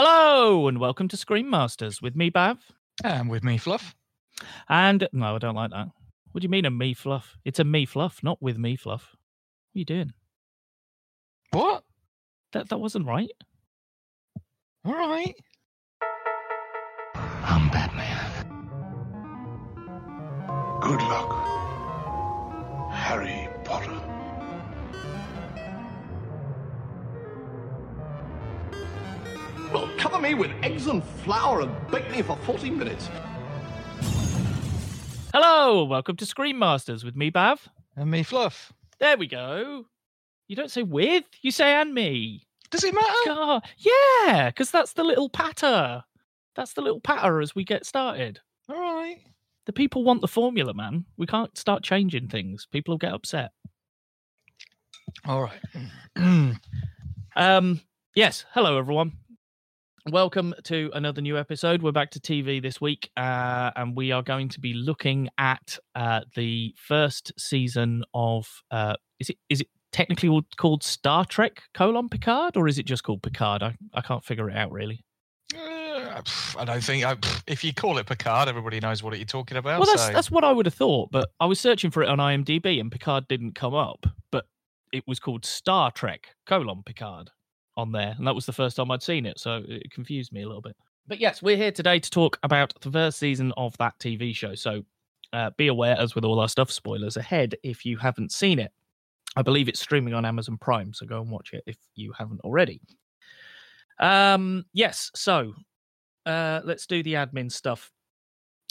Hello and welcome to Screen Masters with me, Bav. And with me, Fluff. And no, I don't like that. What do you mean a me fluff? It's a me fluff, not with me fluff. What are you doing? What? That that wasn't right. All right. I'm Batman. Good luck, Harry Potter. Cover me with eggs and flour and bake me for 40 minutes. Hello, welcome to Screen Masters with me, Bav. And me, Fluff. There we go. You don't say with, you say and me. Does it matter? God, yeah, because that's the little patter. That's the little patter as we get started. All right. The people want the formula, man. We can't start changing things. People will get upset. All right. Um, yes. Hello, everyone. Welcome to another new episode. We're back to TV this week, uh, and we are going to be looking at uh, the first season of. Uh, is it is it technically called- Star Trek: colon Picard, or is it just called Picard? I, I can't figure it out really. Uh, I don't think I, if you call it Picard, everybody knows what you're talking about. Well, that's so- that's what I would have thought, but I was searching for it on IMDb, and Picard didn't come up, but it was called Star Trek: colon Picard on there, and that was the first time I'd seen it, so it confused me a little bit. But yes, we're here today to talk about the first season of that TV show. So uh, be aware, as with all our stuff, spoilers ahead if you haven't seen it. I believe it's streaming on Amazon Prime, so go and watch it if you haven't already. Um, yes, so uh, let's do the admin stuff.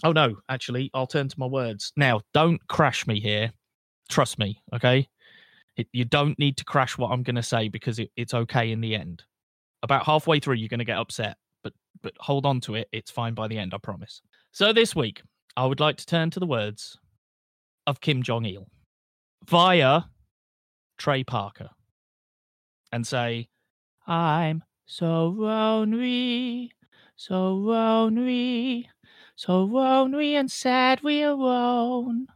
Oh no, actually, I'll turn to my words now. Don't crash me here. Trust me, okay? It, you don't need to crash what I'm going to say because it, it's okay in the end. About halfway through, you're going to get upset, but but hold on to it. It's fine by the end, I promise. So this week, I would like to turn to the words of Kim Jong Il via Trey Parker and say, "I'm so lonely, so lonely, so lonely and sad we alone."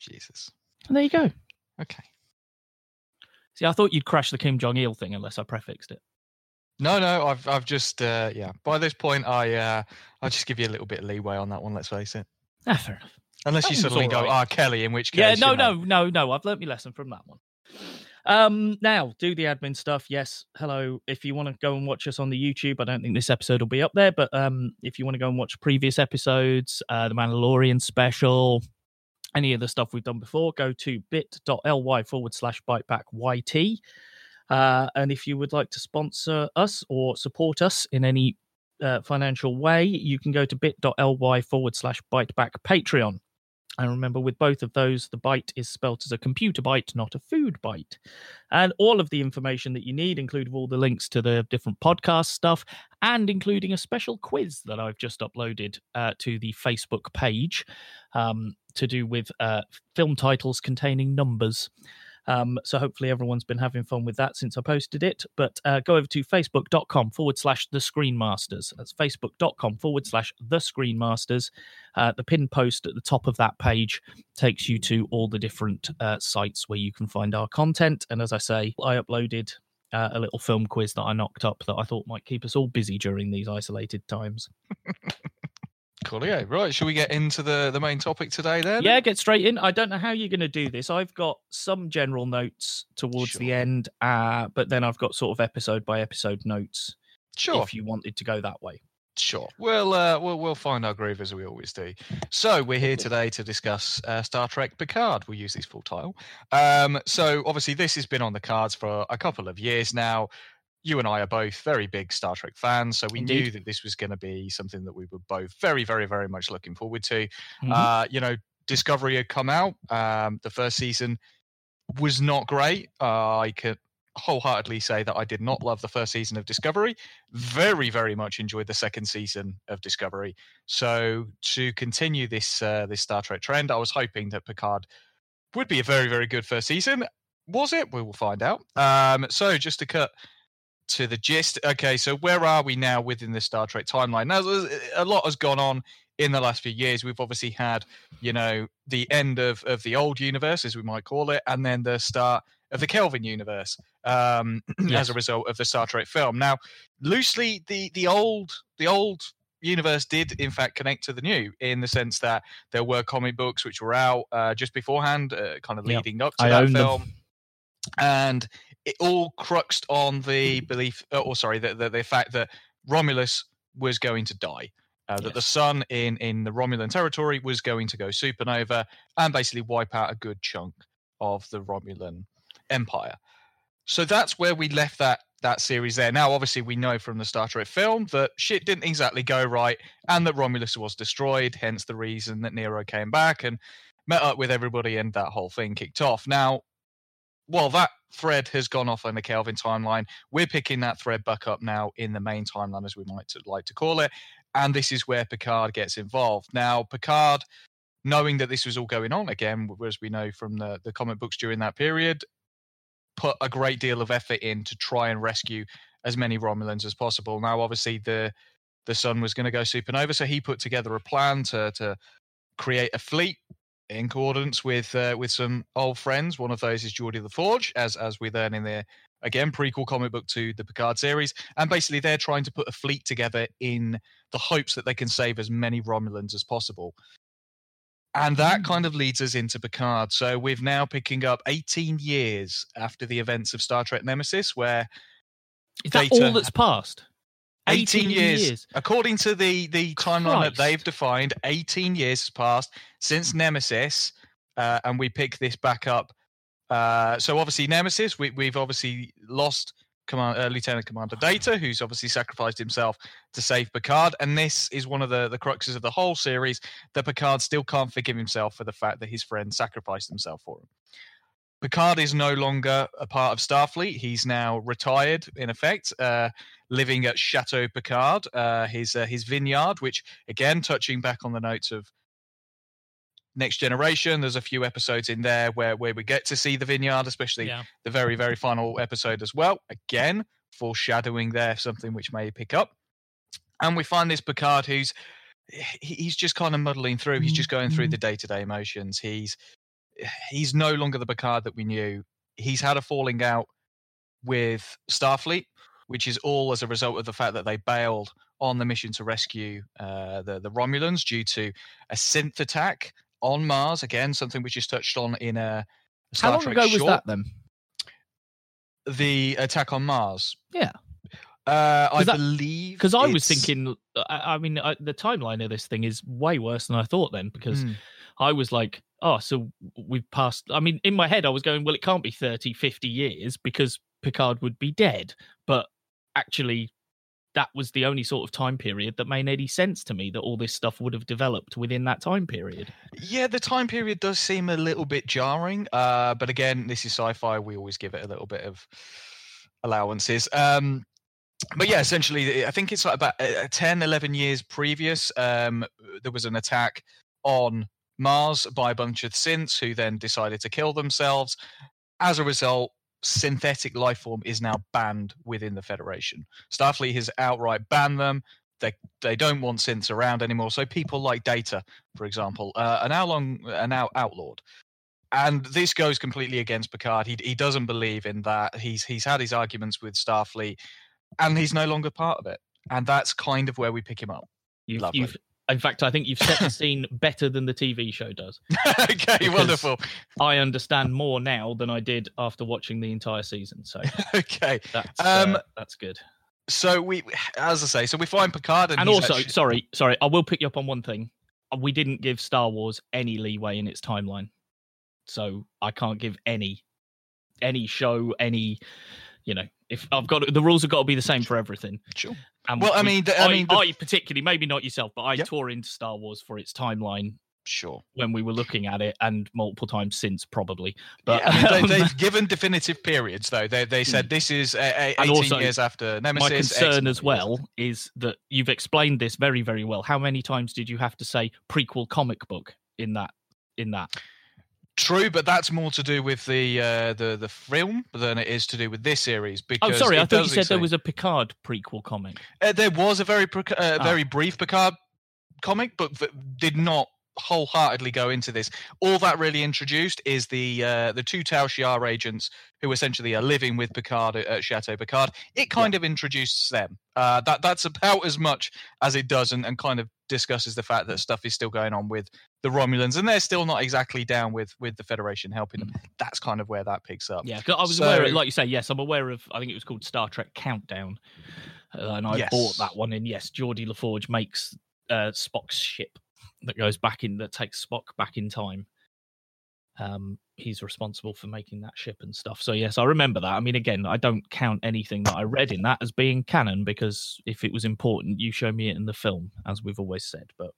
Jesus. And there you go. Okay. See, I thought you'd crash the Kim Jong Il thing unless I prefixed it. No, no, I've I've just uh, yeah. By this point, I uh, I'll just give you a little bit of leeway on that one. Let's face it. Ah, fair enough. Unless That you suddenly go, all ah, right. Kelly, in which case, Yeah, no, you know, no, no, no. I've learnt my lesson from that one. Um, now do the admin stuff. Yes, hello. If you want to go and watch us on the YouTube, I don't think this episode will be up there, but um, if you want to go and watch previous episodes, uh, the Mandalorian special, any of the stuff we've done before, go to bit.ly forward slash biteback YT. Uh, and if you would like to sponsor us or support us in any uh, financial way, you can go to bit.ly forward slash biteback Patreon. And remember, with both of those, the bite is spelt as a computer bite, not a food bite. And all of the information that you need, including all the links to the different podcast stuff, and including a special quiz that I've just uploaded uh, to the Facebook page um, to do with uh, film titles containing numbers. Um, so hopefully everyone's been having fun with that since I posted it. But uh, go over to facebook.com forward slash the screen masters. That's facebook.com forward slash the screen masters. Uh, the pin post at the top of that page takes you to all the different uh, sites where you can find our content. And as I say, I uploaded uh, a little film quiz that I knocked up that I thought might keep us all busy during these isolated times. Coolio. Right, shall we get into the the main topic today then? Yeah, get straight in. I don't know how you're going to do this. I've got some general notes towards the end, uh, but then I've got sort of episode by episode notes Sure. if you wanted to go that way. Sure. We'll uh, we'll we'll find our groove as we always do. So we're here today to discuss uh, Star Trek Picard. We'll use this full title. Um, so obviously this has been on the cards for a couple of years now. You and I are both very big Star Trek fans, so we knew that this was going to be something that we were both very, very, very much looking forward to. Mhm. Uh, you know, Discovery had come out. Um, the first season was not great. Uh, I could wholeheartedly say that I did not love the first season of Discovery. Very, very much enjoyed the second season of Discovery. So to continue this uh, this Star Trek trend, I was hoping that Picard would be a very, very good first season. Was it? We will find out. Um, so just to cut to the gist. Okay, so where are we now within the Star Trek timeline? Now, a lot has gone on in the last few years. We've obviously had, you know, the end of of the old universe, as we might call it, and then the start of the Kelvin universe um, as a result of the Star Trek film. Now, loosely, the the old the old universe did in fact connect to the new in the sense that there were comic books which were out uh, just beforehand, uh, kind of Yep. leading up to I that film. them. And it all cruxed on the belief, uh, or sorry, the, the the fact that Romulus was going to die. Uh, that the sun in in the Romulan territory was going to go supernova and basically wipe out a good chunk of the Romulan Empire. So that's where we left that that series there. Now, obviously, we know from the Star Trek film that shit didn't exactly go right, and that Romulus was destroyed. Hence, the reason that Nero came back and met up with everybody, and that whole thing kicked off. Now, while that thread has gone off on the Kelvin timeline, we're picking that thread back up now in the main timeline, as we might to- like to call it. And this is where Picard gets involved. Now, Picard, knowing that this was all going on again, as we know from the, the comic books during that period, put a great deal of effort in to try and rescue as many Romulans as possible. Now, obviously, the the sun was going to go supernova, so he put together a plan to to create a fleet in coordinates with uh, with some old friends. One of those is Geordi La Forge, as as we learn in the again prequel comic book to the Picard series, and basically they're trying to put a fleet together in the hopes that they can save as many Romulans as possible. And that kind of leads us into Picard. So we're now picking up 18 years after the events of Star Trek Nemesis, where Is that Data- all that's passed? 18, years, according to the the timeline that they've defined, 18 years has passed since Nemesis, uh, and we pick this back up. Uh, so obviously Nemesis, we, we've obviously lost command, uh, Lieutenant Commander Data, who's obviously sacrificed himself to save Picard, and this is one of the the cruxes of the whole series that Picard still can't forgive himself for the fact that his friend sacrificed himself for him. Picard is no longer a part of Starfleet. He's now retired, in effect, uh, living at Chateau Picard, uh, his uh, his vineyard. Which, again, touching back on the notes of Next Generation, there's a few episodes in there where where we get to see the vineyard, especially Yeah. the very very final episode as well. Again, foreshadowing there something which may pick up, and we find this Picard who's he's just kind of muddling through. He's just going through the day to day emotions. He's he's no longer the Picard that we knew. He's had a falling out with Starfleet, which is all as a result of the fact that they bailed on the mission to rescue uh, the the Romulans due to a synth attack on Mars. Again, something which is touched on in a Star How long Trek ago was that then? The attack on Mars. Yeah. Uh, I that- believe Because I was thinking, I, I mean, I, the timeline of this thing is way worse than I thought then because Mm. I was like, oh, so we've passed. I mean, in my head, I was going, well, it can't be 30, 50 years because Picard would be dead. But actually, that was the only sort of time period that made any sense to me that all this stuff would have developed within that time period. Yeah, the time period does seem a little bit jarring. Uh, but again, this is sci-fi. We always give it a little bit of allowances. Um, but yeah, essentially, I think it's like about uh, 10, 11 years previous. Um, there was an attack on Mars by a bunch of synths who then decided to kill themselves. As a result, synthetic life form is now banned within the Federation. Starfleet has outright banned them. They they don't want synths around anymore. So people like Data, for example, uh, are now long are now outlawed. And this goes completely against Picard. He he doesn't believe in that. He's he's had his arguments with Starfleet, and he's no longer part of it. And that's kind of where we pick him up. You've, Lovely. you've, in fact, I think you've set the scene better than the TV show does. okay, wonderful. I understand more now than I did after watching the entire season. So Okay, that's Um, uh, that's good. so we, as I say, so we find Picard, and, and also, actually- sorry, sorry, I will pick you up on one thing. Uh, We didn't give Star Wars any leeway in its timeline, so I can't give any any show any. You know, if I've got the rules have got to be the same for everything. Sure. And Well, I mean, the- I mean, the- I particularly, maybe not yourself, but I Yep. tore into Star Wars for its timeline sure. when we were looking at it, and multiple times since, probably. But yeah, I mean, um, they, they've given definitive periods, though. They they said this is uh, And eighteen also, years after my Nemesis. X concern amount as well is that you've explained this very very well how many times did you have to say prequel comic book in that in that True, but that's more to do with the uh, the the film than it is to do with this series. Because oh Because sorry i thought you said there was a picard prequel comic Uh, there was a very uh, Ah. very brief Picard comic, but did not wholeheartedly go into this. All that really introduced is the uh, the two Tal Shiar agents who essentially are living with Picard at, at Chateau Picard. It kind of introduces them. Uh, that that's about as much as it does, and, and kind of discusses the fact that stuff is still going on with the Romulans, and they're still not exactly down with with the Federation helping them. That's kind of where that picks up. Yeah, I was So- aware, of, like you say, yes, I'm aware of. I think it was called Star Trek Countdown, uh, and I bought that one. And yes, Geordi LaForge makes uh, Spock's ship that goes back in, that takes Spock back in time. Um, he's responsible for making that ship and stuff. So yes, I remember that. I mean, again, I don't count anything that I read in that as being canon because if it was important, you show me it in the film, as we've always said. But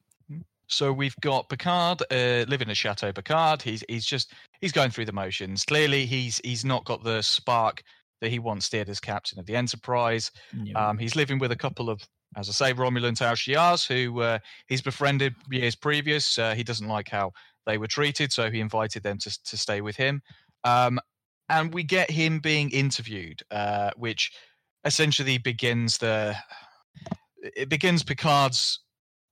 So we've got Picard uh, living at Chateau Picard. He's he's just he's going through the motions. Clearly, he's he's not got the spark that he once did as captain of the Enterprise. know, Um, he's living with a couple of, as I say, Romulan Tal Shiars who uh, he's befriended years previous. Uh, he doesn't like how they were treated, so he invited them to to stay with him. Um, and we get him being interviewed, uh, which essentially begins the it begins Picard's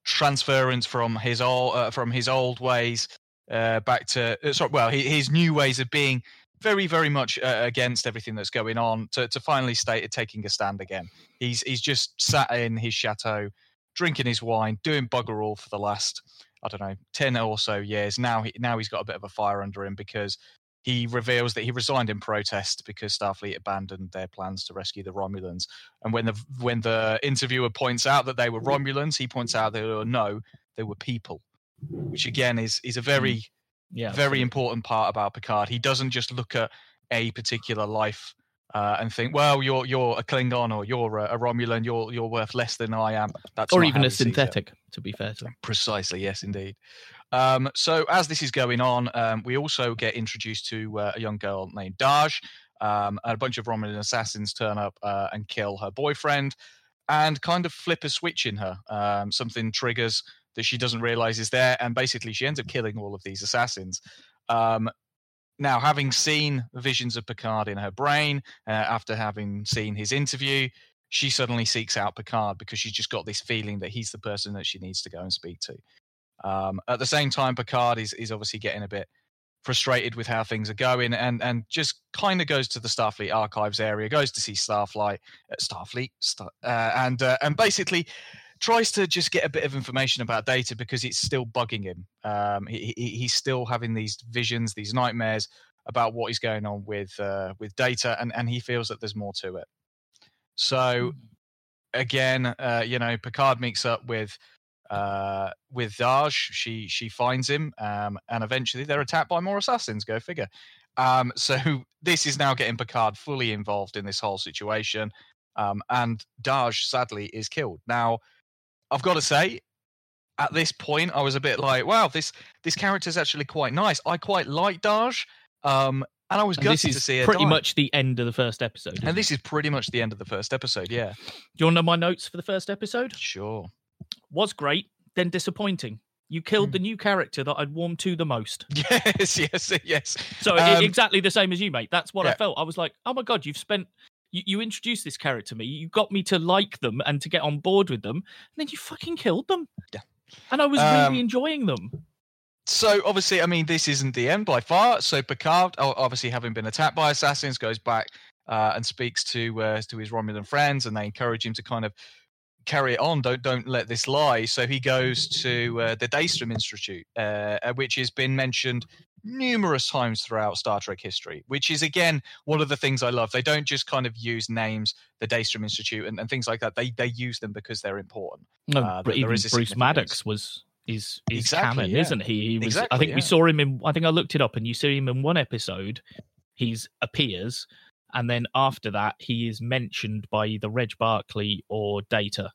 transference from his old uh, from his old ways uh, back to uh, sorry, well, his new ways of being very, very much uh, against everything that's going on. To, to finally state taking a stand again. He's he's just sat in his chateau, drinking his wine, doing bugger all for the last I don't know ten or so years. Now he now he's got a bit of a fire under him because he reveals that he resigned in protest because Starfleet abandoned their plans to rescue the Romulans. And when the when the interviewer points out that they were Romulans, he points out that no, they were people, which again is is a very yeah, very absolutely. important part about Picard. He doesn't just look at a particular life uh, and think, well, you're you're a Klingon or you're a, a Romulan, you're you're worth less than I am. That's or even a he sees it. synthetic. To be fair to him. Precisely, yes, indeed. Um, so as this is going on, um, we also get introduced to uh, a young girl named Dahj. Um, and a bunch of Romulan assassins turn up uh, and kill her boyfriend, and kind of flip a switch in her. Um, something triggers that she doesn't realize is there, and basically she ends up killing all of these assassins. Um, now, having seen visions of Picard in her brain, uh, after having seen his interview, she suddenly seeks out Picard because she's just got this feeling that he's the person that she needs to go and speak to. Um, at the same time, Picard is is obviously getting a bit frustrated with how things are going, and and just kind of goes to the Starfleet archives area, goes to see Starflight, uh, Starfleet, Star, uh, and uh, and basically tries to just get a bit of information about data because it's still bugging him. Um, he, he, he's still having these visions, these nightmares about what is going on with uh, with data, and and he feels that there's more to it. So again, uh, you know, Picard meets up with uh, with Dahj. She she finds him, um, and eventually they're attacked by more assassins. Go figure. Um, so this is now getting Picard fully involved in this whole situation, um, and Dahj sadly is killed. Now, I've got to say, at this point, I was a bit like, wow, this this character's actually quite nice. I quite like Dahj, um, and I was And gutted to is see her pretty die. much the end of the first episode. And this is pretty much the end of the first episode. Yeah, Do you want to know my notes for the first episode? sure. Was great, then disappointing. You killed Hmm. the new character that I'd warmed to the most. Yes, yes, yes. So Um, exactly the same as you, mate. That's what I felt. I was like, oh my god, you've spent. You, you introduced this character to me. You got me to like them and to get on board with them, and then you fucking killed them. Yeah. And I was Um, really enjoying them. So obviously, I mean, this isn't the end by far. So Picard, obviously having been attacked by assassins, goes back uh, and speaks to uh, to his Romulan friends, and they encourage him to kind of carry it on. Don't don't let this lie. So he goes to uh, the Daystrom Institute, uh, uh, which has been mentioned numerous times throughout Star Trek history. Which is again one of the things I love. They don't just kind of use names, the Daystrom Institute and, and things like that. They they use them because they're important. No, uh, even Bruce. Maddox was is is Exactly, canon, yeah. isn't he? he was, I Exactly, think we saw him in. I think I looked it up, and you see him in one episode. He's appears, and then after that, he is mentioned by either Reg Barclay or Data.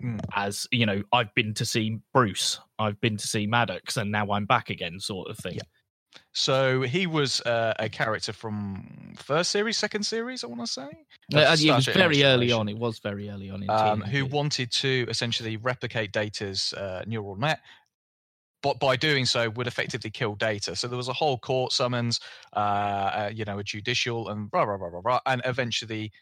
Hmm. As you know, I've been to see Bruce, I've been to see Maddox, and now I'm back again, sort of thing. Yeah. So he was uh, a character from first series, second series, I want to say, Uh, it was very early on. It was very early on in um, who wanted to essentially replicate Data's uh, neural net, but by doing so would effectively kill Data. So there was a whole court summons, uh, uh, you know, a judicial and blah blah blah blah blah, and eventually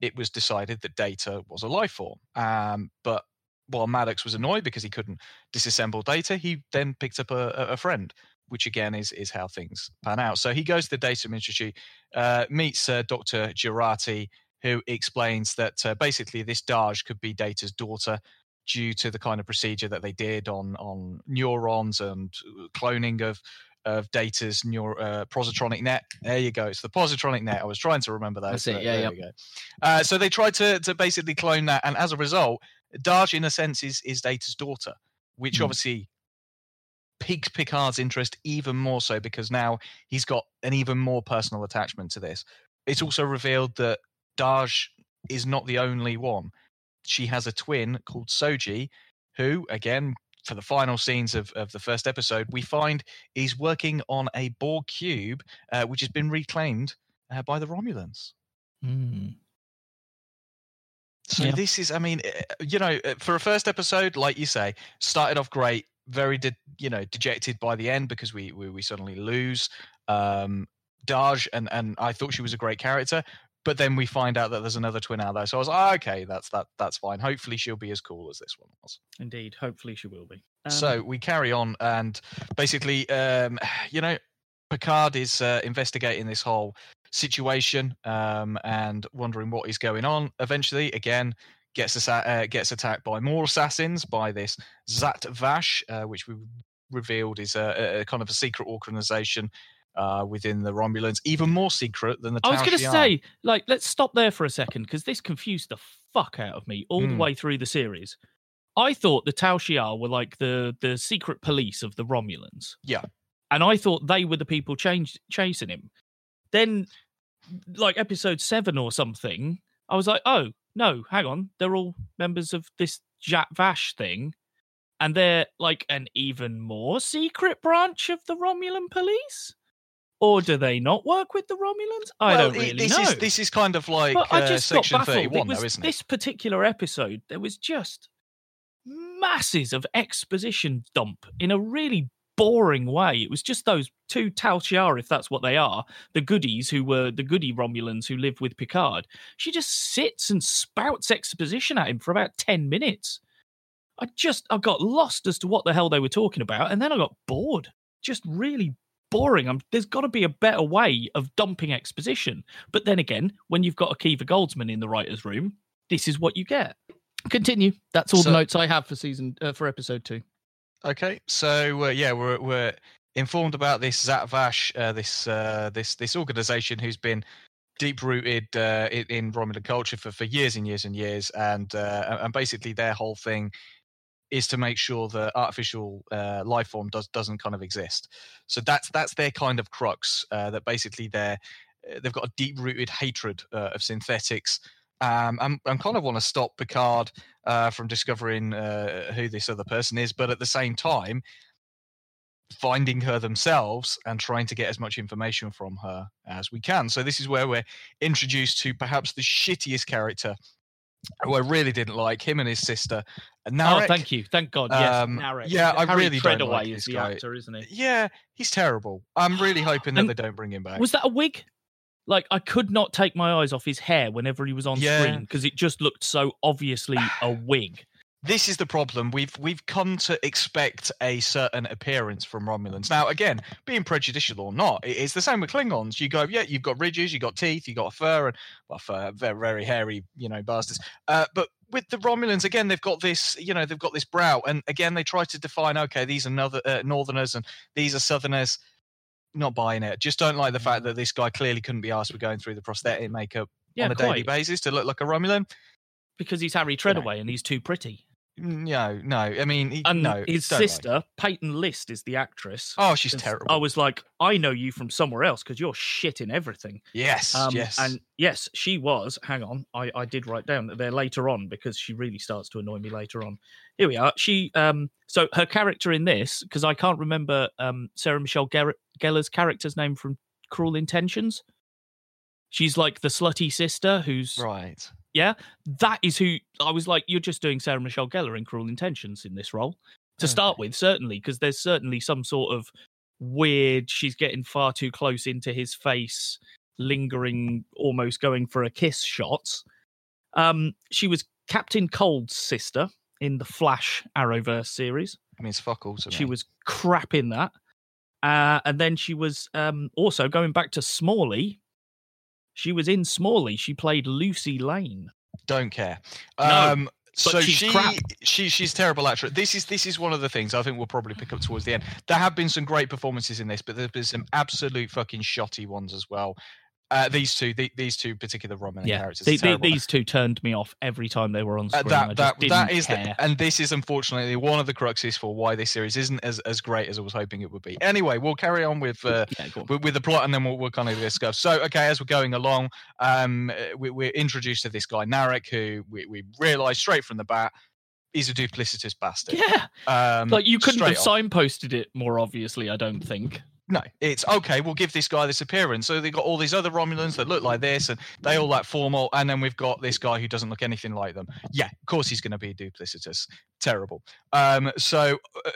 it was decided that Data was a life form. Um, but while Maddox was annoyed because he couldn't disassemble data, he then picked up a, a friend, which again is is how things pan out. So he goes to the Data Institute, uh, meets uh, Dr. Jurati, who explains that uh, basically this Dahj could be Data's daughter due to the kind of procedure that they did on on neurons and uh, cloning of of Data's neuro, uh, positronic net. There you go. It's the positronic net. I was trying to remember that. That's it. Yeah, yeah. Uh, so they tried to to basically clone that, and as a result, Dahj, in a sense, is is Data's daughter, which Mm. obviously piques Picard's interest even more so because now he's got an even more personal attachment to this. It's also revealed that Dahj is not the only one. She has a twin called Soji, who, again, for the final scenes of, of the first episode, we find is working on a Borg cube, uh, which has been reclaimed uh, by the Romulans. Mm. So Yeah. this is, I mean, eh, you know, eh, for a first episode, like you say, started off great, very, de- you know, dejected by the end because we we, we suddenly lose um, Dahj, and and I thought she was a great character, but then we find out that there's another twin out there. So I was like, "Ah, okay, that's that that's fine. Hopefully she'll be as cool as this one was. Indeed. Hopefully she will be. Um, so we carry on, and basically, um, you know, Picard is uh, investigating this whole situation um, and wondering what is going on. Eventually, again, gets assa- uh, gets attacked by more assassins by this Zhat Vash, uh, which we revealed is a- a kind of a secret organization uh, within the Romulans, even more secret than the. I was going to say, like, let's stop there for a second because this confused the fuck out of me all the Mm. way through the series. I thought the Tal Shiar were like the the secret police of the Romulans. Yeah. and I thought they were the people change, chasing him. Then, like episode seven or something, I was like, oh no, hang on, they're all members of this Zhat Vash thing, and they're like an even more secret branch of the Romulan police. Or do they not work with the Romulans? I Well, don't really this know. is this is kind of like But I uh, just section got baffled. thirty-one, it was though, isn't it? this particular episode. There was just masses of exposition dump in a really boring way. It was just those two Tal Shiar, if that's what they are, the goodies who were the goody Romulans who live with Picard. She just sits and spouts exposition at him for about ten minutes. I just I got lost as to what the hell they were talking about, and then I got bored. Just really boring. I'm, there's got to be a better way of dumping exposition. But then again, when you've got Akiva Goldsman in the writers' room, this is what you get. Continue. That's all So- the notes I have for season uh, for episode two. Okay, so uh, yeah, we're we're informed about this Zhat Vash, uh, this uh, this this organization who's been deep rooted uh, in, in Romulan culture for, for years and years and years, and uh, and basically their whole thing is to make sure that artificial uh, life form does doesn't kind of exist. So that's that's their kind of crux. Uh, that basically they're uh, they've got a deep rooted hatred uh, of synthetics. Um, and, and kind of want to stop Picard uh, from discovering uh, who this other person is, but at the same time, finding her themselves and trying to get as much information from her as we can. So this is where we're introduced to perhaps the shittiest character who I really didn't like, him and his sister. Narek. Oh, thank you. Thank God. Yes. Um, Narek. yeah, I Harry really don't like is this the guy. actor, isn't he? Yeah, he's terrible. I'm really hoping that they don't bring him back. Was that a wig? Like I could not take my eyes off his hair whenever he was on Yeah. screen because it just looked so obviously a wig. This is the problem. We've we've come to expect a certain appearance from Romulans. Now, again, being prejudicial or not, it's the same with Klingons. You go, yeah, you've got ridges, you've got teeth, you've got fur, and well, fur, very, very hairy, you know, bastards. Uh, but with the Romulans, again, they've got this, you know, they've got this brow, and again, they try to define, okay, these are another uh, Northerners and these are Southerners. Not buying it. Just don't like the fact that this guy clearly couldn't be asked with going through the prosthetic makeup Yeah, on a daily basis to look like a Romulan. Because he's Harry Treadaway and he's too pretty. No, no. I mean, And no. his like- sister, Peyton List, is the actress. Oh, she's terrible. I was like, I know you from somewhere else because you're shit in everything. yes, Um, yes. And yes, she was. Hang on, I, I did write down that there later on because she really starts to annoy me later on. Here we are. She um so her character in this because I can't remember um Sarah Michelle Ger- Gellar's character's name from Cruel Intentions. She's like the slutty sister who's right. Yeah. That is who I was like. You're just doing Sarah Michelle Gellar in Cruel Intentions in this role to start with, certainly because there's certainly some sort of weird. She's getting far too close into his face, lingering, almost going for a kiss shots. Um, she was Captain Cold's sister in the Flash Arrowverse series. I mean, it's fuck all She was crap in that. Uh, and then she was um, also going back to Smallville. She was in Smallville. She played Lucy Lane. Don't care. No, um, so she's she, crap. she she's terrible actress. This is this is one of the things I think we'll probably pick up towards the end. There have been some great performances in this, but there's been some absolute fucking shotty ones as well. Uh, these two, the, these two particular Roman yeah, characters, the- are the- these two turned me off every time they were on Uh, screen. I that that that is the, and this is unfortunately one of the cruxes for why this series isn't as, as great as I was hoping it would be. Anyway, we'll carry on with uh, yeah, on. with, with the plot and then we'll, we'll kind of discuss. So, okay, as we're going along, um, uh, we, we're introduced to this guy Narek, who we, we realise straight from the bat he's a duplicitous bastard. yeah, Um, like you couldn't have off. signposted it more obviously. I don't think. No, it's okay. We'll give this guy this appearance. So they've got all these other Romulans that look like this, and they all like formal. And then we've got this guy who doesn't look anything like them. Yeah, of course he's going to be duplicitous. Terrible. Um, so uh,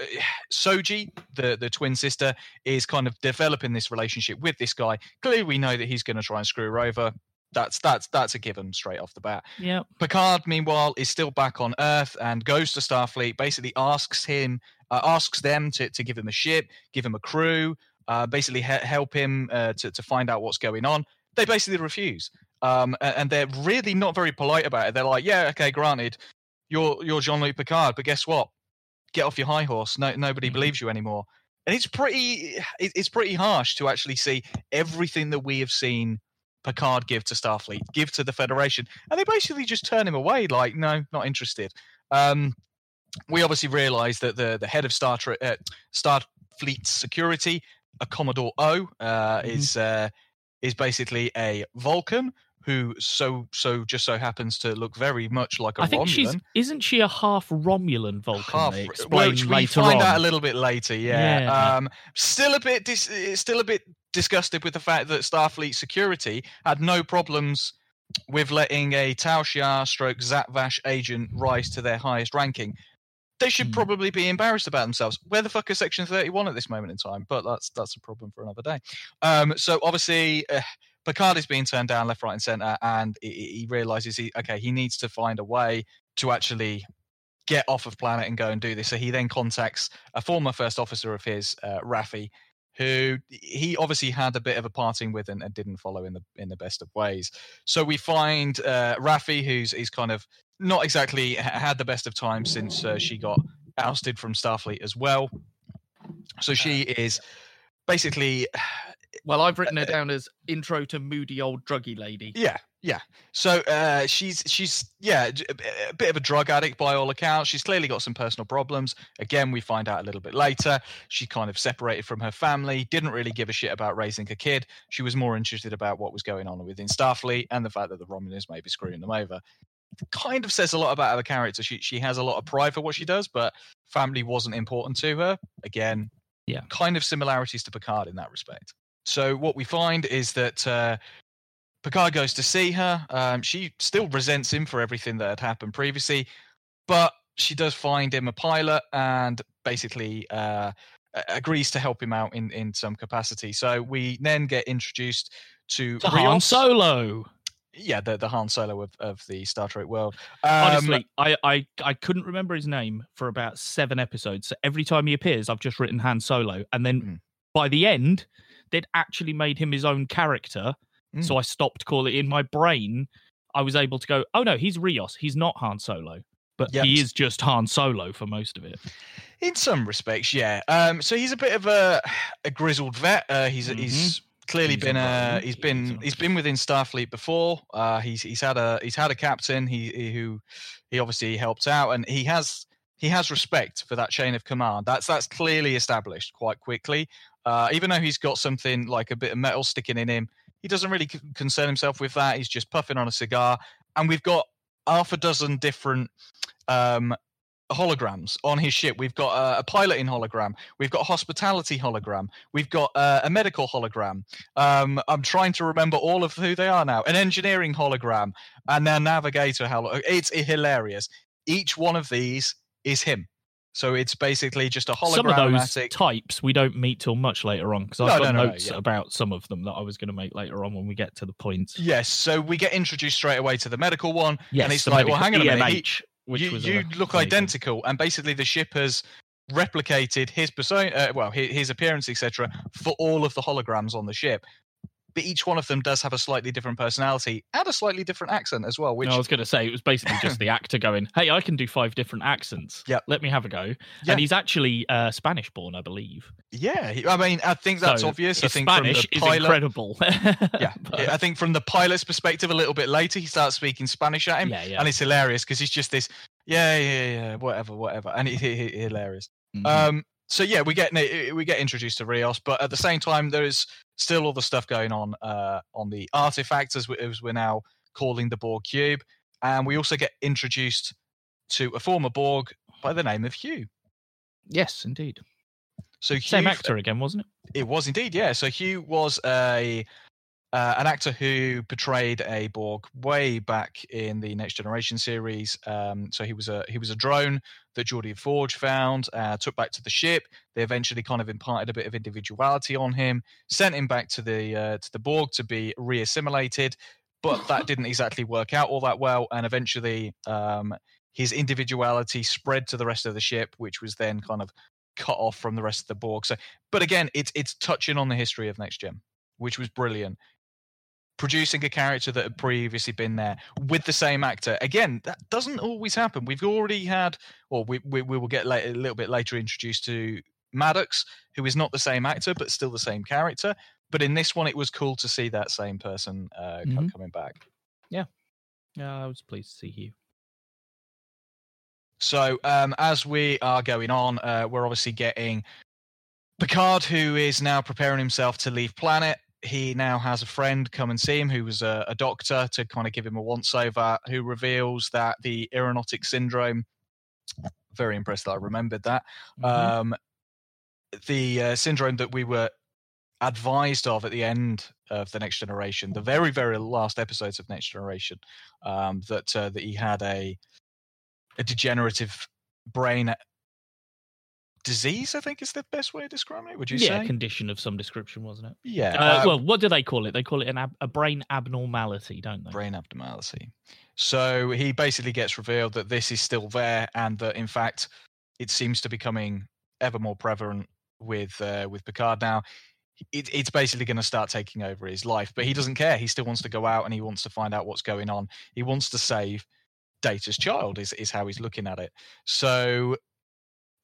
Soji, the the twin sister, is kind of developing this relationship with this guy. Clearly, we know that he's going to try and screw her over. That's that's that's a given straight off the bat. Yeah, Picard, meanwhile, is still back on Earth and goes to Starfleet. Basically, asks him, uh, asks them to, to give him a ship, give him a crew, uh, basically he- help him uh, to to find out what's going on. They basically refuse, um, and they're really not very polite about it. They're like, "Yeah, okay, granted, you're you're Jean Luc Picard, but guess what? Get off your high horse. No, nobody Mhm. believes you anymore." And it's pretty, it's pretty harsh to actually see everything that we have seen Picard give to Starfleet, give to the Federation, and they basically just turn him away. Like, no, not interested. Um, we obviously realise that the the head of Star uh, Starfleet security, a Commodore O, uh, Mhm. is uh, is basically a Vulcan who so so just so happens to look very much like a I think Romulan. she's isn't she a half Romulan Vulcan? Half, which we find on. out a little bit later. Yeah. Yeah. Um, still a bit dis- still a bit disgusted with the fact that Starfleet security had no problems with letting a Tal Shiar stroke Zhat Vash agent rise to their highest ranking. They should Hmm. probably be embarrassed about themselves. Where the fuck is Section Thirty One at this moment in time? But that's that's a problem for another day. Um, so obviously. Uh, Picard is being turned down left, right, and center, and he, he realizes he okay he needs to find a way to actually get off of planet and go and do this. So he then contacts a former first officer of his, uh, Raffi, who he obviously had a bit of a parting with and, and didn't follow in the in the best of ways. So we find uh, Raffi, who's he's kind of not exactly had the best of times since uh, she got ousted from Starfleet as well. So she is basically Well, I've written her down as intro to moody old druggy lady. Yeah, yeah. So uh, she's she's yeah a bit of a drug addict by all accounts. She's clearly got some personal problems. Again, we find out a little bit later. She kind of separated from her family. Didn't really give a shit about raising a kid. She was more interested about what was going on within Starfleet and the fact that the Romulans may be screwing them over. Kind of says a lot about her character. She she has a lot of pride for what she does, but family wasn't important to her. Again, Yeah. kind of similarities to Picard in that respect. So what we find is that uh, Picard goes to see her. Um, she still resents him for everything that had happened previously, but she does find him a pilot and basically uh, agrees to help him out in, in some capacity. So we then get introduced to, To Han Solo. Yeah, the, the Han Solo of, of the Star Trek world. Um, Honestly, I, I I couldn't remember his name for about seven episodes. So every time he appears, I've just written Han Solo, and then Mm. by the end, they'd actually made him his own character. Mm. So I stopped calling in my brain. I was able to go, oh no, he's Rios. He's not Han Solo, but Yep. he is just Han Solo for most of it. In some respects, yeah. Um, so he's a bit of a a grizzled vet. Uh, he's he's clearly He's a been uh, he's He's been a he's been within Starfleet before. Uh, he's he's had a he's had a captain. He, he who he obviously helped out, and he has he has respect for that chain of command. That's that's clearly established quite quickly. Uh, even though he's got something like a bit of metal sticking in him, he doesn't really concern himself with that. He's just puffing on a cigar, and we've got half a dozen different um, holograms on his ship. We've got a piloting hologram. We've got a hospitality hologram. We've got uh, a medical hologram. Um, I'm trying to remember all of who they are now. An engineering hologram and their navigator hologram. It's hilarious. Each one of these is him. So it's basically just a Some of those types we don't meet till much later on because I've No, got no, no, no, notes yeah. about some of them that I was going to make later on when we get to the points. Yes, so we get introduced straight away to the medical one, Yes, and it's like, well, hang on a minute. he- which you, you look amazing. identical, and basically the ship has replicated his persona, uh, well, his, his appearance, etc., for all of the holograms on the ship. But each one of them does have a slightly different personality and a slightly different accent as well. Which No, I was going to say it was basically just the actor going, "Hey, I can do five different accents. Yep. let me have a go." Yeah. And he's actually uh, Spanish born, I believe. yeah, I mean, I think that's So obvious. I think Spanish from the is incredible. yeah, But- I think from the pilot's perspective, a little bit later, he starts speaking Spanish at him, yeah, yeah. and it's hilarious because he's just this, yeah, yeah, yeah, whatever, whatever, and it's hilarious. Mhm. Um, so yeah, we get we get introduced to Rios, but at the same time, there is still all the stuff going on uh, on the artifact, as, we, as we're now calling the Borg cube, and we also get introduced to a former Borg by the name of Hugh. yes, indeed. So Hugh, Same actor again, wasn't it? It was indeed, yeah. So Hugh was a uh, an actor who portrayed a Borg way back in the Next Generation series. Um, so he was a he was a drone that Geordi Forge found, uh, took back to the ship. They eventually kind of imparted a bit of individuality on him, sent him back to the uh, to the Borg to be reassimilated. But that didn't exactly work out all that well, and eventually um, his individuality spread to the rest of the ship, which was then kind of cut off from the rest of the Borg. So, but again, it's it's touching on the history of Next Gen, which was brilliant. Producing a character that had previously been there with the same actor again, that doesn't always happen. We've already had, or we we, we will get later, a little bit later introduced to Maddox, who is not the same actor but still the same character. But in this one, it was cool to see that same person uh, Mhm. coming back. Yeah, I was pleased to see you. So um, as we are going on, uh, we're obviously getting Picard, who is now preparing himself to leave planet. He now has a friend come and see him, who was a, a doctor, to kind of give him a once over. Who reveals that the Irumodic syndrome. Very impressed that I remembered that. Mhm. Um, the uh, syndrome that we were advised of at the end of the next generation, the very very last episodes of next generation, um, that uh, that he had a a degenerative brain disease. I think is the best way of describing it. Would you yeah, say? condition of some description, wasn't it? yeah. Uh, uh, well, what do they call it? They call it an ab- a brain abnormality, don't they? brain abnormality. So he basically gets revealed that this is still there, and that in fact it seems to be becoming ever more prevalent with uh, with Picard now. It, it's basically going to start taking over his life, but he doesn't care. He still wants to go out and he wants to find out what's going on. He wants to save Data's child. Is is how he's looking at it. So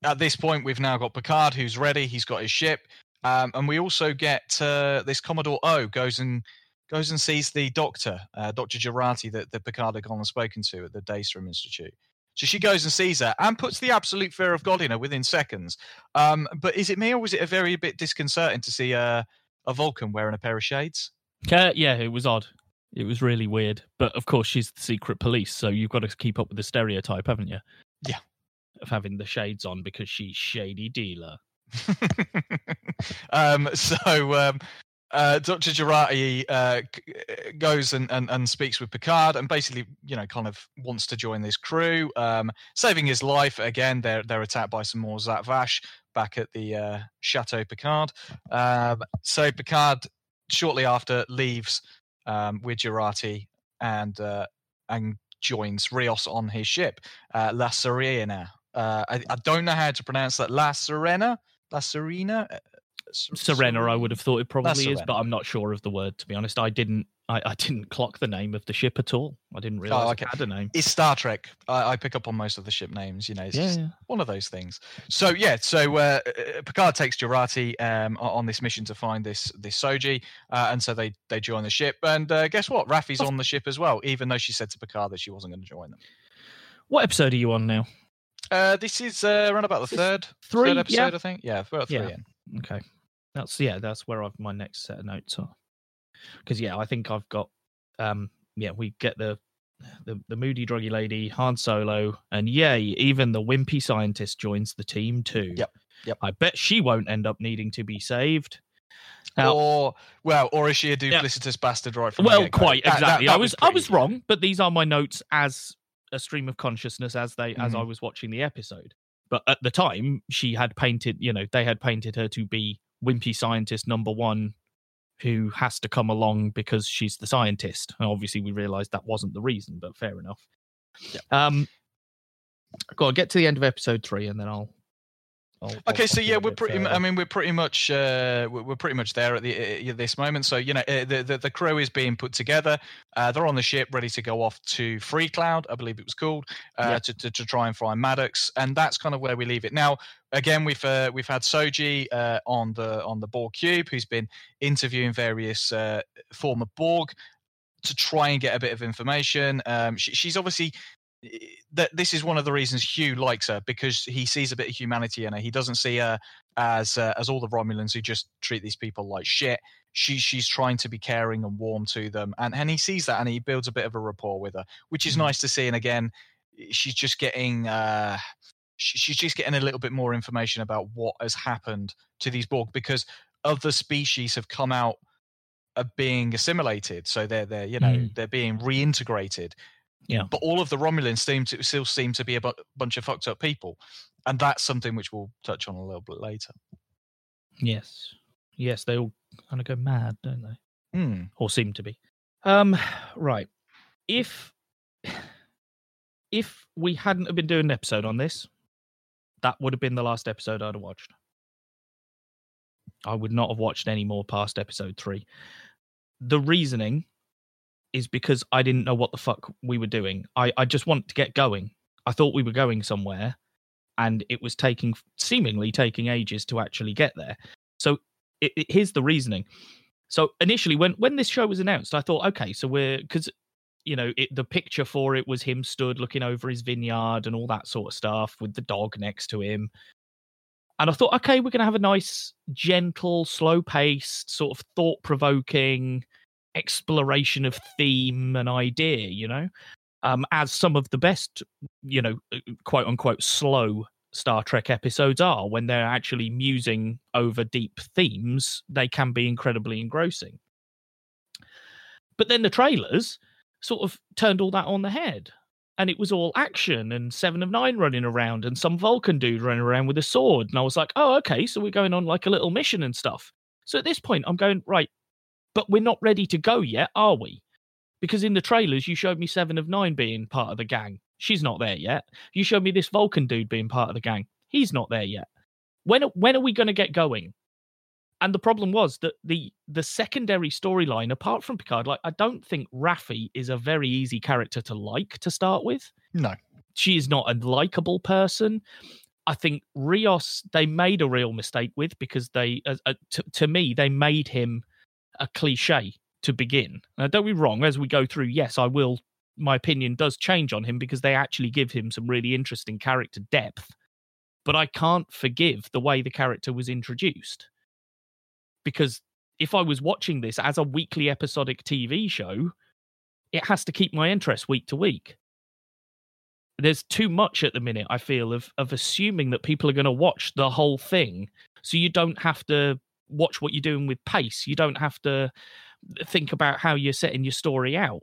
at this point, we've now got Picard who's ready. He's got his ship, um, and we also get uh, this Commodore O goes and goes and sees the doctor, uh, Dr. Jurati, that, that Picard had gone and spoken to at the Daystrom Institute. So she goes and sees her and puts the absolute fear of God in her within seconds. Um, but is it me or was it a very bit disconcerting to see uh, a Vulcan wearing a pair of shades? Uh, yeah, it was odd. It was really weird. But of course, she's the secret police, so you've got to keep up with the stereotype, haven't you? Yeah. Of having the shades on because she's shady dealer. um, so um, uh, Dr. Jurati uh, uh, goes and, and, and speaks with Picard and basically, you know, kind of wants to join this crew, um, saving his life. Again, they're, they're attacked by some more Zhat Vash back at the uh, Chateau Picard. Um, so Picard, shortly after, leaves um, with Jurati and, uh, and joins Rios on his ship, uh, La Serena. Uh, I, I don't know how to pronounce that. La Serena? La Serena? Uh, Serena, I would have thought it probably is, but I'm not sure of the word to be honest. I didn't. I, I didn't clock the name of the ship at all. I didn't realize Oh, okay. it had a name. It's Star Trek. I, I pick up on most of the ship names. You know, it's Yeah, just yeah. one of those things. So yeah, so uh, uh, Picard takes Jurati um, on this mission to find this this Soji, uh, and so they they join the ship. And uh, guess what? Raffi's on the ship as well, even though she said to Picard that she wasn't going to join them. What episode are you on now? Uh, this is uh, around about the third three, third yeah. episode, I think. Yeah, about three Yeah. in. Okay, that's yeah. That's where I've my next set of notes are. Because yeah, I think I've got. Um, yeah, we get the the the moody druggy lady, Han Solo, and yay, even the wimpy scientist joins the team too. Yep, yep. I bet she won't end up needing to be saved. Now- Or well, or is she a duplicitous bastard right from the well, quite That- that- exactly. that I was I pretty- was wrong, but these are my notes as a stream of consciousness as they as I Mhm. was watching the episode. But at the time, she had painted, you know, they had painted her to be wimpy scientist number one, who has to come along because she's the scientist. And obviously, we realised that wasn't the reason, but fair enough. Yeah. Um, Go on, get to the end of episode three, and then I'll. I'll Okay, I'll so yeah, we're pretty. further. I mean, we're pretty much uh, we're pretty much there at the uh, this moment. So you know, uh, the, the the crew is being put together. Uh, they're on the ship, ready to go off to Free Cloud, I believe it was called, uh, Yeah. to, to to try and find Maddox, and that's kind of where we leave it. Now, again, we've uh, we've had Soji uh, on the on the Borg cube, who's been interviewing various uh, former Borg to try and get a bit of information. Um, she, she's obviously that this is one of the reasons Hugh likes her because he sees a bit of humanity in her. He doesn't see her as uh, as all the Romulans who just treat these people like shit. She she's trying to be caring and warm to them, and and he sees that and he builds a bit of a rapport with her, which is Mhm. nice to see. And again, she's just getting. Uh, she- she's just getting a little bit more information about what has happened to these Borg because other species have come out of being assimilated so they're they're you know Mm. they're being reintegrated Yeah. but all of the romulans seem to still seem to be a bu- bunch of fucked up people and that's something which we'll touch on a little bit later Yes, yes, they all kind of go mad, don't they? Hmm. or seem to be. Um, right. If if we hadn't have been doing an episode on this, that would have been the last episode I'd have watched. I would not have watched any more past episode three. The reasoning is because I didn't know what the fuck we were doing. I, I just wanted to get going. I thought we were going somewhere, and it was taking seemingly taking ages to actually get there. So it, it, here's the reasoning. So initially, when when this show was announced, I thought, okay, so we're because you know it, the picture for it was him stood looking over his vineyard and all that sort of stuff with the dog next to him. And I thought, okay, we're going to have a nice, gentle, slow paced, sort of thought provoking exploration of theme and idea, you know, um, as some of the best, you know, uh, quote unquote, slow Star Trek episodes are when they're actually musing over deep themes, they can be incredibly engrossing. But then the trailers sort of turned all that on the head. And it was all action and Seven of Nine running around and some Vulcan dude running around with a sword. And I was like, oh, okay, so we're going on like a little mission and stuff. So at this point, I'm going, right, but we're not ready to go yet, are we? Because in the trailers, you showed me Seven of Nine being part of the gang. She's not there yet. You showed me this Vulcan dude being part of the gang. He's not there yet. When when are we going to get going? And the problem was that the the secondary storyline, apart from Picard, like I don't think Raffi is a very easy character to like to start with. no She is not a likable person. I think Rios they made a real mistake with because they, uh, uh, to, to me, they made him a cliche to begin. Now, don't be wrong. As we go through, yes, I will. My opinion does change on him because they actually give him some really interesting character depth. But I can't forgive the way the character was introduced because if I was watching this as a weekly episodic TV show, it has to keep my interest week to week. There's too much at the minute, I feel, of of assuming that people are going to watch the whole thing. So you don't have to watch what you're doing with pace. You don't have to think about how you're setting your story out.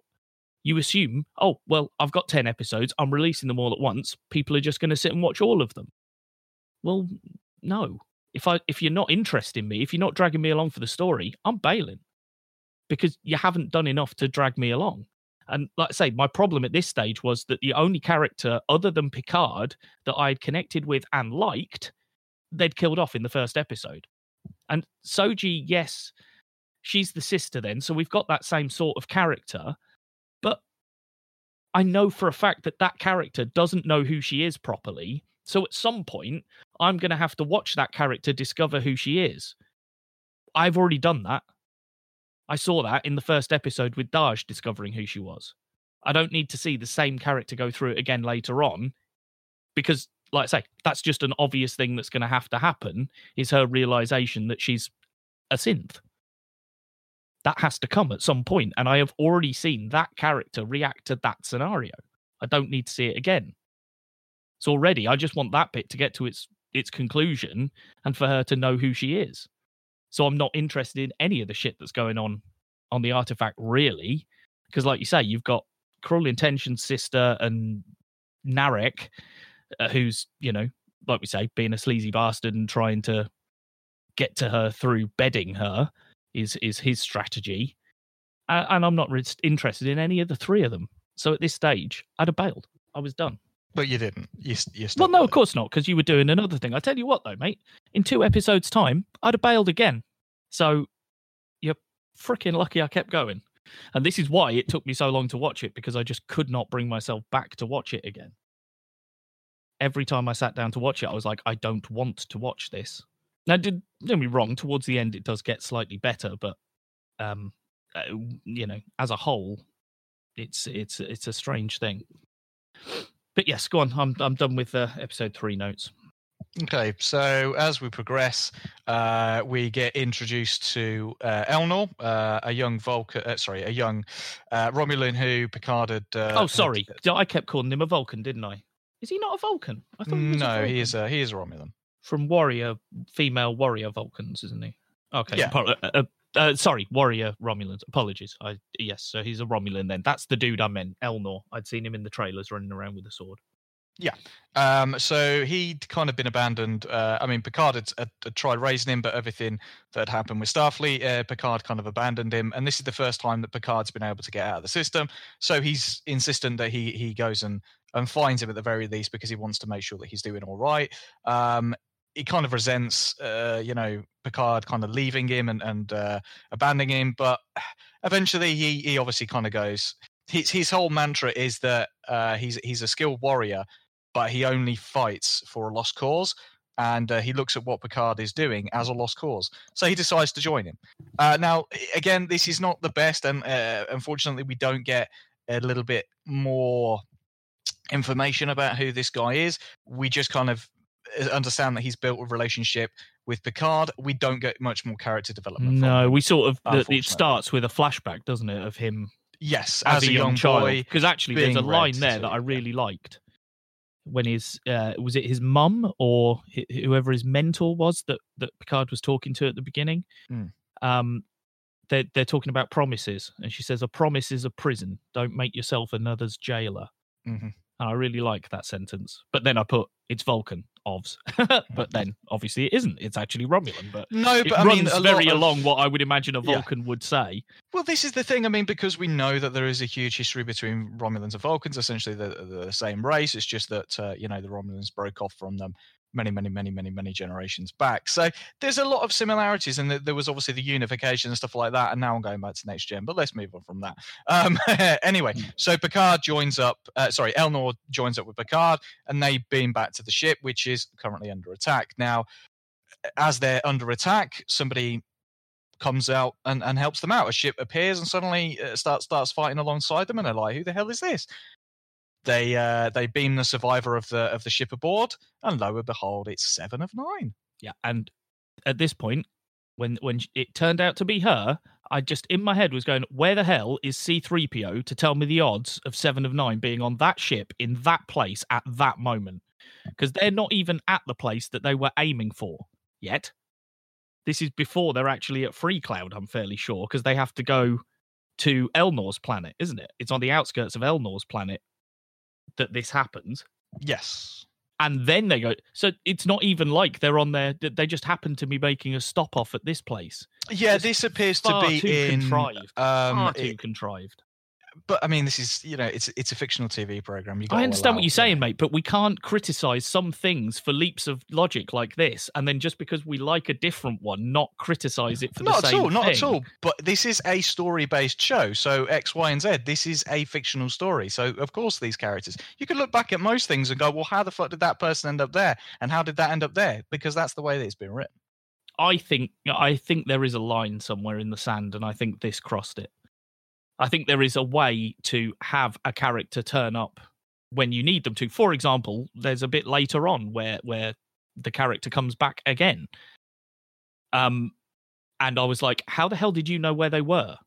You assume, oh, well, I've got 10 episodes. I'm releasing them all at once. People are just going to sit and watch all of them. Well, no. If I if you're not interested in me, if you're not dragging me along for the story, I'm bailing because you haven't done enough to drag me along. And like I say, my problem at this stage was that the only character other than Picard that I had connected with and liked, they'd killed off in the first episode. And Soji, yes, she's the sister then, so we've got that same sort of character. But I know for a fact that that character doesn't know who she is properly. So at some point, I'm going to have to watch that character discover who she is. I've already done that. I saw that in the first episode with Dahj discovering who she was. I don't need to see the same character go through it again later on because, like I say, that's just an obvious thing that's going to have to happen is her realization that she's a synth. That has to come at some point, and I have already seen that character react to that scenario. I don't need to see it again. So already, I just want that bit to get to its its conclusion and for her to know who she is. So I'm not interested in any of the shit that's going on on the artifact, really, because like you say, you've got Cruel Intention's sister and Narek, uh, who's you know, like we say, being a sleazy bastard and trying to get to her through bedding her is is his strategy. Uh, and I'm not re- interested in any of the three of them. So at this stage, I'd have bailed. I was done. But you didn't. You, you Well, no, of course not, because you were doing another thing. I tell you what, though, mate, in two episodes' time, I'd have bailed again. So you're freaking lucky I kept going. And this is why it took me so long to watch it, because I just could not bring myself back to watch it again. Every time I sat down to watch it, I was like, I don't want to watch this. Now, did, don't be wrong, towards the end, it does get slightly better, but, um, uh, you know, as a whole, it's it's it's a strange thing. But yes, go on. I'm I'm done with uh, episode three notes. Okay, so as we progress, uh, we get introduced to uh, Elnor, uh, a young Vulcan. Uh, sorry, a young uh, Romulan who Picard had. Uh, oh, had- sorry, D- I kept calling him a Vulcan, didn't I? Is he not a Vulcan? I thought he was a No, he is a he is a Romulan. from warrior female warrior Vulcans, isn't he? Okay, Yeah. apo- uh, uh, uh, sorry, warrior Romulans. Apologies. I yes, so he's a Romulan then. That's the dude I meant, Elnor. I'd seen him in the trailers running around with a sword. Yeah. Um, so he'd kind of been abandoned. Uh, I mean, Picard had, had, had tried raising him, but everything that had happened with Starfleet, uh, Picard kind of abandoned him. And this is the first time that Picard's been able to get out of the system. So he's insistent that he he goes and and finds him at the very least because he wants to make sure that he's doing all right. Um, he kind of resents, uh, you know, Picard kind of leaving him and and uh, abandoning him, but eventually he he obviously kind of goes. His his whole mantra is that uh, he's he's a skilled warrior, but he only fights for a lost cause. And uh, he looks at what Picard is doing as a lost cause. So he decides to join him. Uh, now, again, this is not the best. And uh, unfortunately, we don't get a little bit more information about who this guy is. We just kind of uh, understand that he's built a relationship with Picard. We don't get much more character development. No, we sort of it starts with a flashback, doesn't it, of him Yes, as, a young, child. boy. Because actually, there's a line there that I really liked. When his uh, was it his mum or whoever his mentor was that that Picard was talking to at the beginning? Mm. Um, they're they're talking about promises, and she says, "A promise is a prison. Don't make yourself another's jailer." Mhm. And I really like that sentence. But then I put it's Vulcan, ovs. but then obviously it isn't. It's actually Romulan. But No, it but I runs mean, very of- along what I would imagine a Yeah. Vulcan would say. Well, this is the thing. I mean, because we know that there is a huge history between Romulans and Vulcans. Essentially, the the same race. It's just that uh, you know the Romulans broke off from them many, many, many, many, many generations back. So there's a lot of similarities, and there was obviously the unification and stuff like that. And now I'm going back to next gen, but let's move on from that. Um, anyway, so Picard joins up. Uh, sorry, Elnor joins up with Picard, and they beam back to the ship, which is currently under attack. Now, as they're under attack, somebody comes out and, and helps them out. A ship appears and suddenly uh, starts starts fighting alongside them, and they're like, "Who the hell is this?" They uh, they beam the survivor of the of the ship aboard, and lo and behold, it's seven of nine. Yeah, and at this point, when when it turned out to be her, I just in my head was going, "Where the hell is C three PO to tell me the odds of seven of nine being on that ship in that place at that moment?" Because they're not even at the place that they were aiming for yet. This is before they're actually at Freecloud. I'm fairly sure because they have to go to Elnor's planet, isn't it? It's on the outskirts of Elnor's planet that this happens Yes. and then they go. So it's not even like they're on there. They just happen to be making a stop off at this place. Yeah, Just this appears to be too in. contrived. Um, far too it- contrived. But I mean, this is you know, it's it's a fictional TV program. You I understand what you're saying, mate, but we can't criticize some things for leaps of logic like this, and then just because we like a different one, not criticize it for Not the same. Not at all, not at all. But this is a story-based show, so X, Y, and Z. This is a fictional story, so of course these characters. You could look back at most things and go, "Well, how the fuck did that person end up there? And how did that end up there?" Because that's the way that it's been written. I think I think there is a line somewhere in the sand, and I think this crossed it. I think there is a way to have a character turn up when you need them to. For example, there's a bit later on where where the character comes back again. Um, and I was like, how the hell did you know where they were?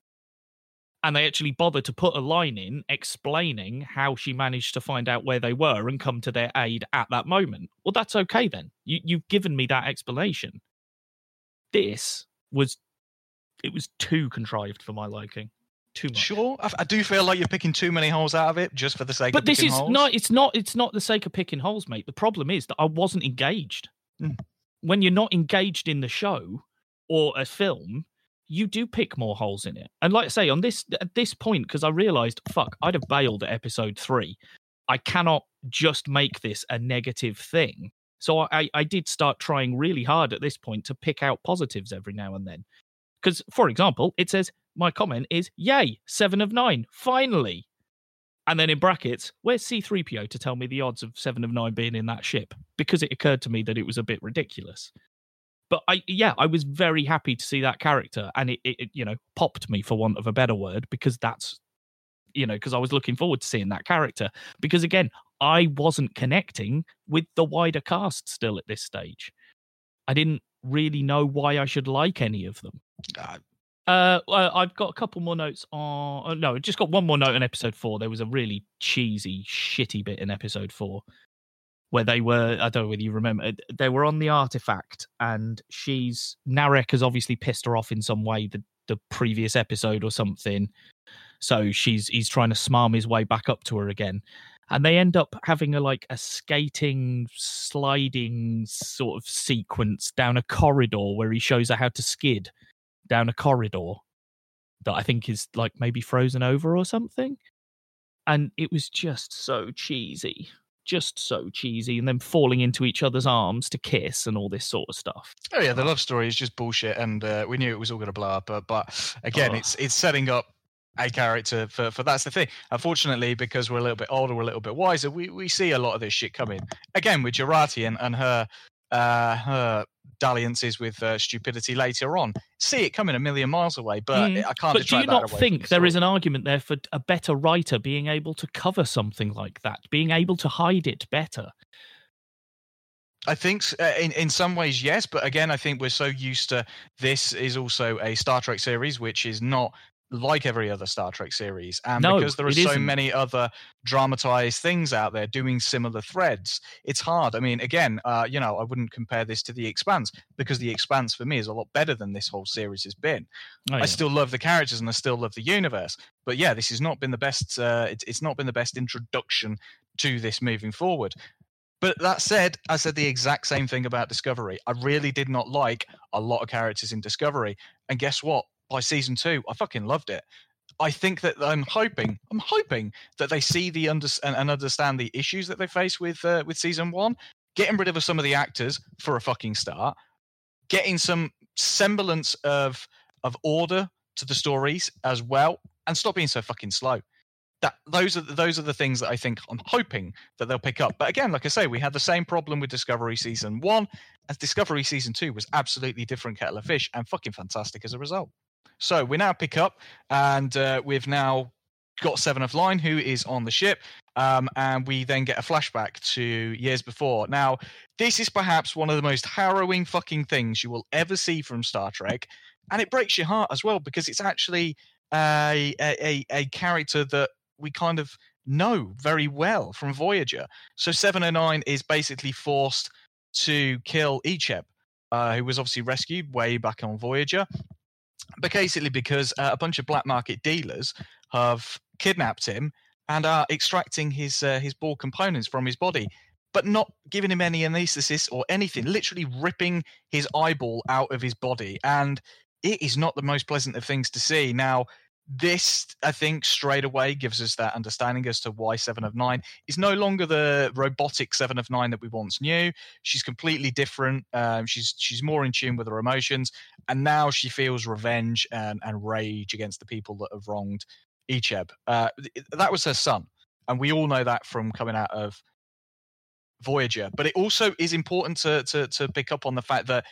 And they actually bothered to put a line in explaining how she managed to find out where they were and come to their aid at that moment. Well, that's okay then. You you've given me that explanation this was it was too contrived for my liking too much Sure, I, I do feel like you're picking too many holes out of it just for the sake of picking up. but this is holes. not it's not it's not the sake of picking holes mate the problem is that i wasn't engaged Mm. when you're not engaged in the show or a film you do pick more holes in it and like i say on this at this point because i realized fuck i'd have bailed at episode three I cannot just make this a negative thing. So I, I did start trying really hard at this point to pick out positives every now and then. Because, for example, it says, my comment is, yay, seven of nine, finally. And then in brackets, where's C3PO to tell me the odds of seven of nine being in that ship? Because it occurred to me that it was a bit ridiculous. But I, yeah, I was very happy to see that character, and it, it, it you know, popped me for want of a better word because that's, you know, because I was looking forward to seeing that character. Because again, I wasn't connecting with the wider cast still at this stage. I didn't really know why I should like any of them. Uh, Uh, I've got a couple more notes on. Oh, no, just got one more note on episode four. There was a really cheesy, shitty bit in episode four where they were. I don't know whether you remember. uh, They were on the artifact, and she's Narek has obviously pissed her off in some way. The the previous episode or something. So she's he's trying to smarm his way back up to her again, and they end up having a like a skating, sliding sort of sequence down a corridor where he shows her how to skid down a corridor that I think is like maybe frozen over or something. And it was just so cheesy. Just so cheesy. And then falling into each other's arms to kiss and all this sort of stuff. Oh yeah, the love story is just bullshit, and uh, we knew it was all going to blow up. But, but again, Oh. it's it's setting up a character for for that's the thing. Unfortunately, because we're a little bit older, we're a little bit wiser, we we see a lot of this shit coming. Again, with Jurati and, and her uh her dalliances with uh, stupidity later on, see it coming a million miles away. But Mm, I can't. But do you not think there is an argument there for a better writer being able to cover something like that, being able to hide it better? I think uh, in in some ways yes, but again, I think we're so used to this is also a Star Trek series, which is not like every other Star Trek series, and No, because there are so isn't. many other dramatized things out there doing similar threads, it's hard. I mean, again, uh, you know, I wouldn't compare this to The Expanse because The Expanse for me is a lot better than this whole series has been. Oh, I still love the characters and I still love the universe. But yeah, this has not been the best. Uh, it's, it's not been the best introduction to this moving forward. But that said, I said the exact same thing about Discovery. I really did not like a lot of characters in Discovery, and guess what? By season two, I fucking loved it. I think that I'm hoping, I'm hoping that they see the under and, and understand the issues that they face with uh, with season one. Getting rid of some of the actors for a fucking start, getting some semblance of of order to the stories as well, and stop being so fucking slow. That those are those are the things that I think I'm hoping that they'll pick up. But again, like I say, we had the same problem with Discovery season one, as Discovery season two was absolutely different kettle of fish and fucking fantastic as a result. So we now pick up, and uh, we've now got Seven of Nine, who is on the ship, um, and we then get a flashback to years before. Now, this is perhaps one of the most harrowing fucking things you will ever see from Star Trek, and it breaks your heart as well because it's actually a a, a, character that we kind of know very well from Voyager. So Seven of Nine is basically forced to kill Icheb, uh, who was obviously rescued way back on Voyager. But basically, because uh, a bunch of black market dealers have kidnapped him and are extracting his uh, his Borg components from his body, but not giving him any anaesthesis or anything. Literally ripping his eyeball out of his body, and it is not the most pleasant of things to see. Now, this I think straight away gives us that understanding as to why Seven of Nine is no longer the robotic Seven of Nine that we once knew. She's completely different. Um, she's she's more in tune with her emotions, and now she feels revenge and, and rage against the people that have wronged Icheb. Uh, that was her son, and we all know that from coming out of Voyager. But it also is important to to to pick up on the fact that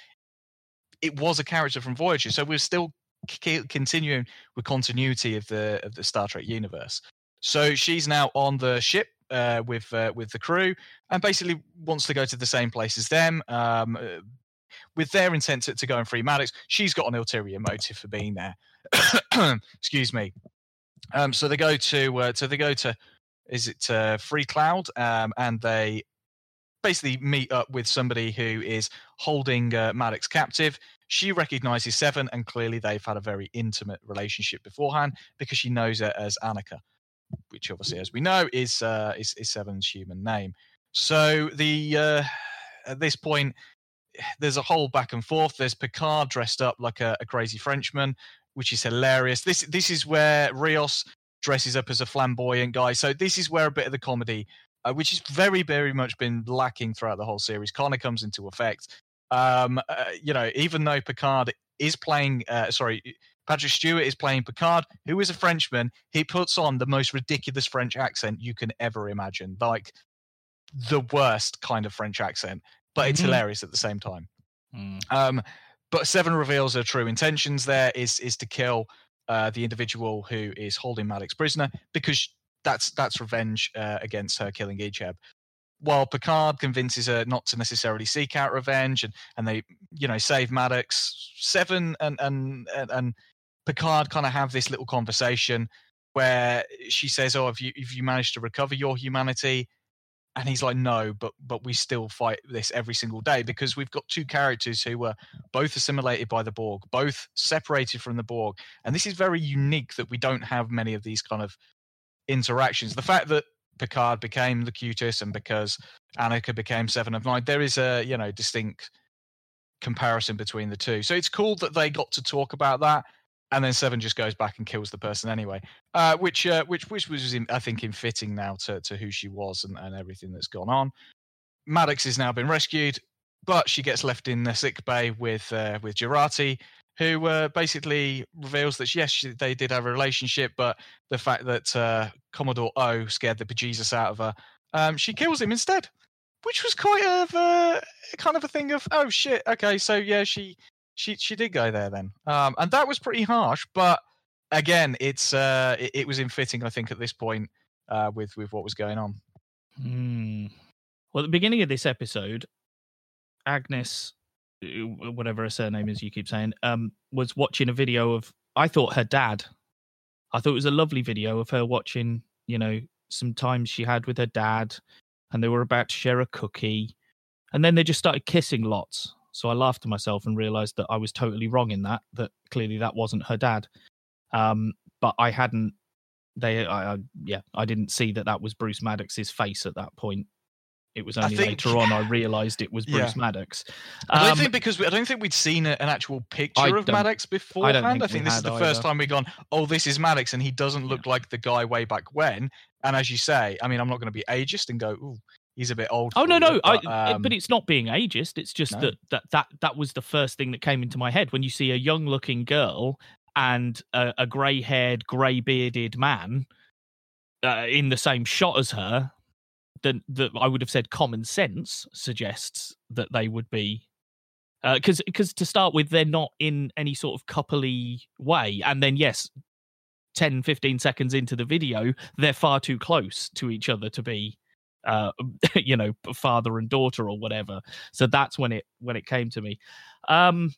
it was a character from Voyager, so we're still continuing with continuity of the of the Star Trek universe. So she's now on the ship uh, with uh, with the crew, and basically wants to go to the same place as them. Um, uh, with their intent to, to go and free Maddox, she's got an ulterior motive for being there. Excuse me. Um, so they go to uh, so they go to is it uh, Freecloud, um, and they basically meet up with somebody who is holding uh, Maddox captive. She recognizes Seven, and clearly they've had a very intimate relationship beforehand because she knows her as Annika, which obviously, as we know, is uh, is, is Seven's human name. So the uh, at this point, there's a whole back and forth. There's Picard dressed up like a, a crazy Frenchman, which is hilarious. This this is where Rios dresses up as a flamboyant guy. So this is where a bit of the comedy, uh, which has very, very much been lacking throughout the whole series, kind of comes into effect. Um, uh, you know, even though Picard is playing, uh, sorry, Patrick Stewart is playing Picard, who is a Frenchman. He puts on the most ridiculous French accent you can ever imagine, like the worst kind of French accent, but it's Mhm. hilarious at the same time. Mm. Um, but Seven reveals her true intentions. There is is to kill uh, the individual who is holding Maddox prisoner because that's that's revenge uh, against her killing Icheb. While Picard convinces her not to necessarily seek out revenge, and, and they you know save Maddox. Seven and and and, and Picard kind of have this little conversation where she says, "Oh, have you have you managed to recover your humanity?" and he's like no but but we still fight this every single day because we've got two characters who were both assimilated by the borg both separated from the borg and this is very unique that we don't have many of these kind of interactions the fact that picard became Locutus and because Annika became seven of nine there is a you know distinct comparison between the two so it's cool that they got to talk about that and then seven just goes back and kills the person anyway uh, which uh, which which was in, I think in fitting now to to who she was and, and everything that's gone on. Maddox has now been rescued, but she gets left in the sick bay with uh, with Jurati, who uh, basically reveals that yes, they did have a relationship, but the fact that uh, Commodore O scared the bejesus out of her, um, she kills him instead, which was quite of a kind of a thing of oh shit, okay, so yeah, she she she did go there then, um, and that was pretty harsh, but again, it's uh, it, it was in fitting, I think, at this point uh, with with what was going on. Mm. Well, at the beginning of this episode, Agnes, whatever her surname is, you keep saying, um, was watching a video of. I thought her dad. I thought it was a lovely video of her watching, you know, some times she had with her dad, and they were about to share a cookie, and then they just started kissing lots. So I laughed to myself and realized that I was totally wrong in that. That clearly that wasn't her dad. Um, but I hadn't. They, I, I, yeah, I didn't see that that was Bruce Maddox's face at that point. It was only think- later on I realised it was Yeah. Bruce Maddox. I don't Um, think because we, I don't think we'd seen a, an actual picture I of Maddox beforehand. I think, think this is the first time we've gone, oh, this is Maddox, and he doesn't look like the guy way back when. And as you say, I mean, I'm not going to be ageist and go, ooh, he's a bit old. Oh no, you," no, but, I, um, but it's not being ageist. It's just No. that, that that that was the first thing that came into my head when you see a young-looking girl and a, a grey-haired, grey-bearded man uh, in the same shot as her. That I would have said common sense suggests that they would be. Because, because to start with, they're not in any sort of coupley way, and then yes, 10, 15 seconds into the video, they're far too close to each other to be uh you know father and daughter or whatever. So that's when it when it came to me. Um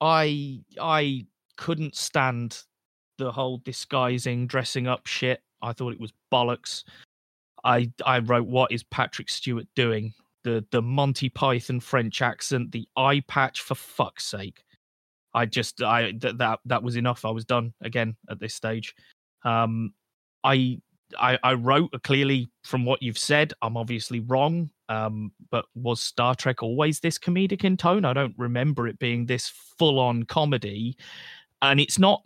i i couldn't stand the whole disguising dressing up shit. I thought it was bollocks i i wrote what is patrick stewart doing the the monty python french accent the eye patch for fuck's sake i just i th- that that was enough i was done again at this stage um i I, I wrote uh, clearly from what you've said. I'm obviously wrong. Um, but was Star Trek always this comedic in tone? I don't remember it being this full on comedy. And it's not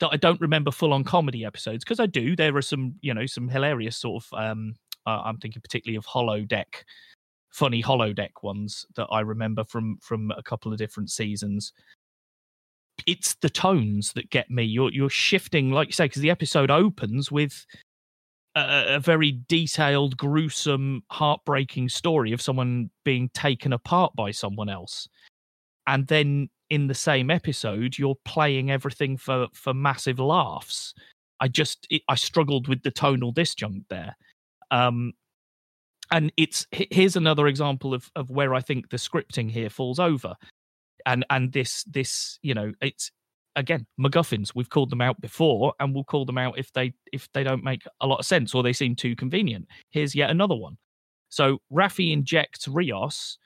that I don't remember full on comedy episodes because I do. There are some, you know, some hilarious sort of. Um, uh, I'm thinking particularly of holodeck, funny holodeck ones that I remember from from a couple of different seasons. It's the tones that get me. You're you're shifting, like you say, because the episode opens with a, a very detailed, gruesome, heartbreaking story of someone being taken apart by someone else, and then in the same episode, you're playing everything for for massive laughs. I just it, I struggled with the tonal disjunct there, um, and it's here's another example of of where I think the scripting here falls over, and and this this you know it's again MacGuffins. We've called them out before, and we'll call them out if they if they don't make a lot of sense or they seem too convenient. Here's yet another one. So Raffi injects Rios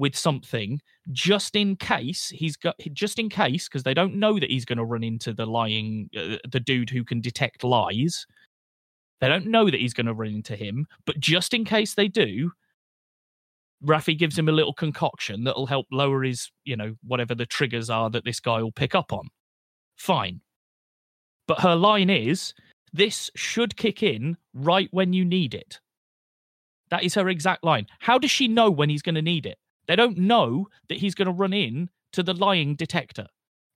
with something just in case he's got just in case because they don't know that he's going to run into the lying uh, the dude who can detect lies. They don't know that he's going to run into him, but just in case they do, Raffi gives him a little concoction that'll help lower his, you know, whatever the triggers are that this guy will pick up on. Fine. But her line is This should kick in right when you need it. That is her exact line. How does she know when he's going to need it? They don't know that he's going to run in to the lying detector.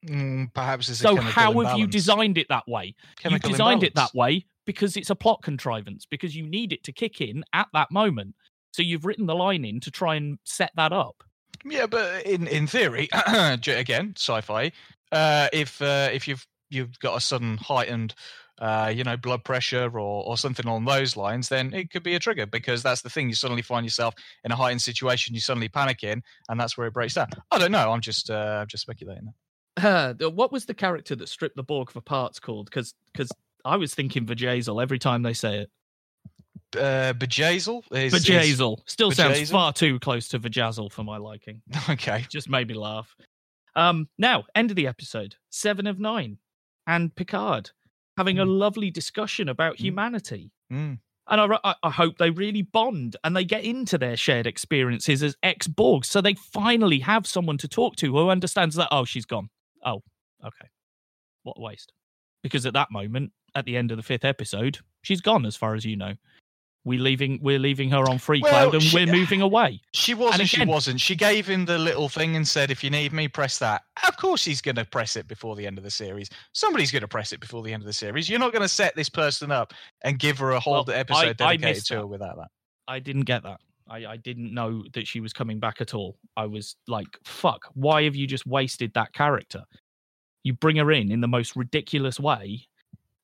Mm, perhaps it's a So how have you designed it that way? Chemical you designed it that way because it's a plot contrivance because you need it to kick in at that moment. So you've written the line in to try and set that up. Yeah, but in in theory, again, sci-fi. Uh, if uh, if you've you've got a sudden heightened, uh, you know, blood pressure or or something along those lines, then it could be a trigger because that's the thing. You suddenly find yourself in a heightened situation. You suddenly panic in, and that's where it breaks down. I don't know. I'm just uh, I'm just speculating. Uh, what was the character that stripped the Borg for parts called? Because because I was thinking Vajazel every time they say it. Uh, Bjayzl is, is Vajazel still sounds far too close to Vajazzle for my liking. okay. Just made me laugh. Um, now end of the episode, seven of nine, and Picard having a lovely discussion about humanity. Mm. And I, I, I hope they really bond and they get into their shared experiences as ex Borgs. So they finally have someone to talk to who understands that, oh, she's gone. Oh, okay. What a waste. Because at that moment, at the end of the fifth episode, she's gone, as far as you know. We leaving we're leaving her on free Well, cloud and she- we're moving away. She wasn't. she wasn't. She gave him the little thing and said, "If you need me, press that." Of course, he's going to press it before the end of the series. Somebody's going to press it before the end of the series. You're not going to set this person up and give her a whole Well, episode I dedicated missed to her without that. I didn't get that. I, I didn't know that she was coming back at all. I was like, fuck, why have you just wasted that character? You bring her in in the most ridiculous way,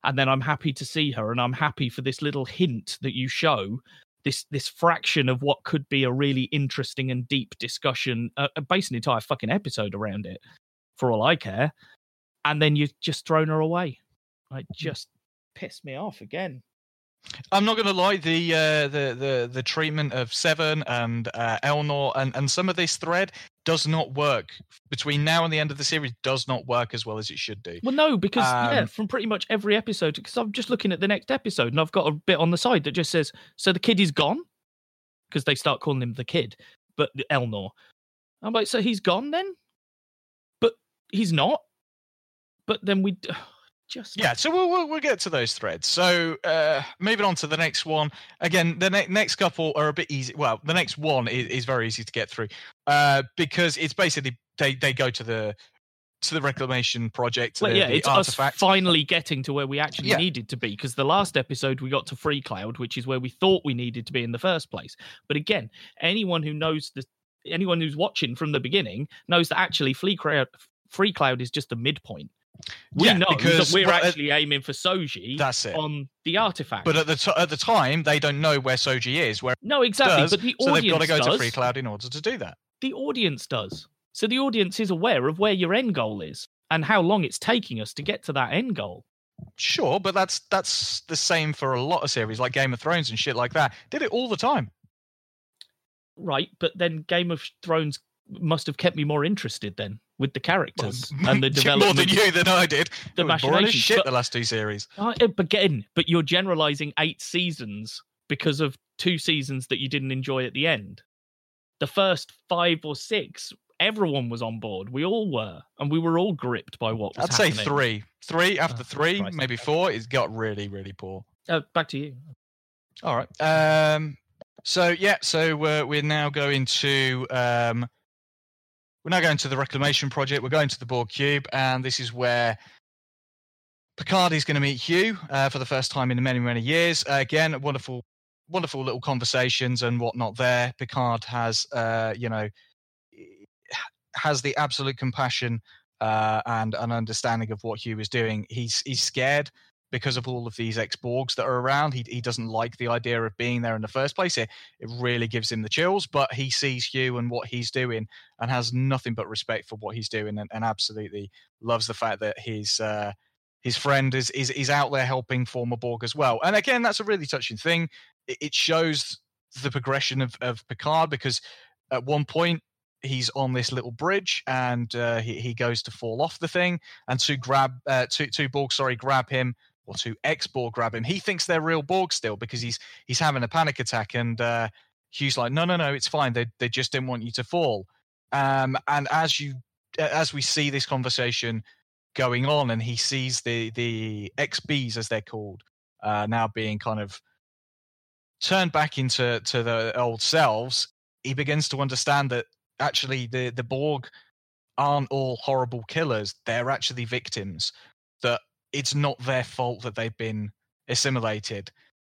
and then I'm happy to see her, and I'm happy for this little hint that you show this this fraction of what could be a really interesting and deep discussion, uh, uh, based an entire fucking episode around it, for all I care. And then you've just thrown her away. Like, just pissed me off again. I'm not going to lie. The uh, the the the treatment of Seven and uh, Elnor and and some of this thread does not work between now and the end of the series. Does not work as well as it should do. Well, no, because yeah, Um, from pretty much every episode. Because I'm just looking at the next episode, and I've got a bit on the side that just says, "So the kid is gone," because they start calling him the kid, but Elnor. I'm like, so he's gone then, but he's not. But then we just Yeah, so we'll, we'll we'll get to those threads. So uh, moving on to the next one. Again, the ne- next couple are a bit easy. Well, the next one is, is very easy to get through uh, because it's basically they they go to the to the reclamation project. Well, the, yeah, the it's artifact. us finally getting to where we actually Yeah. needed to be. Because the last episode we got to Freecloud, which is where we thought we needed to be in the first place. But again, anyone who knows the anyone who's watching from the beginning knows that actually Freecloud, Free Cloud is just a midpoint. We Yeah, know because- that we're well, uh, actually aiming for Soji That's it. on the artifact. But at the t- at the time, they don't know where Soji is. Where no, exactly. does, but the audience so they've got to go does. to Freecloud in order to do that. the audience does. So the audience is aware of where your end goal is and how long it's taking us to get to that end goal. Sure, but that's that's the same for a lot of series like Game of Thrones and shit like that. Did it all the time. Right, but then Game of Thrones must have kept me more interested then with the characters and the development. more than you than I did. the It boring as machinations, shit but- the last two series. Uh, uh, but again, but you're generalizing eight seasons because of two seasons that you didn't enjoy at the end. The first five or six, everyone was on board. We all were, and we were all gripped by what was I'd say three. Three after Oh, three, Christ. maybe four. It's got really, really poor. Uh, back to you. All right. Um. So yeah. So uh, we're now going to um. We're now going to the reclamation project. We're going to the Borg cube, and this is where Picard is going to meet Hugh uh, for the first time in many, many years. Uh, again, wonderful, wonderful little conversations and whatnot. There, Picard has, uh, you know, has the absolute compassion uh, and an understanding of what Hugh is doing. He's he's scared because of all of these ex Borgs that are around. He he doesn't like the idea of being there in the first place. It it really gives him the chills. But he sees Hugh and what he's doing and has nothing but respect for what he's doing and, and absolutely loves the fact that his uh, his friend is, is is out there helping former Borg as well. And again, that's a really touching thing. It, it shows the progression of, of Picard because at one point he's on this little bridge and uh, he, he goes to fall off the thing and to grab uh, two two Borg sorry grab him or two ex Borg grab him. He thinks they're real Borg still because he's he's having a panic attack and uh, Hugh's like no no no it's fine they they just didn't want you to fall. Um, and as you as we see this conversation going on and he sees the the XBs as they're called uh, now being kind of turned back into to the old selves, he begins to understand that actually the the Borg aren't all horrible killers. They're actually victims. That it's not their fault that they've been assimilated.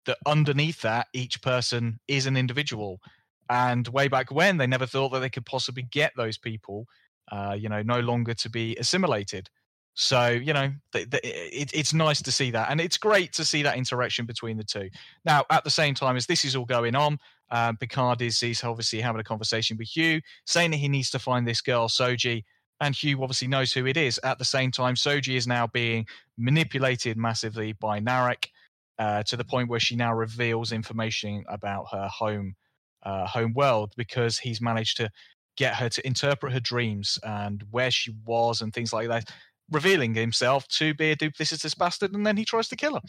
That underneath that, each person is an individual. And way back when, they never thought that they could possibly get those people, uh, you know, no longer to be assimilated. So you know, th- th- it, it's nice to see that, and it's great to see that interaction between the two. Now, at the same time as this is all going on, um, Picard is he's obviously having a conversation with Hugh, saying that he needs to find this girl Soji, and Hugh obviously knows who it is. At the same time, Soji is now being manipulated massively by Narek uh, to the point where she now reveals information about her home uh, home world because he's managed to get her to interpret her dreams and where she was and things like that revealing himself to be a duplicitous bastard, and then he tries to kill her.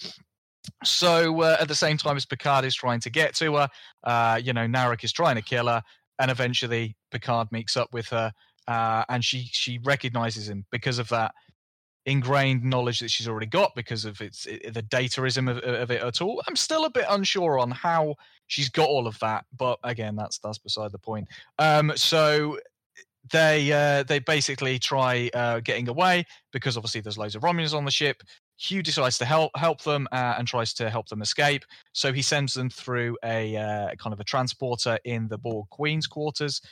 So uh, at the same time as Picard is trying to get to her, uh, you know, Narek is trying to kill her, and eventually Picard meets up with her, uh, and she she recognizes him because of that ingrained knowledge that she's already got because of its it, the dataism of, of it at all. I'm still a bit unsure on how she's got all of that, but again, that's that's beside the point. Um, so they uh, they basically try uh, getting away because obviously there's loads of Romulans on the ship. Hugh decides to help help them uh, and tries to help them escape. So he sends them through a uh, kind of a transporter in the Borg Queen's quarters,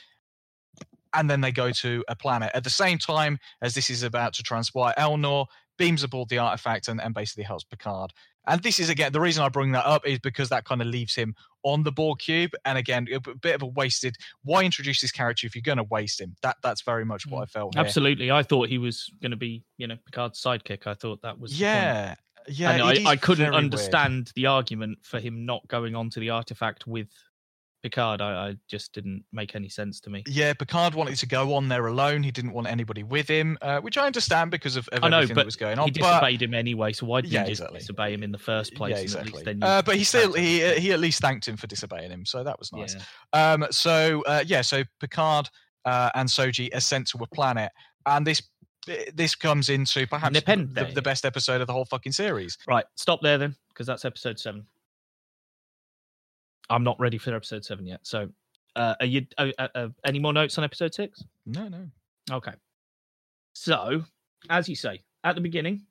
and then they go to a planet. At the same time as this is about to transpire, Elnor beams aboard the artifact and, and basically helps Picard. And this is again the reason I bring that up is because that kind of leaves him on the Borg cube. And again, a bit of a wasted. Why introduce this character if you're going to waste him? That that's very much what mm. I felt. Absolutely, I thought he was going to be, you know, Picard's sidekick. I thought that was yeah, yeah. And I, I couldn't understand weird. the argument for him not going on to the artifact with Picard, I, I, just didn't make any sense to me. Yeah, Picard wanted to go on there alone. He didn't want anybody with him, uh, which I understand because of, of I know, everything that was going on. He disobeyed but... him anyway, so why did yeah, he just exactly. disobey him in the first place? Yeah, exactly. Uh, but he still he he at least thanked him for disobeying him, so that was nice. Yeah. Um, so uh, yeah, so Picard uh, and Soji are sent to a planet, and this this comes into perhaps the, the best episode of the whole fucking series. Right, stop there then, because that's episode seven. I'm not ready for episode seven yet. So, uh, are you uh, uh, uh, any more notes on episode six? No, no. Okay. So, as you say at the beginning,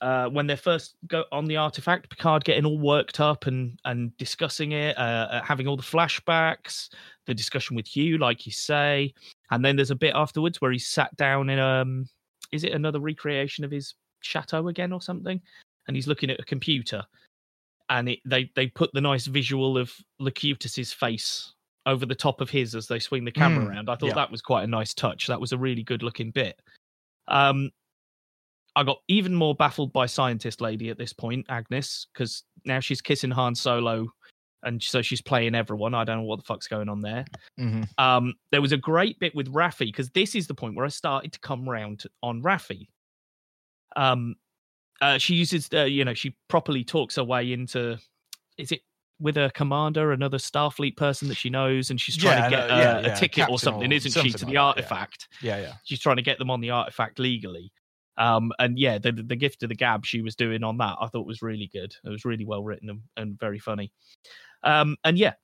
uh, when they first go on the artifact, Picard getting all worked up and and discussing it, uh, uh, having all the flashbacks, the discussion with Hugh, like you say, and then there's a bit afterwards where he's sat down in um, is it another recreation of his chateau again or something, and he's looking at a computer and it, they they put the nice visual of Locutus's face over the top of his as they swing the camera mm, around. I thought yeah. that was quite a nice touch. That was a really good looking bit. Um, I got even more baffled by scientist lady at this point, Agnes, because now she's kissing Han Solo, and so she's playing everyone. I don't know what the fuck's going on there. Mm-hmm. Um, there was a great bit with Raffi because this is the point where I started to come round on Raffi. Um, uh, she uses, uh, you know, she properly talks her way into. Is it with a commander, another Starfleet person that she knows, and she's trying yeah, to get no, yeah, a, ticket Captain or something, or isn't something she, to like the artifact? Yeah. yeah, She's trying to get them on the artifact legally. Um, and yeah, the the gift of the gab she was doing on that, I thought was really good. It was really well written and, and very funny. Um, and yeah,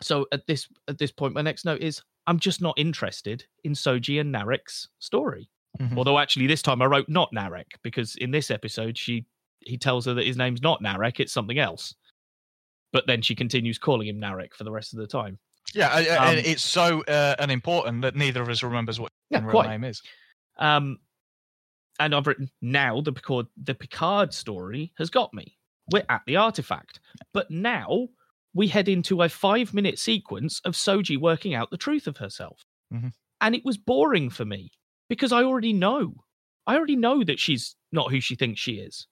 so at this at this point, my next note is I'm just not interested in Soji and Narek's story. Mm-hmm. Although actually this time I wrote not Narek because in this episode she he tells her that his name's not Narek, it's something else. But then she continues calling him Narek for the rest of the time. Yeah, um, and it's so uh, unimportant that neither of us remembers what yeah, real quite. name is. Um, and I've written now the Picard the Picard story has got me. We're at the artifact, but now we head into a five minute sequence of Soji working out the truth of herself, mm-hmm. and it was boring for me because I already know. I already know that she's not who she thinks she is.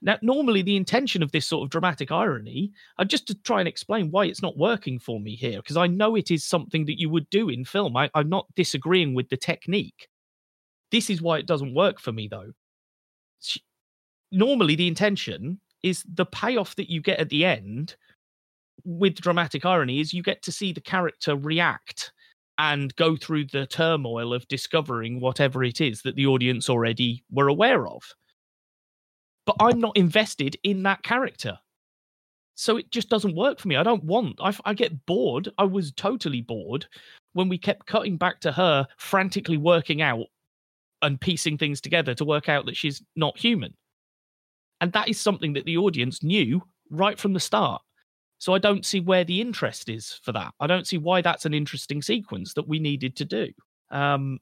Now, normally the intention of this sort of dramatic irony are just to try and explain why it's not working for me here, because I know it is something that you would do in film. I, I'm not disagreeing with the technique. This is why it doesn't work for me, though. She, normally the intention is the payoff that you get at the end with dramatic irony is you get to see the character react and go through the turmoil of discovering whatever it is that the audience already were aware of. but I'm not invested in that character. So it just doesn't work for me. I don't want. I, I get bored. I was totally bored when we kept cutting back to her frantically working out and piecing things together to work out that she's not human. And that is something that the audience knew right from the start. So I don't see where the interest is for that. I don't see why that's an interesting sequence that we needed to do. Um,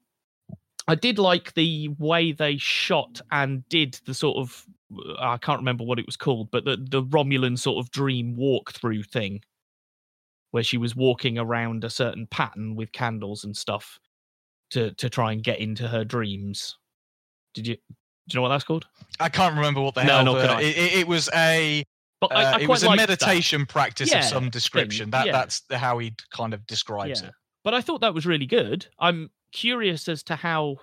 I did like the way they shot and did the sort of I can't remember what it was called, but the the Romulan sort of dream walkthrough thing, where she was walking around a certain pattern with candles and stuff to to try and get into her dreams. Did you do you know what that's called? I can't remember what the No, hell. nor can the- I. It, it, it was a But uh, I, I it was a liked that. meditation practice Yeah, of some description. That yeah. that's the, how he kind of describes Yeah. it. But I thought that was really good. I'm curious as to how,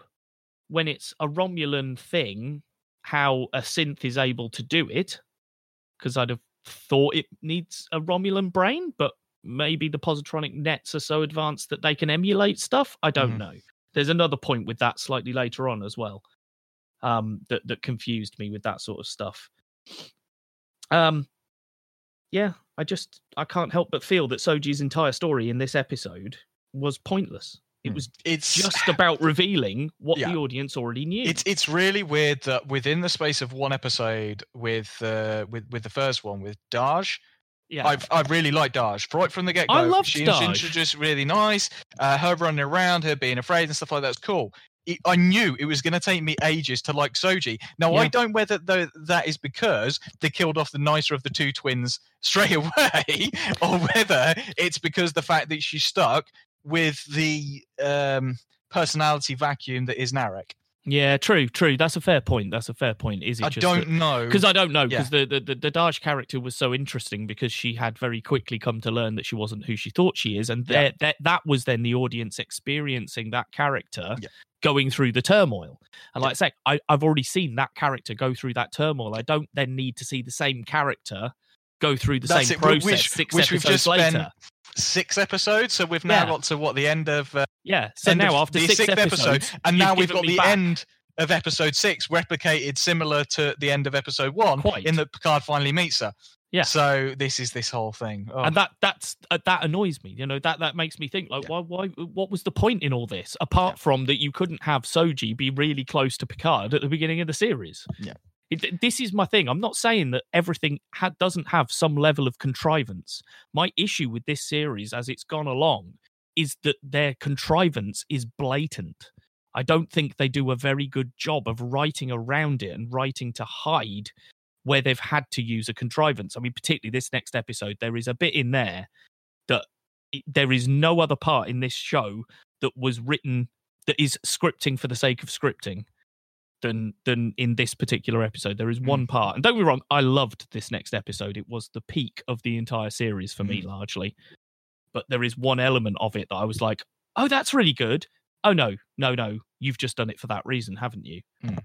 when it's a Romulan thing, how a synth is able to do it. Because I'd have thought it needs a Romulan brain, but maybe the positronic nets are so advanced that they can emulate stuff. I don't Mhm. know. There's another point with that slightly later on as well. Um, that that confused me with that sort of stuff. Um, yeah, I just I can't help but feel that Soji's entire story in this episode was pointless. It Hmm. was It's just about revealing what Yeah. the audience already knew. It's it's really weird that within the space of one episode with uh, with with the first one with Dahj, yeah, I've I really liked Dahj right from the get go. I love she, Dahj. introduced really nice. Uh, her running around, her being afraid and stuff like that's cool. It, I knew it was going to take me ages to like Soji. Now I don't whether though that is because they killed off the nicer of the two twins straight away, or whether it's because the fact that she's stuck with the um, personality vacuum that is Narek. Yeah, true, true. That's a fair point. That's a fair point. Is it I don't know because I don't know Yeah. because the, the the the Dahj character was so interesting because she had very quickly come to learn that she wasn't who she thought she is, and Yeah. that that that was then the audience experiencing that character Yeah. going through the turmoil. And Yeah. like I say, I, I've already seen that character go through that turmoil. I don't then need to see the same character go through the That's same it, process which- six which we've episodes just later. spent six episodes, so we've now Yeah. got to what the end of uh, Yeah. So now after the six sixth episode, episodes, and now we've got the back- end of episode six replicated similar to the end of episode one Quite. in that Picard finally meets her. Yeah. So this is this whole thing. Oh, and that that's uh, that annoys me you know that that makes me think like Yeah. why why what was the point in all this apart from that you couldn't have soji be really close to picard at the beginning of the series Yeah. This is my thing. I'm not saying that everything ha- doesn't have some level of contrivance. My issue with this series as it's gone along is that their contrivance is blatant. I don't think they do a very good job of writing around it and writing to hide where they've had to use a contrivance. I mean, particularly this next episode, there is a bit in there that there is no other part in this show that was written that is scripting for the sake of scripting than than in this particular episode. There is hmm. one part, and don't be wrong, I loved this next episode. It was the peak of the entire series for me, hmm. largely. But there is one element of it that I was like, "Oh, that's really good." Oh no, no, no! You've just done it for that reason, haven't you? Hmm.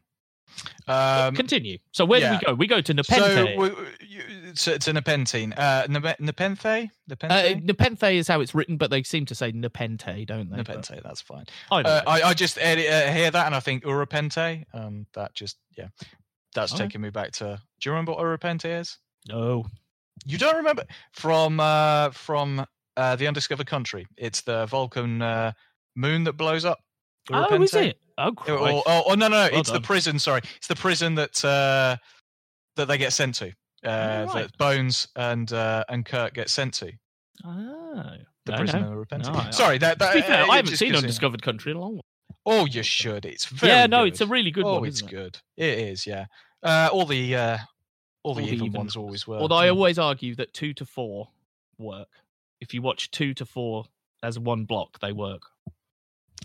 Um, Continue. So where yeah. do we go? We go to so Nepenthe. w- w- you- it's, it's a Nepentine. Uh, Nep- Nepenthe? Uh, Nepenthe? Nepenthe is how it's written, but they seem to say Nepente, don't they? But that's fine. either Uh. I, I just edit, uh, hear that and I think Rura Penthe. Um, that just, yeah, that's taking me back to. Do you remember what Rura Penthe is? no. You don't remember from uh, from uh, the Undiscovered Country? It's the Vulcan uh, moon that blows up. Oh, is it? Oh, Or, Christ. or, oh, oh, no, no, no! Well it's the prison. Sorry, it's the prison that uh, that they get sent to. Uh, right. That Bones and uh, and Kirk get sent to. Oh. The No, prison no. of Rura Penthe. No, Sorry, that, that To be fair, uh, I haven't seen Undiscovered Country in a long while. Oh, you should. It's very yeah, no, good. it's a really good oh, one. it's it? good. It is, yeah. Uh, all the uh, all the All the even, even ones always work. Although I always argue that two to four work. If you watch two to four as one block, they work,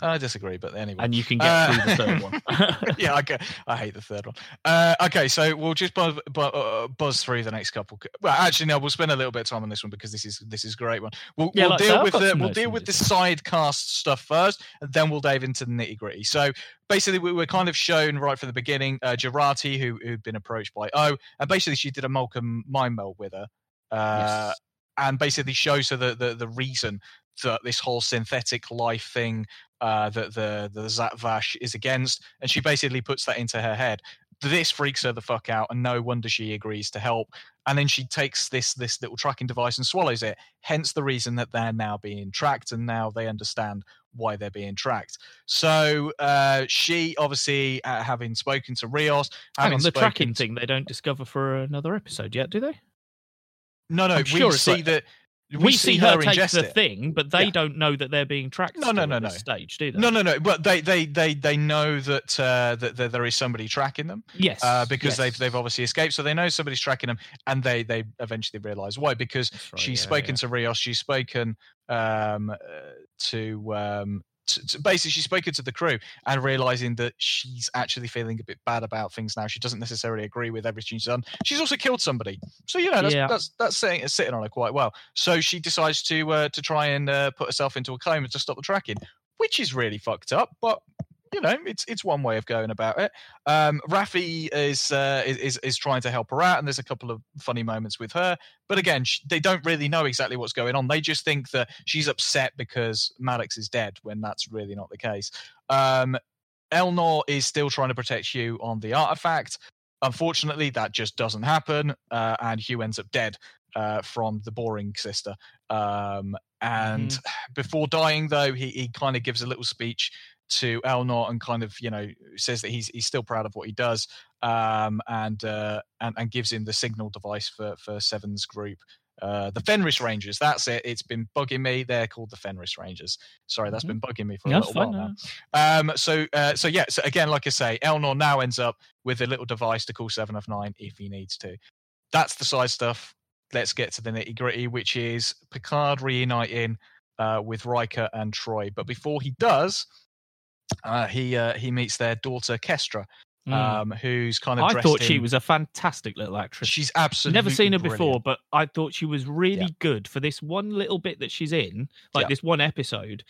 I disagree, but anyway. and you can get Uh, through the third one. yeah, okay. I hate the third one. Uh, okay, so we'll just buzz, bu- uh, buzz through the next couple. Well, actually, no, we'll spend a little bit of time on this one because this is this is a great one. We'll, Yeah, we'll like deal I've with the we'll deal with the this. side cast stuff first, and then we'll dive into the nitty gritty. So basically, we were kind of shown right from the beginning. Uh, Jurati, who who'd been approached by O, and basically she did a Vulcan mind meld with her. Uh, Yes. and basically shows her the, the, the reason that this whole synthetic life thing uh, that the the Zhat Vash is against, and she basically puts that into her head. this freaks her the fuck out, and no wonder she agrees to help. And then she takes this this little tracking device and swallows it. Hence the reason that they're now being tracked, and now they understand why they're being tracked. So uh, she obviously, uh, having spoken to Rios, having on, the tracking to- thing they don't discover for another episode yet, do they? No, no, I'm we sure see like- that. We, see, her, take ingest the it. thing, but they Yeah. don't know that they're being tracked. No, no, no, no. Stage, do they? No, no, no. But they they they they know that uh, that, that there is somebody tracking them. Yes, uh, because yes. they've they've obviously escaped. So they know somebody's tracking them, and they they eventually realize why. Because right, she's yeah, spoken yeah. to Rios, she's spoken um, uh, to. Um, to, to- basically, she's spoken to the crew and realizing that she's actually feeling a bit bad about things now. She doesn't necessarily agree with everything she's done. She's also killed somebody, so you know that's Yeah. that's that's sitting, sitting on her quite well. So she decides to uh, to try and uh, put herself into a coma to stop the tracking, which is really fucked up. But you know, it's it's one way of going about it. Um, Rafi is, uh, is is trying to help her out, and there's a couple of funny moments with her. But again, sh they don't really know exactly what's going on. They just think that she's upset because Maddox is dead, when that's really not the case. Um, Elnor is still trying to protect Hugh on the artifact. Unfortunately, that just doesn't happen, uh, and Hugh ends up dead uh, from the boring sister. Um, and before dying, though, he, he kind of gives a little speech to Elnor and kind of you know says that he's he's still proud of what he does um, and uh, and and gives him the signal device for for Seven's group. Uh, the Fenris Rangers, that's it. It's been bugging me. They're called the Fenris Rangers. Sorry, that's Mhm. been bugging me for a little while now. no. Um, so, uh, so yeah. So again, like I say, Elnor now ends up with a little device to call Seven of Nine if he needs to. That's the side stuff. Let's get to the nitty gritty, which is Picard reuniting uh, with Riker and Troi. But before he does, uh, he uh, he meets their daughter Kestra, Mm. um, who's kind of. I thought she was a fantastic little actress. She's absolutely Never seen her brilliant. before, but I thought she was really good for this one little bit that she's in, like Yeah. this one episode.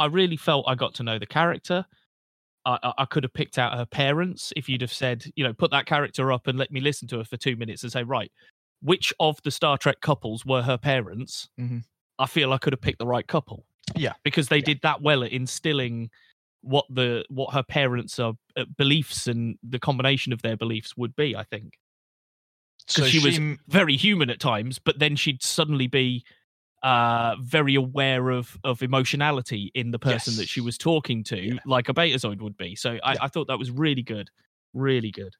I really felt I got to know the character. I, I, could have picked out her parents if you'd have said, you know, put that character up and let me listen to her for two minutes and say, right, which of the Star Trek couples were her parents? Mhm. I feel I could have picked the right couple. Yeah. because they Yeah. did that well at instilling what the what her parents are uh, beliefs and the combination of their beliefs would be. I think So she was very human at times, but then she'd suddenly be uh very aware of of emotionality in the person that she was talking to Yeah. like a betazoid would be so I, Yeah. I thought that was really good really good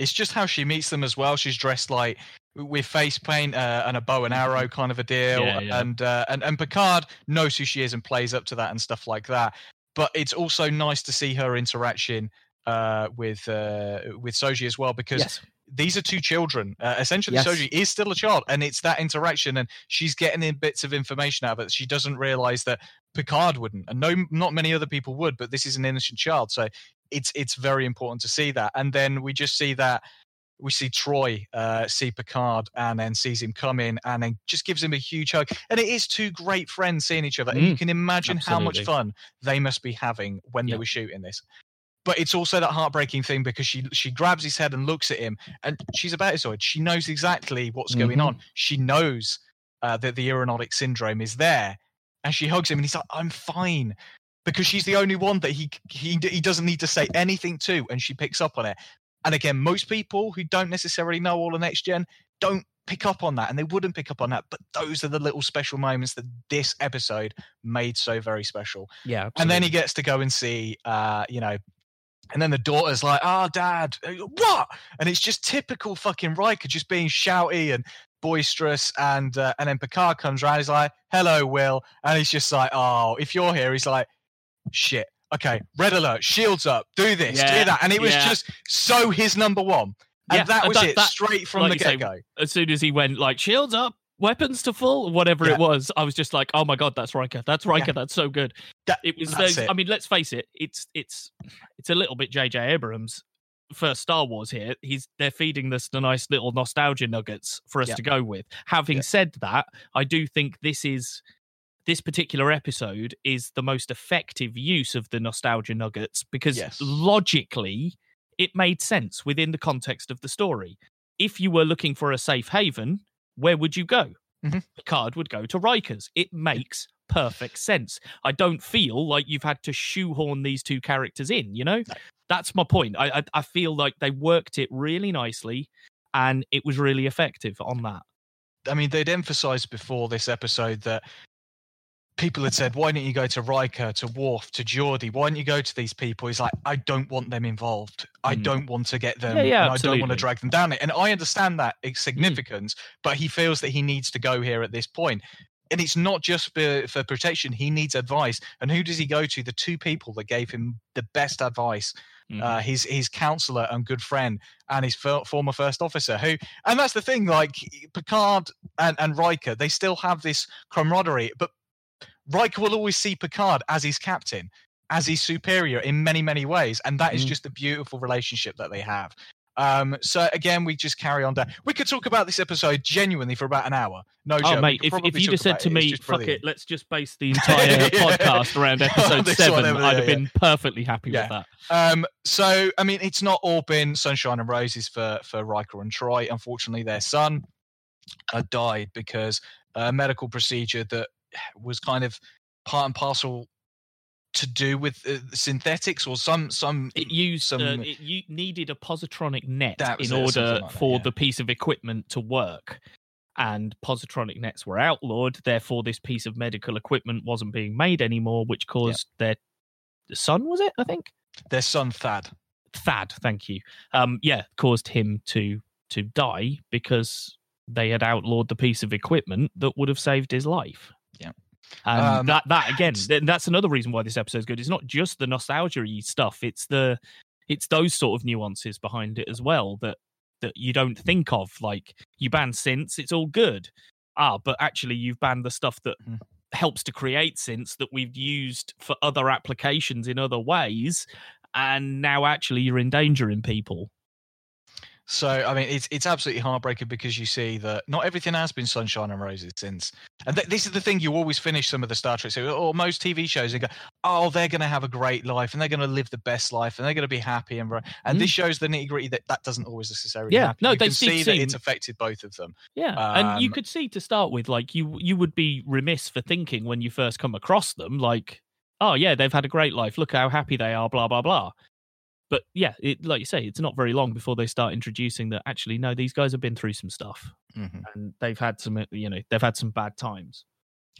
it's just how she meets them as well. She's dressed like with face paint uh, and a bow and arrow kind of a deal. Yeah, yeah. and uh, and and Picard knows who she is and plays up to that and stuff like that. But it's also nice to see her interaction uh, with uh, with Soji as well because yes these are two children. Uh, essentially, Yes. Soji is still a child, and it's that interaction, and she's getting in bits of information out of it. She doesn't realize that Picard wouldn't, and no, not many other people would. But this is an innocent child, so it's it's very important to see that. And then we just see that we see Troi uh, see Picard, and then sees him come in, and then just gives him a huge hug. And it is two great friends seeing each other, and you Mm, can imagine how much fun they must be having when they were shooting this. But it's also that heartbreaking thing because she she grabs his head and looks at him and she's a betazoid. She knows exactly what's going Mhm. on. She knows uh, that the Irumodic syndrome is there and she hugs him and he's like i'm fine because she's the only one that he he he doesn't need to say anything to and she picks up on it and again most people who don't necessarily know all the next gen don't pick up on that and they wouldn't pick up on that but those are the little special moments that this episode made so very special. Yeah and then he gets to go and see uh you know and then the daughter's like oh dad Uh, what? And it's just typical fucking Riker just being shouty and boisterous and uh, and then Picard comes around he's like hello Will. And he's just like oh if you're here he's like shit okay red alert shields up do this Yeah, do that. And it was yeah. just so his number one. And Yeah, that was that- it that- straight from like the get-go. as soon as he went like shields up weapons to full whatever it was i was just like oh my god that's Riker that's Riker that's so good. That- it was those it. i mean let's face it it's it's it's a little bit jj abrams for star wars here. He's they're feeding us the nice little nostalgia nuggets for us to go with. Having said that i do think this is this particular episode is the most effective use of the nostalgia nuggets because Yes. logically it made sense within the context of the story if you were looking for a safe haven where would you go Mhm. Picard would go to Riker's. It makes perfect sense. I don't feel like you've had to shoehorn these two characters in, you know? that's my point. I, I I feel like they worked it really nicely, and it was really effective on that. I mean, they'd emphasized before this episode that people had said, "Why don't you go to Riker, to Worf, to Geordi? Why don't you go to these people?" He's like, "I don't want them involved. I Mm. don't want to get them. Yeah, yeah, and I don't want to drag them down." it." And I understand that Mm. its significance, but he feels that he needs to go here at this point. And it's not just for, for protection; he needs advice. And who does he go to? The two people that gave him the best advice Mhm. uh, his his counselor and good friend and his former first officer who and that's the thing like Picard and, and Riker they still have this camaraderie but Riker will always see Picard as his captain as his superior in many many ways and that is Mm. just a beautiful relationship that they have um so again we just carry on down we could talk about this episode genuinely for about an hour no Oh joke. Mate, if, if you just said to it. Me, "Fuck brilliant. it, let's just base the entire Yeah. podcast around episode This seven, I'd there, have yeah. been perfectly happy Yeah. with that." Um, so I mean, it's not all been sunshine and roses for for Riker and Troi. Unfortunately, their son uh, died because a medical procedure that was kind of part and parcel to do with uh, synthetics or some some It used some uh, it you needed a positronic net in it, order like that, for yeah. the piece of equipment to work. And positronic nets were outlawed, therefore this piece of medical equipment wasn't being made anymore, which caused their son, was it? I think their son Thad. Thad, thank you. Um, yeah, caused him to to die because they had outlawed the piece of equipment that would have saved his life. And Um, that that again, that's another reason why this episode's good. It's not just the nostalgia stuff; it's the it's those sort of nuances behind it as well that that you don't think of. Like you ban synths, it's all good. Ah, but actually, you've banned the stuff that Mhm. helps to create synths that we've used for other applications in other ways and now actually you're endangering people. So I mean, it's it's absolutely heartbreaking because you see that not everything has been sunshine and roses since. And th- this is the thing: you always finish some of the Star Trek series or most TV shows and go, "Oh, they're going to have a great life and they're going to live the best life and they're going to be happy." And ri-" and this shows the nitty gritty that that doesn't always necessarily Mm. Yeah, happen. no, you they see that it's affected both of them. Yeah, and you Um, could see to start with, like you you would be remiss for thinking when you first come across them, like, oh yeah, they've had a great life. Look how happy they are. Blah blah blah. But yeah, it, like you say, it's not very long before they start introducing that. Actually, no, these guys have been through some stuff, and they've had some, you know, they've had some bad times.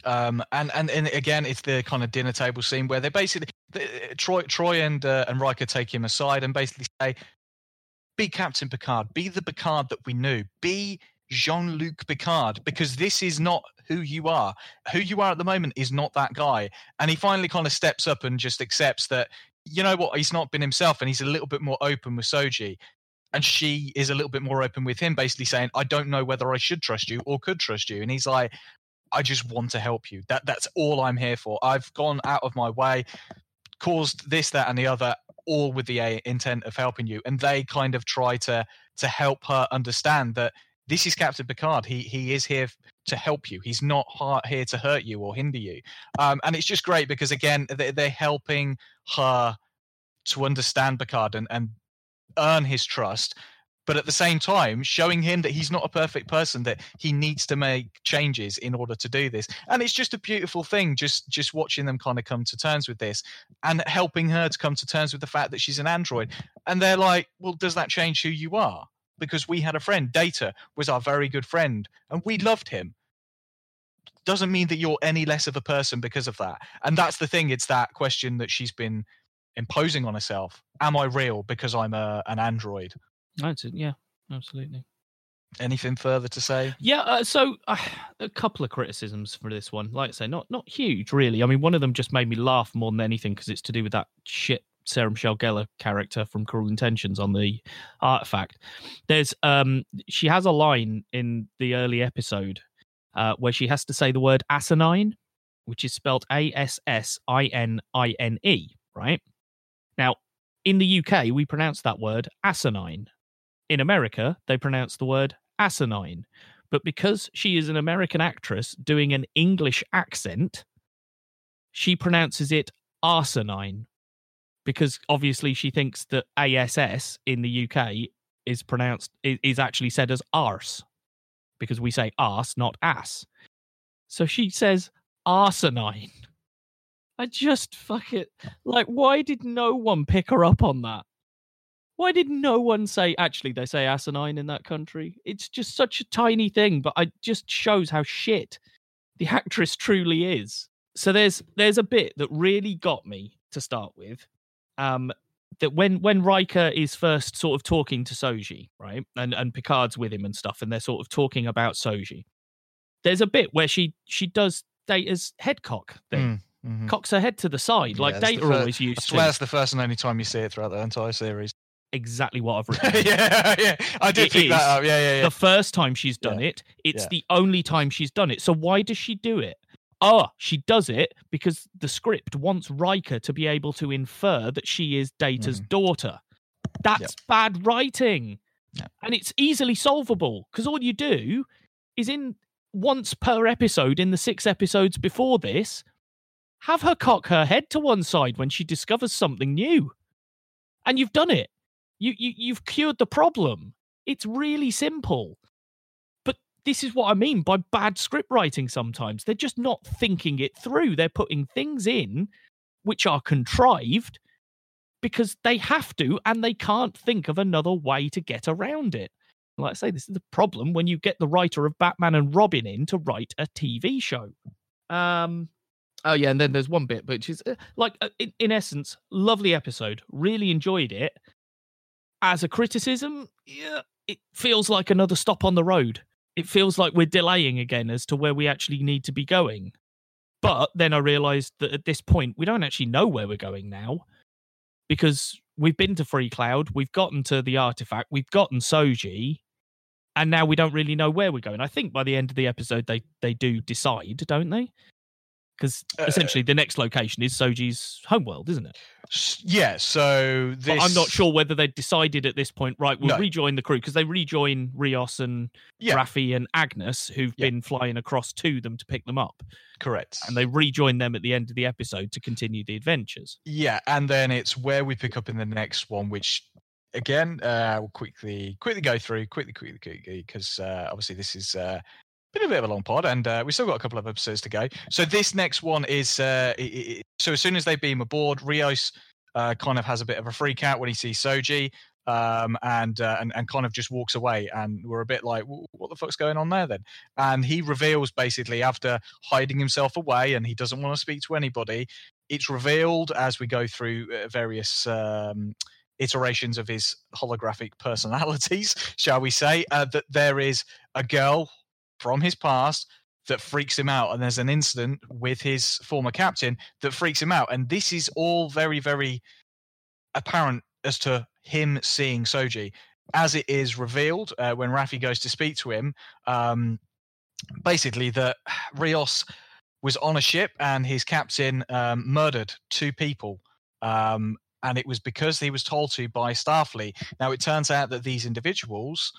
Um, and, and and again, it's the kind of dinner table scene where they basically the, Troi Troi and uh, and Riker take him aside and basically say, "Be Captain Picard. Be the Picard that we knew. Be Jean Luc Picard, because this is not who you are. Who you are at the moment is not that guy." And he finally kind of steps up and just accepts that you know what he's not been himself, and he's a little bit more open with Soji. And she is a little bit more open with him, basically saying, "I don't know whether I should trust you or could trust you." And he's like, I just want to help you. That that's all I'm here for. I've gone out of my way, caused this, that, and the other, all with the intent of helping you. And they kind of try to to help her understand that this is Captain Picard. He he is here to help you. He's not here to hurt you or hinder you. Um, and it's just great because again, they, they're helping her to understand Picard and, and earn his trust but at the same time showing him that he's not a perfect person that he needs to make changes in order to do this and it's just a beautiful thing just just watching them kind of come to terms with this and helping her to come to terms with the fact that she's an android and they're like well does that change who you are because we had a friend data was our very good friend and we loved him doesn't mean that you're any less of a person because of that and that's the thing it's that question that she's been imposing on herself am i real because i'm a, an android That's it. Yeah, absolutely. anything further to say Yeah, uh, so uh, a couple of criticisms for this one. Like I say, not not huge, really. I mean, one of them just made me laugh more than anything because it's to do with that shit Sarah Michelle Gellar character from Cruel Intentions on the artifact. There's um, she has a line in the early episode uh, where she has to say the word asinine, which is spelled A S S I N I N E. Right now, in the UK, we pronounce that word asinine. In America, they pronounce the word asinine. But because she is an American actress doing an English accent, she pronounces it arsenine. Because obviously she thinks that ASS in the UK is pronounced is actually said as arse. Because we say arse, not ass. So she says arsenine. I just fuck it. Like, why did no one pick her up on that? Why did no one say? Actually, they say asinine in that country. It's just such a tiny thing, but it just shows how shit the actress truly is. So there's there's a bit that really got me to start with. Um, that when when Riker is first sort of talking to Soji, right, and and Picard's with him and stuff, and they're sort of talking about Soji. There's a bit where she she does Data's head cock thing, Mm, mhm. cocks her head to the side, Yeah, like Data always I used swear to. that's the first and only time you see it throughout the entire series. Exactly what I've written. yeah, yeah. I did It pick that up. Yeah, yeah, yeah. the first time she's done Yeah. it. It's Yeah. the only time she's done it. So why does she do it? Oh, she does it because the script wants Riker to be able to infer that she is Data's Mhm. daughter. That's bad writing. Yeah. And it's easily solvable because all you do is in once per episode in the six episodes before this, have her cock her head to one side when she discovers something new. And you've done it. You, you you've cured the problem. It's really simple. This is what I mean by bad script writing sometimes. They're just not thinking it through. They're putting things in which are contrived because they have to and they can't think of another way to get around it. Like I say, this is the problem when you get the writer of Batman and Robin in to write a TV show. Um, oh yeah, and then there's one bit, which is uh, like, uh, in, in essence, lovely episode. Really enjoyed it. As a criticism, yeah, it feels like another stop on the road. It feels like we're delaying again as to where we actually need to be going. But then I realised that at this point we don't actually know where we're going now because we've been to Freecloud, we've gotten to the artifact, we've gotten Soji, and now we don't really know where we're going. I think by the end of the episode they they do decide, don't they? Because Uh, essentially the next location is Soji's homeworld, isn't it? Yeah. So this. I'm not sure whether they decided at this point, right, we'll No. rejoin the crew because they rejoin Rios and Yeah. Raffi and Agnes, who've Yeah. been flying across to them to pick them up. Correct. And they rejoin them at the end of the episode to continue the adventures. Yeah, and then it's where we pick up in the next one, which again uh, we'll quickly quickly go through quickly quickly quickly because uh, obviously this is uh, been a bit of a long pod and uh, we still got a couple of episodes to go. So this next one is uh, i i i- so as soon as they beam aboard, Rios uh, kind of has a bit of a freak out when he sees Soji. Um, and, uh, and and kind of just walks away, and we're a bit like, what the fuck's going on there then? And he reveals basically after hiding himself away, and he doesn't want to speak to anybody it's revealed as we go through uh, various um, iterations of his holographic personalities, shall we say, uh, that there is a girl from his past that freaks him out. And there's an incident with his former captain that freaks him out. And this is all very, very apparent as to him seeing Soji. As it is revealed uh, when Raffi goes to speak to him, um, basically that Rios was on a ship and his captain um, murdered two people. Um, and it was because he was told to by Starfleet. Now, it turns out that these individuals,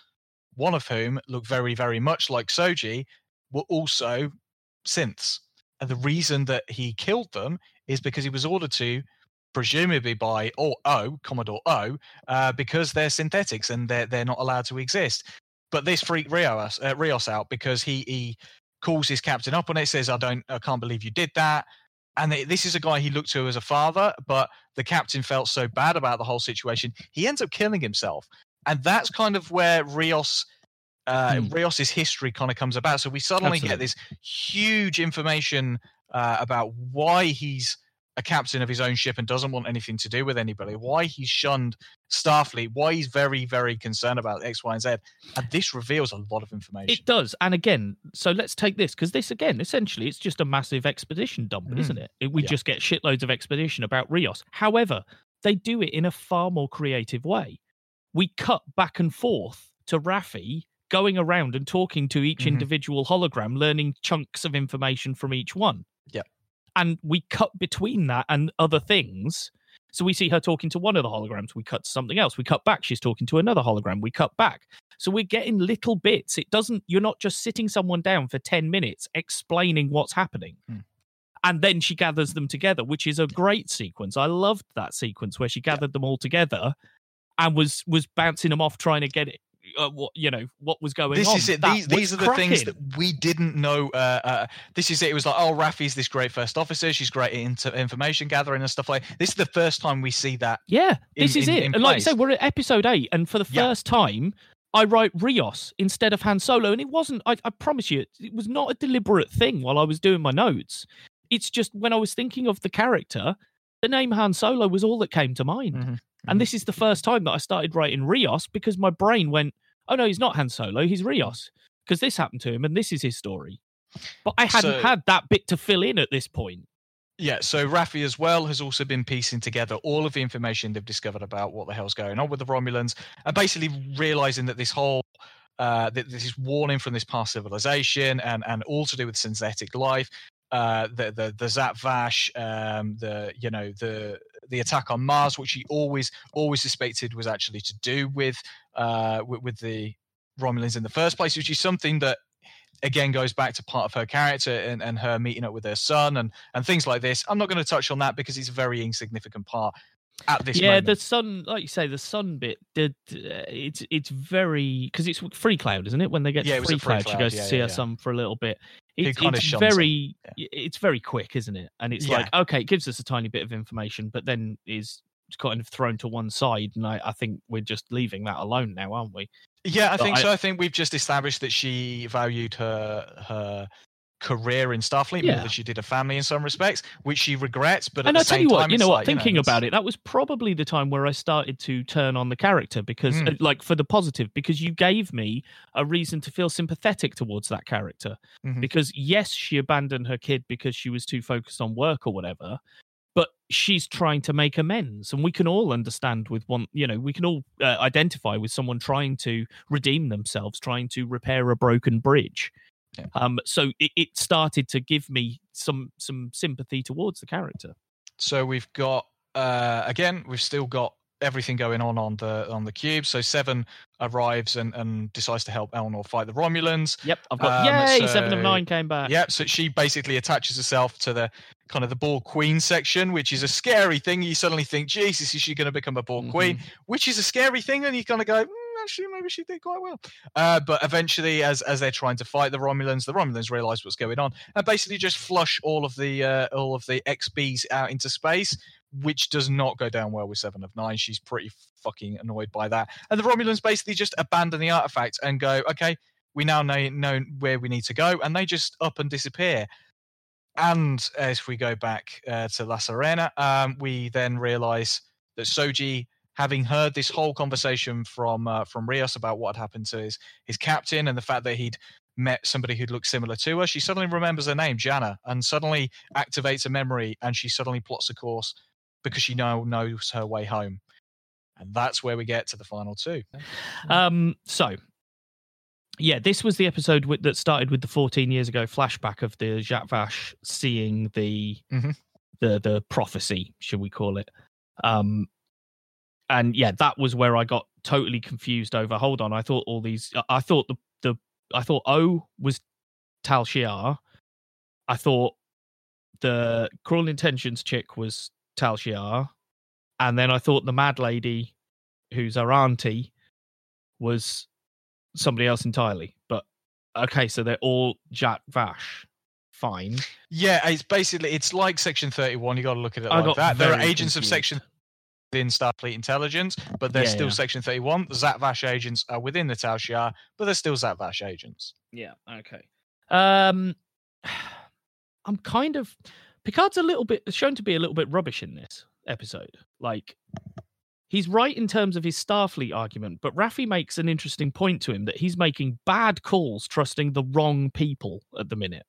one of whom looked very, very much like Soji, were also synths. And the reason that he killed them is because he was ordered to, presumably by or O, Commodore O, uh, because they're synthetics and they're, they're not allowed to exist. But this freaked Rios, uh, Rios out because he, he calls his captain up on it, says, I don't, I can't believe you did that. And th- this is a guy he looked to as a father, but the captain felt so bad about the whole situation, he ends up killing himself. And that's kind of where Rios, uh, Hmm. Rios's history kind of comes about. So we suddenly get this huge information uh, about why he's a captain of his own ship and doesn't want anything to do with anybody, why he's shunned Starfleet, why he's very, very concerned about X, Y, and Z. And this reveals a lot of information. It does. And again, so let's take this because this, again, essentially, it's just a massive expedition dump, Mm. isn't it? it? We Yeah. just get shitloads of exposition about Rios. However, they do it in a far more creative way. We cut back and forth to Rafi going around and talking to each Mhm. individual hologram, learning chunks of information from each one. Yeah. And we cut between that and other things. So we see her talking to one of the holograms. We cut to something else. We cut back. She's talking to another hologram. We cut back. So we're getting little bits. It doesn't, you're not just sitting someone down for 10 minutes explaining what's happening. Hmm. And then she gathers them together, which is a great sequence. I loved that sequence where she gathered them all together and was was bouncing them off trying to get it uh, what you know what was going this on. is it. That These these are the things that we didn't know. Uh, uh, this is it. It was like, oh, Rafi's this great first officer. She's great into information gathering and stuff like. This is the first time we see that. Yeah, this is in- it. in and like you place. said, we're at episode eight, and for the Yeah. first time, I write Rios instead of Han Solo, and it wasn't. I, I promise you, it was not a deliberate thing while I was doing my notes. It's just when I was thinking of the character, the name Han Solo was all that came to mind. Mhm, mhm. And this is the first time that I started writing Rios because my brain went, "Oh no, he's not Han Solo, he's Rios," because this happened to him, and this is his story. But I hadn't So- had that bit to fill in at this point. Yeah, so Rafi as well has also been piecing together all of the information they've discovered about what the hell's going on with the Romulans, and basically realizing that this whole uh, that this is warning from this past civilization and and all to do with synthetic life, uh, the the the Zhat Vash, um, the you know the the attack on Mars, which he always always suspected was actually to do with uh with, with the Romulans in the first place, which is something that again goes back to part of her character and, and her meeting up with her son and and things like this. I'm not going to touch on that because it's a very insignificant part at this yeah, moment. the sun, like you say, the sun bit. Did uh, it's it's very because it's Freecloud, isn't it? When they get Yeah, to free Free cloud, she Cloud, goes yeah, to see yeah, her son for a little bit. It, it's very, it's very quick, isn't it? And it's like okay, it gives us a tiny bit of information, but then is kind of thrown to one side, and I, I think we're just leaving that alone now, aren't we? yeah, I but think I- so. I think we've just established that she valued her her career in Starfleet more Yeah. than she did a family in some respects, which she regrets. But at and I tell you what, time, you know what? like, Thinking it's- about it, that was probably the time where I started to turn on the character because, Mm. like, for the positive, because you gave me a reason to feel sympathetic towards that character. Mhm. Because yes, she abandoned her kid because she was too focused on work or whatever, but she's trying to make amends, and we can all understand with one. You know, we can all uh, identify with someone trying to redeem themselves, trying to repair a broken bridge. Yeah. Um, so it, it started to give me some some sympathy towards the character. So we've got uh, again, we've still got everything going on on the on the cube. So Seven arrives and, and decides to help Elnor fight the Romulans. Yep, I've got Um, yay! Seven of nine came back. Yep. So she basically attaches herself to the kind of the Borg queen section, which is a scary thing. You suddenly think, Jesus, is she going to become a Borg queen? Which is a scary thing, and you kind of go, mm, actually, maybe she did quite well. Uh, but eventually, as as they're trying to fight the Romulans, the Romulans realize what's going on and basically just flush all of the uh, all of the XBs out into space. Which does not go down well with Seven of Nine. She's pretty fucking annoyed by that. And the Romulans basically just abandon the artifact and go, okay, we now know, know where we need to go, and they just up and disappear. And as we go back uh, to La Sirena, um, we then realize that Soji, having heard this whole conversation from uh, from Rios about what had happened to his his captain and the fact that he'd met somebody who'd looked similar to her, she suddenly remembers her name, Jana, and suddenly activates a memory, and she suddenly plots a course because she now knows her way home. And that's where we get to the final two. Um. So, yeah, this was the episode with, that started with the 14 years ago flashback of the Zhat Vash seeing the Mhm. the the prophecy, should we call it? Um. And yeah, that was where I got totally confused over. Hold on, I thought all these. I- I thought the the I thought O was Tal Shiar. I thought the Cruel Intentions chick was Tal Shiar. And then I thought the mad lady, who's our auntie, was somebody else entirely. But okay, so they're all Zhat Vash. Fine. Yeah, it's basically it's like Section Thirty One. You got to look at it I like that. There are agents of. Section within Starfleet Intelligence, but they're Yeah, still yeah. Section Thirty One. The Zhat Vash agents are within the Tal Shiar, but they're still Zhat Vash agents. Yeah. Okay. Um, I'm kind of Picard's a little bit shown to be a little bit rubbish in this episode. Like he's right in terms of his Starfleet argument, but Raffi makes an interesting point to him that he's making bad calls, trusting the wrong people at the minute.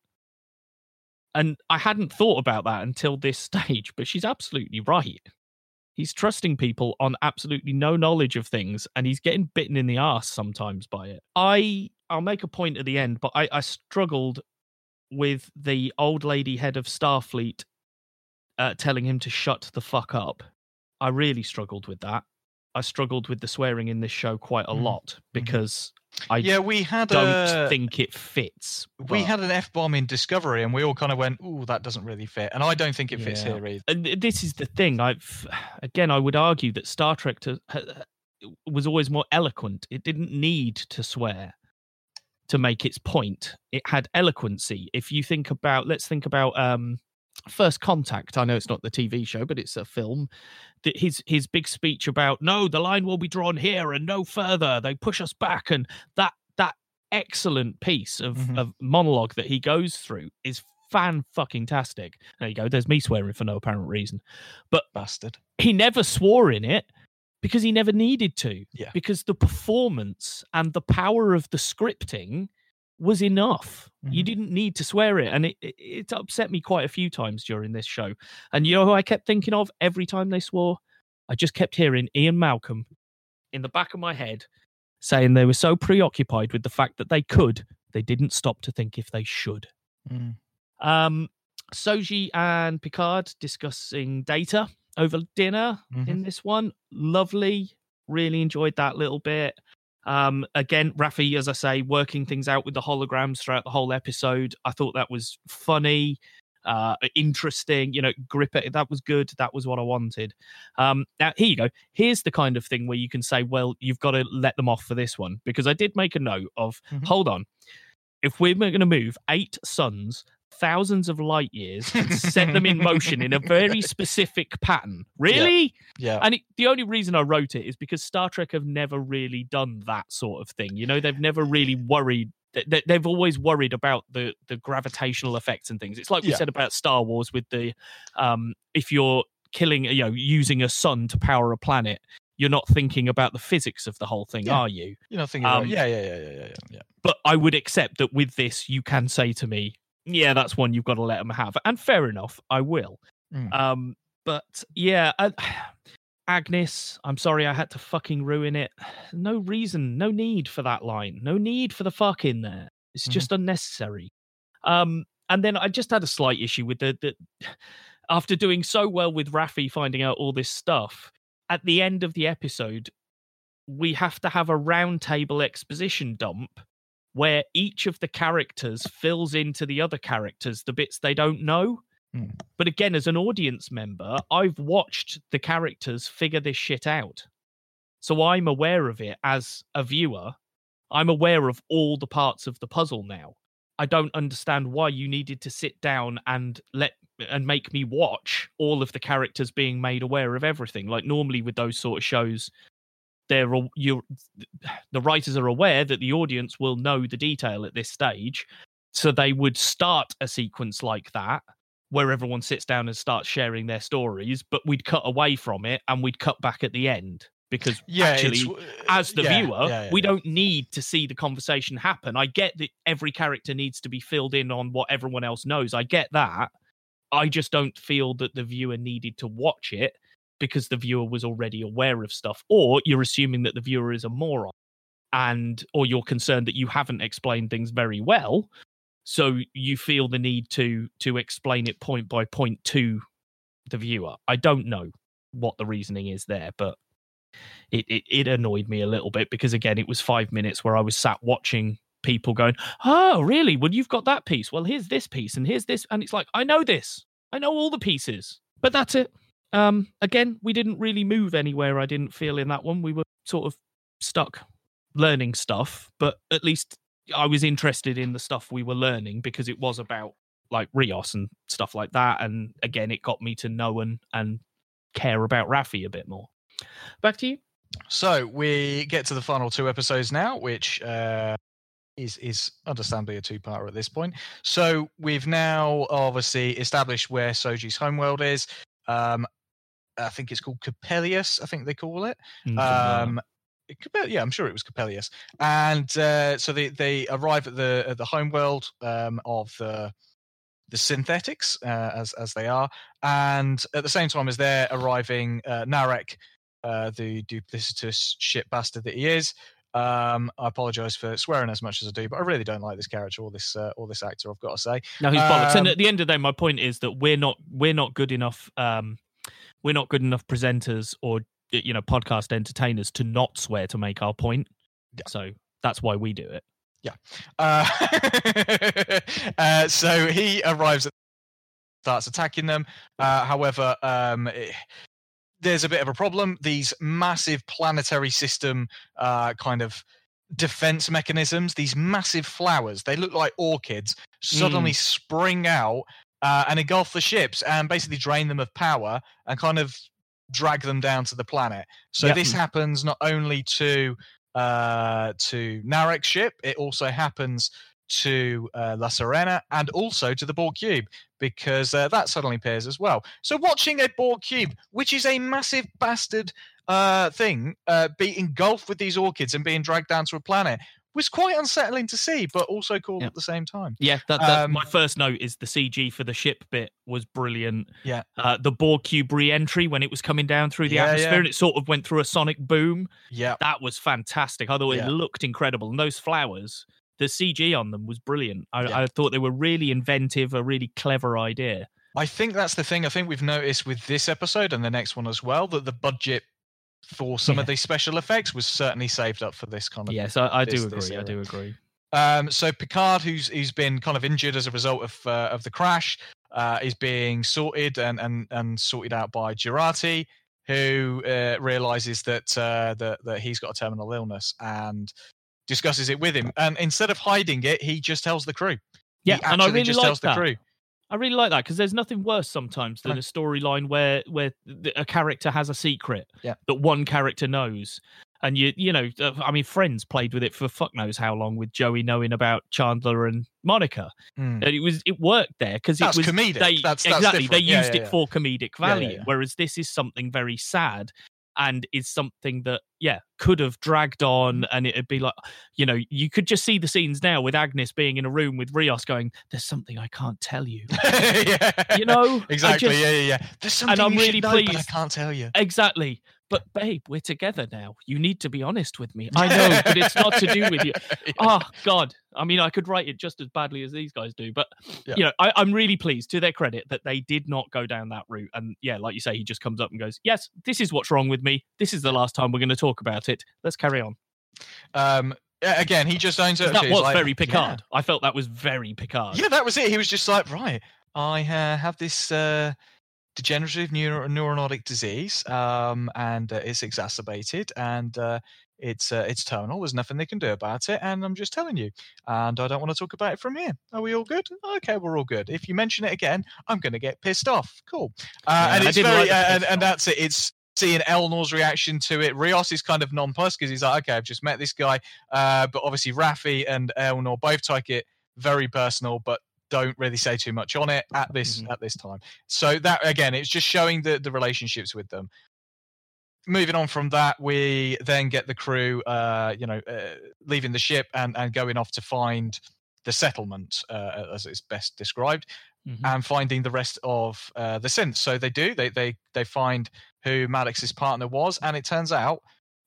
And I hadn't thought about that until this stage, but she's absolutely right. He's trusting people on absolutely no knowledge of things, and he's getting bitten in the ass sometimes by it. I I'll make a point at the end, but I, I struggled with the old lady head of Starfleet uh, telling him to shut the fuck up. I really struggled with that. I struggled with the swearing in this show quite a Mhm. lot because I yeah, we had don't a think it fits. we had an F bomb in Discovery, and we all kind of went, "Ooh, that doesn't really fit," and I don't think it fits Yeah. here either. and this is the thing i've again i would argue that star trek to, was always more eloquent. It didn't need to swear to make its point. It had eloquency. If you think about, let's think about um, First Contact. I know it's not the TV show, but it's a film. His his big speech about no, the line will be drawn here and no further. They push us back, and that that excellent piece of Mhm. of monologue that he goes through is fan fucking tastic. There you go. There's me swearing for no apparent reason, but Bastard. he never swore in it because he never needed to. Yeah. Because the performance and the power of the scripting was enough. You Mhm. didn't need to swear it. And it, it, it upset me quite a few times during this show. And you know who I kept thinking of every time they swore? I just kept hearing Ian Malcolm in the back of my head saying they were so preoccupied with the fact that they could, they didn't stop to think if they should. Mm. Um, Soji and Picard discussing data over dinner in this one. Lovely. Really enjoyed that little bit. Um, again, Rafi, as I say, working things out with the holograms throughout the whole episode. I thought that was funny, uh, interesting. You know, grip it. That was good. That was what I wanted. Um, now here you go. Here's the kind of thing where you can say, well, you've got to let them off for this one because I did make a note of. Mhm. Hold on, if we're going to move eight suns thousands of light years and set them in motion in a very specific pattern. Really? Yeah. And it, the only reason I wrote it is because Star Trek have never really done that sort of thing. You know, they've never really worried. they- they- They've always worried about the the gravitational effects and things. It's like we Yeah. said about Star Wars with the um, if you're killing, you know, using a sun to power a planet, you're not thinking about the physics of the whole thing, Yeah. are you? You're not thinking Um, yeah, yeah, yeah, yeah, yeah, yeah, yeah. but I would accept that with this, you can say to me, "Yeah, that's one you've got to let them have," and fair enough, I will. Mm. Um, but yeah, I, Agnes, I'm sorry I had to fucking ruin it. No reason, no need for that line, no need for the fuck in there. It's Mhm. just unnecessary. Um, and then I just had a slight issue with the the. After doing so well with Rafi finding out all this stuff, at the end of the episode, we have to have a roundtable exposition dump where each of the characters fills into the other characters the bits they don't know. Hmm. But again, as an audience member, I've watched the characters figure this shit out. So I'm aware of it as a viewer. I'm aware of all the parts of the puzzle now. I don't understand why you needed to sit down and let and make me watch all of the characters being made aware of everything. Like normally with those sort of shows, they're you the writers are aware that the audience will know the detail at this stage so they would start a sequence like that where everyone sits down and starts sharing their stories but we'd cut away from it and we'd cut back at the end because Yeah, actually as the yeah, viewer, yeah, we don't need to see the conversation happen. I get that every character needs to be filled in on what everyone else knows. I get that. I just don't feel that the viewer needed to watch it because the viewer was already aware of stuff. Or you're assuming that the viewer is a moron and or you're concerned that you haven't explained things very well. So you feel the need to to explain it point by point to the viewer. I don't know what the reasoning is there, but it, it it annoyed me a little bit because again it was five minutes where I was sat watching people going, Oh, really? Well, you've got that piece. Well, here's this piece and here's this. And it's like, I know this. I know all the pieces. But that's it. Um, again, we didn't really move anywhere, I didn't feel in that one. We were sort of stuck learning stuff, but at least I was interested in the stuff we were learning because it was about like Rios and stuff like that. And again, it got me to know and and care about Rafi a bit more. Back to you. So we get to the final two episodes now, which uh, is is understandably a two-parter at this point. So we've now obviously established where Soji's homeworld is. Um, I think it's called Coppelius. I think they call it. Um, Capel- yeah, I'm sure it was Coppelius. And uh, so they they arrive at the at the homeworld um, of the the synthetics uh, as as they are, and at the same time as they're arriving, uh, Narek, uh, the duplicitous shit bastard that he is. Um, I apologize for swearing as much as I do, but I really don't like this character or this uh, or this actor. I've got to say. No, he's bollocks. And Um, at the end of the day, my point is that we're not we're not good enough. Um, we're not good enough presenters or you know podcast entertainers to not swear to make our point. Yeah. So that's why we do it. Uh, uh, so he arrives at starts attacking them. Uh, however, um, eh, there's a bit of a problem. These massive planetary system uh, kind of defense mechanisms, these massive flowers, they look like orchids, suddenly Mm. spring out uh, and engulf the ships and basically drain them of power and kind of drag them down to the planet. So Yeah. this happens not only to uh, to Narek's ship, it also happens to uh, La Sirena and also to the Borg cube because uh, that suddenly appears as well. So watching a Borg cube, which is a massive bastard uh, thing, uh, be engulfed with these orchids and being dragged down to a planet was quite unsettling to see, but also cool Yeah. at the same time. Yeah, that, that Um, my first note is the CG for the ship bit was brilliant. Yeah. uh, the Borg cube re-entry when it was coming down through the Yeah, atmosphere yeah. and it sort of went through a sonic boom. Yeah, That was fantastic. I thought it looked incredible, and those flowers, the CG on them was brilliant. I. I thought they were really inventive, a really clever idea. I think that's the thing. I think we've noticed with this episode and the next one as well that the budget for some of Yeah. these special effects was certainly saved up for this kind of Yes, I, I this- do agree. I do agree. Um, so Picard, who's who's been kind of injured as a result of uh, of the crash, uh, is being sorted and and and sorted out by Jurati, who uh, realizes that uh, that that he's got a terminal illness and discusses it with him. And instead of hiding it, he just tells the crew. Yeah, and I really just like tells that. the crew. I really like that because there's nothing worse sometimes than a storyline where where a character has a secret Yeah. that one character knows, and you you know uh, I mean Friends played with it for fuck knows how long with Joey knowing about Chandler and Monica, Mm. and it was it worked there because it That's was comedic. they That's- that's exactly they different. Yeah, used yeah, it for comedic Yeah, yeah, value, yeah. whereas this is something very sad and is something that yeah could have dragged on Mm. and it'd be like you know you could just see the scenes now with agnes being in a room with rios going there's something i can't tell you yeah. you know exactly. just- yeah, yeah, yeah. There's something I'm you really know, but I can't tell you. exactly but babe we're together now. You need to be honest with me. I know but it's not to do with you. Oh god. I mean i could write it just as badly as these guys do but Yeah. you know I, i'm really pleased to their credit that they did not go down that route. And yeah like you say he just comes up and goes yes this is what's wrong with me. This is the last time we're going to talk about it. Let's carry on. Um, again, he just owns it. that was like, very "Yeah." picard i felt that was very picard. Yeah, that was it. He was just like, right, I uh, have this uh, degenerative neuro- neurotic disease, um, and uh, it's exacerbated, and uh, it's uh, it's terminal. There's nothing they can do about it, and I'm just telling you. And I don't want to talk about it from here. Are we all good? Okay, we're all good. If you mention it again, I'm going to get pissed off. Cool. Uh, Yeah, and it's very, like uh, and, and that's it. It's seeing Elnor's reaction to it. Rios is kind of nonplussed because he's like, okay, I've just met this guy. Uh, but obviously, Raffi and Elnor both take it very personal, but don't really say too much on it at this Mhm. at this time. So that again, it's just showing the the relationships with them. Moving on from that, we then get the crew, uh, you know, uh, leaving the ship and and going off to find the settlement, uh, as it's best described Mhm. and finding the rest of uh, the synths. So they do. They they they find who Maddox's partner was, and it turns out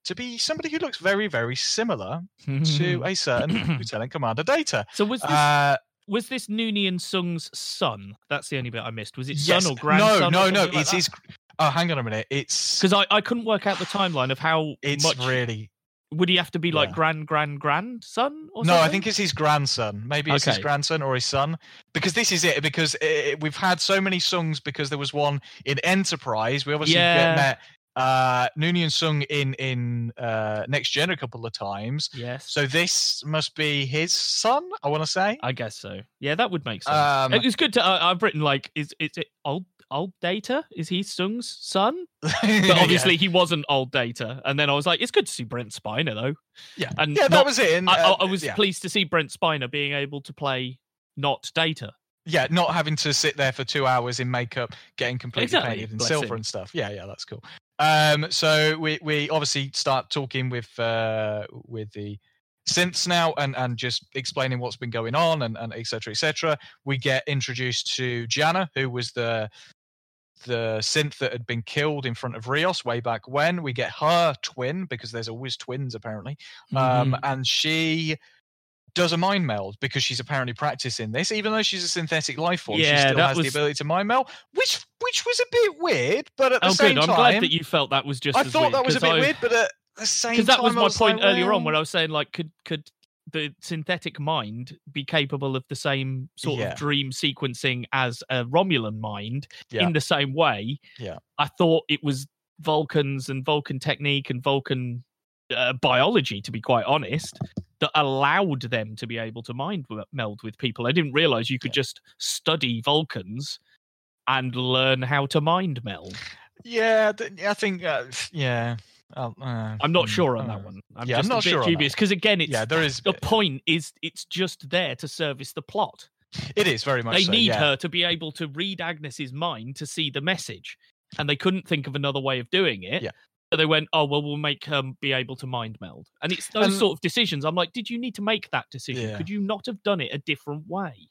to be somebody who looks very very similar to a certain Lieutenant Commander Data. so was this Uh, was this Noonien Soong's son? That's the only bit I missed. Was it yes, son or grandson? no, no, no. It's his. Oh, hang on a minute. It's because I, I couldn't work out the timeline of how it's much really would he have to be like yeah. grand grand grandson or no. I think it's his grandson. Maybe it's his grandson or his son. Because this is it. Because it, we've had so many Soongs. Because there was one in Enterprise. We obviously Yeah. get met uh Noonien Soong in in uh next gen a couple of times yes. so this must be his son i want to say I guess so. Yeah, that would make sense. um it was good to. Uh, I've written like, is is it old old data? Is he Soong's son? But obviously he wasn't old data. And then I was like, it's good to see Brent Spiner though. yeah And yeah that was it and, I, I, uh, I was yeah. pleased to see Brent Spiner being able to play not data. yeah not having to sit there for two hours in makeup getting completely Exactly, painted in bless silver him. and stuff yeah yeah that's cool um so we we obviously start talking with uh with the synths now and and just explaining what's been going on and and etc cetera, etc cetera. we get introduced to Jana who was the the synth that had been killed in front of Rios way back when. We get her twin because there's always twins apparently, um, Mhm. and she does a mind meld because she's apparently practicing this, even though she's a synthetic life form. she Yeah, still that has was- the ability to mind meld, which which was a bit weird, but at the oh, same good. I'm time, glad that you felt that was just. I thought weird, that was a bit I- weird, but at the same because that was my point like, earlier on when I was saying like could could the synthetic mind be capable of the same sort Yeah. of dream sequencing as a Romulan mind Yeah. in the same way? Yeah. I thought it was Vulcans and Vulcan technique and Vulcan uh, biology, to be quite honest, that allowed them to be able to mind meld with people. I didn't realize you could just study Vulcans and learn how to mind meld. Yeah, I think. Uh, yeah. Uh, uh, I'm not mm, sure on uh, that one. I'm yeah, I'm not a bit sure dubious because again, it's Yeah, there is. the point is it's just there to service the plot. It is very much. they so, need yeah. her to be able to read Agnes's mind to see the message, and they couldn't think of another way of doing it. Yeah. So they went, "Oh well, we'll make her be able to mind meld." And it's those And- sort of decisions. I'm like, did you need to make that decision? Yeah. Could you not have done it a different way?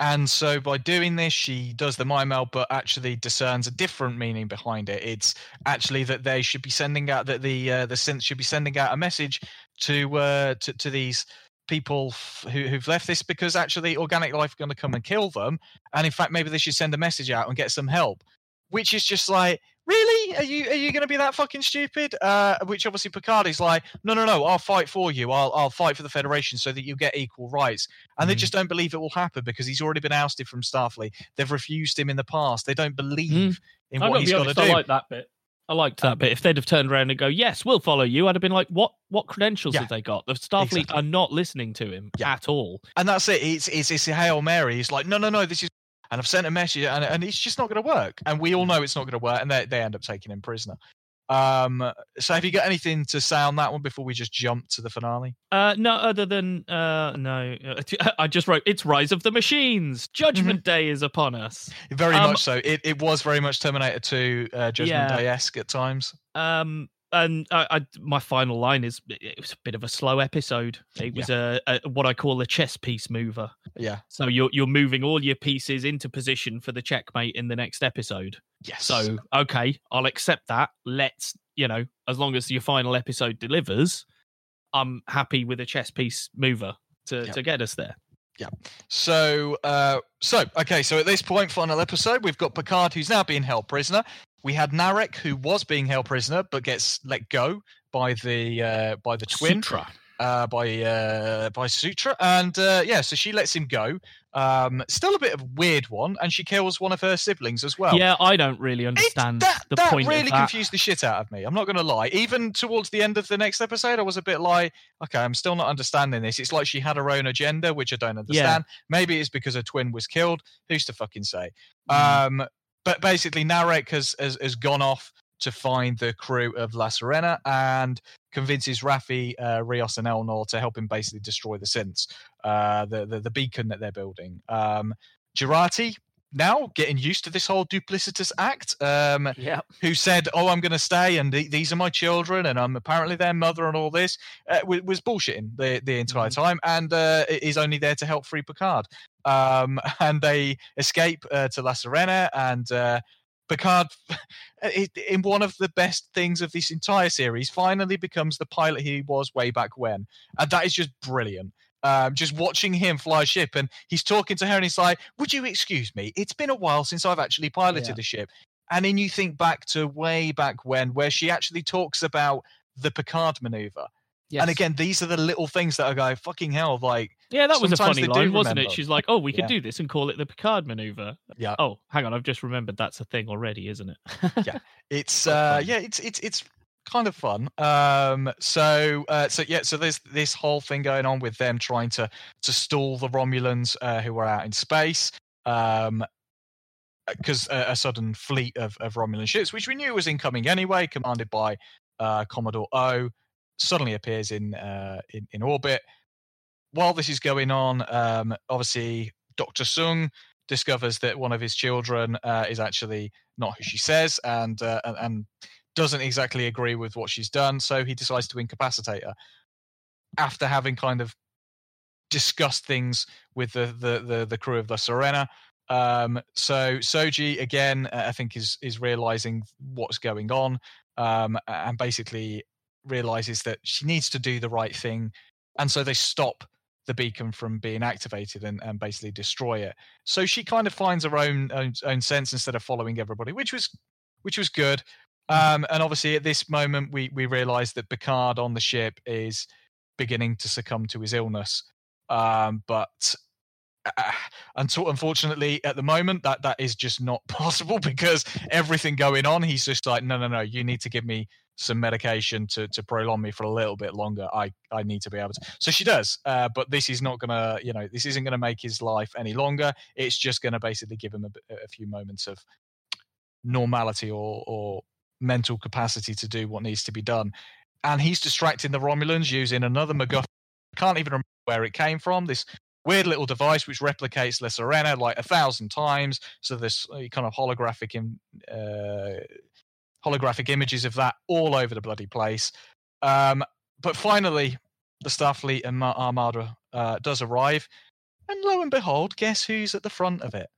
And so by doing this, she does the mind meld, but actually discerns a different meaning behind it. It's actually that they should be sending out that the uh, the synth should be sending out a message to uh, to, to these people f- who, who've left this because actually organic life are going to come and kill them. And in fact, maybe they should send a message out and get some help. Which is just like, really? Are you are you going to be that fucking stupid? Uh, which obviously Picard is like, no, no, no. I'll fight for you. I'll I'll fight for the Federation so that you get equal rights and they Mm. just don't believe it will happen because he's already been ousted from Starfleet. They've refused him in the past. They don't believe in Mm. I'm what he's got to do. I like that bit. I liked that bit. If they'd have turned around and go, "Yes, we'll follow you," I'd have been like, "What? What credentials Yeah. have they got?" The Starfleet Exactly. are not listening to him Yeah. at all. and that's it. It's it's it's a hail mary. He's like, no, no, no. This is, and I've sent a message, and and it's just not going to work. And we all know it's not going to work, and they they end up taking him prisoner. Um. So have you got anything to say on that one before we just jump to the finale? Uh, no, other than uh, no, uh, I just wrote it's Rise of the Machines. Judgment Day is upon us. Very Um, much so. It it was very much Terminator Two, uh, Judgment Yeah. Day esque at times. Um, and I, I, my final line is it was a bit of a slow episode. It was a, a what I call a chess piece mover. Yeah. So you're you're moving all your pieces into position for the checkmate in the next episode. Yes. So okay, I'll accept that. Let's you know, as long as your final episode delivers, I'm happy with a chess piece mover to Yeah. to get us there. Yeah. So, uh, so okay. So at this point, final episode, we've got Picard, who's now being held prisoner. We had Narek, who was being held prisoner but gets let go by the uh, by the twin, Sutra. uh, by uh, by Sutra, and uh, yeah, so she lets him go. Um, still a bit of a weird one, and she kills one of her siblings as well. Yeah, I don't really It- understand that, the that point really of that. confused the shit out of me. I'm not going to lie. Even towards the end of the next episode, I was a bit like, okay, I'm still not understanding this. It's like she had her own agenda, which I don't understand. Maybe it's because her twin was killed. Who's to fucking say? Mm. Um, but basically, Narek has, has has gone off to find the crew of La Sirena and convinces Raffi, uh, Rios, and Elnor to help him basically destroy the synths, uh, the, the the beacon that they're building. Um, Jurati now getting used to this whole duplicitous act. Um, Yeah. who said, "Oh, I'm going to stay, and th- these are my children, and I'm apparently their mother, and all this," uh, w- was bullshitting the the entire Mhm. time, and uh, is only there to help free Picard. Um, and they escape uh, to La Sirena, and uh, Picard, in one of the best things of this entire series, finally becomes the pilot he was way back when, and that is just brilliant. Um, just watching him fly a ship, and he's talking to her, and he's like, "Would you excuse me? It's been a while since I've actually piloted Yeah. a ship." And then you think back to way back when, where she actually talks about the Picard maneuver. Yes. And again, these are the little things that I go, fucking hell, like, yeah, that was a funny line, wasn't it? She's like, "Oh, we could Yeah. do this and call it the Picard maneuver." yeah, Oh, hang on, I've just remembered that's a thing already, isn't it? Yeah. It's uh, yeah, it's it's it's kind of fun. Um, so uh, so yeah, so there's this whole thing going on with them trying to to stall the Romulans uh, who are out in space. Um, because a, a sudden fleet of, of Romulan ships, which we knew was incoming anyway, commanded by uh, Commodore O, suddenly appears in, uh, in in orbit. While this is going on, um, obviously Doctor Soong discovers that one of his children uh, is actually not who she says, and, uh, and and doesn't exactly agree with what she's done. So he decides to incapacitate her after having kind of discussed things with the the the, the crew of the Sirena. Um, so Soji again, uh, I think is is realizing what's going on, um, and basically realizes that she needs to do the right thing, and so they stop the beacon from being activated and, and basically destroy it. So she kind of finds her own, own own sense instead of following everybody, which was which was good. Um, and obviously at this moment we we realize that Picard on the ship is beginning to succumb to his illness. Um, but uh, until unfortunately at the moment that that is just not possible because everything going on he's just like no no no you need to give me some medication to to prolong me for a little bit longer i i need to be able to so she does uh, but this is not gonna you know this isn't gonna make his life any longer it's just gonna basically give him a, a few moments of normality or or mental capacity to do what needs to be done and he's distracting the romulans using another MacGuffin. can't even remember where it came from this weird little device which replicates La Sirena like a thousand times. So there's uh, kind of holographic in, uh, holographic images of that all over the bloody place. Um, but finally, the Starfleet and Armada uh, does arrive, and lo and behold, guess who's at the front of it?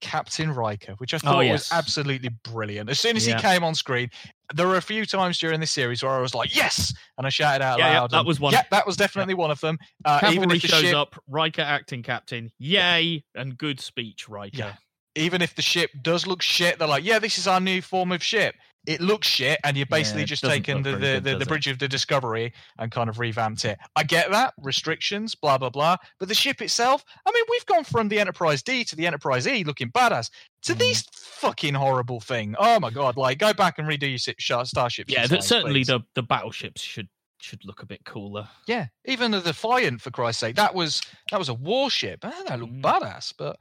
Captain Riker, which I Oh, thought yes. was absolutely brilliant. As soon as Yeah. he came on screen, there were a few times during this series where I was like, "Yes!" and I shouted out Yeah, yeah, loud. that and- was one. Yeah, that was definitely one of them. Uh, even if the shows ship, up, Riker acting captain. Yay! And good speech, Riker. Yeah. even if the ship does look shit, they're like, "Yeah, this is our new form of ship." It looks shit, and you're basically it just taken the the, good, the, the bridge of the Discovery and kind of revamped it. I get that restrictions, blah blah blah, but the ship itself. I mean, we've gone from the Enterprise D to the Enterprise E, looking badass, to Mm. these fucking horrible thing. Oh my god! Like, go back and redo your starships. Yeah, that certainly please. the, the battleships should should look a bit cooler. Yeah, even the Defiant, for Christ's sake, that was that was a warship. That looked Mm. badass. But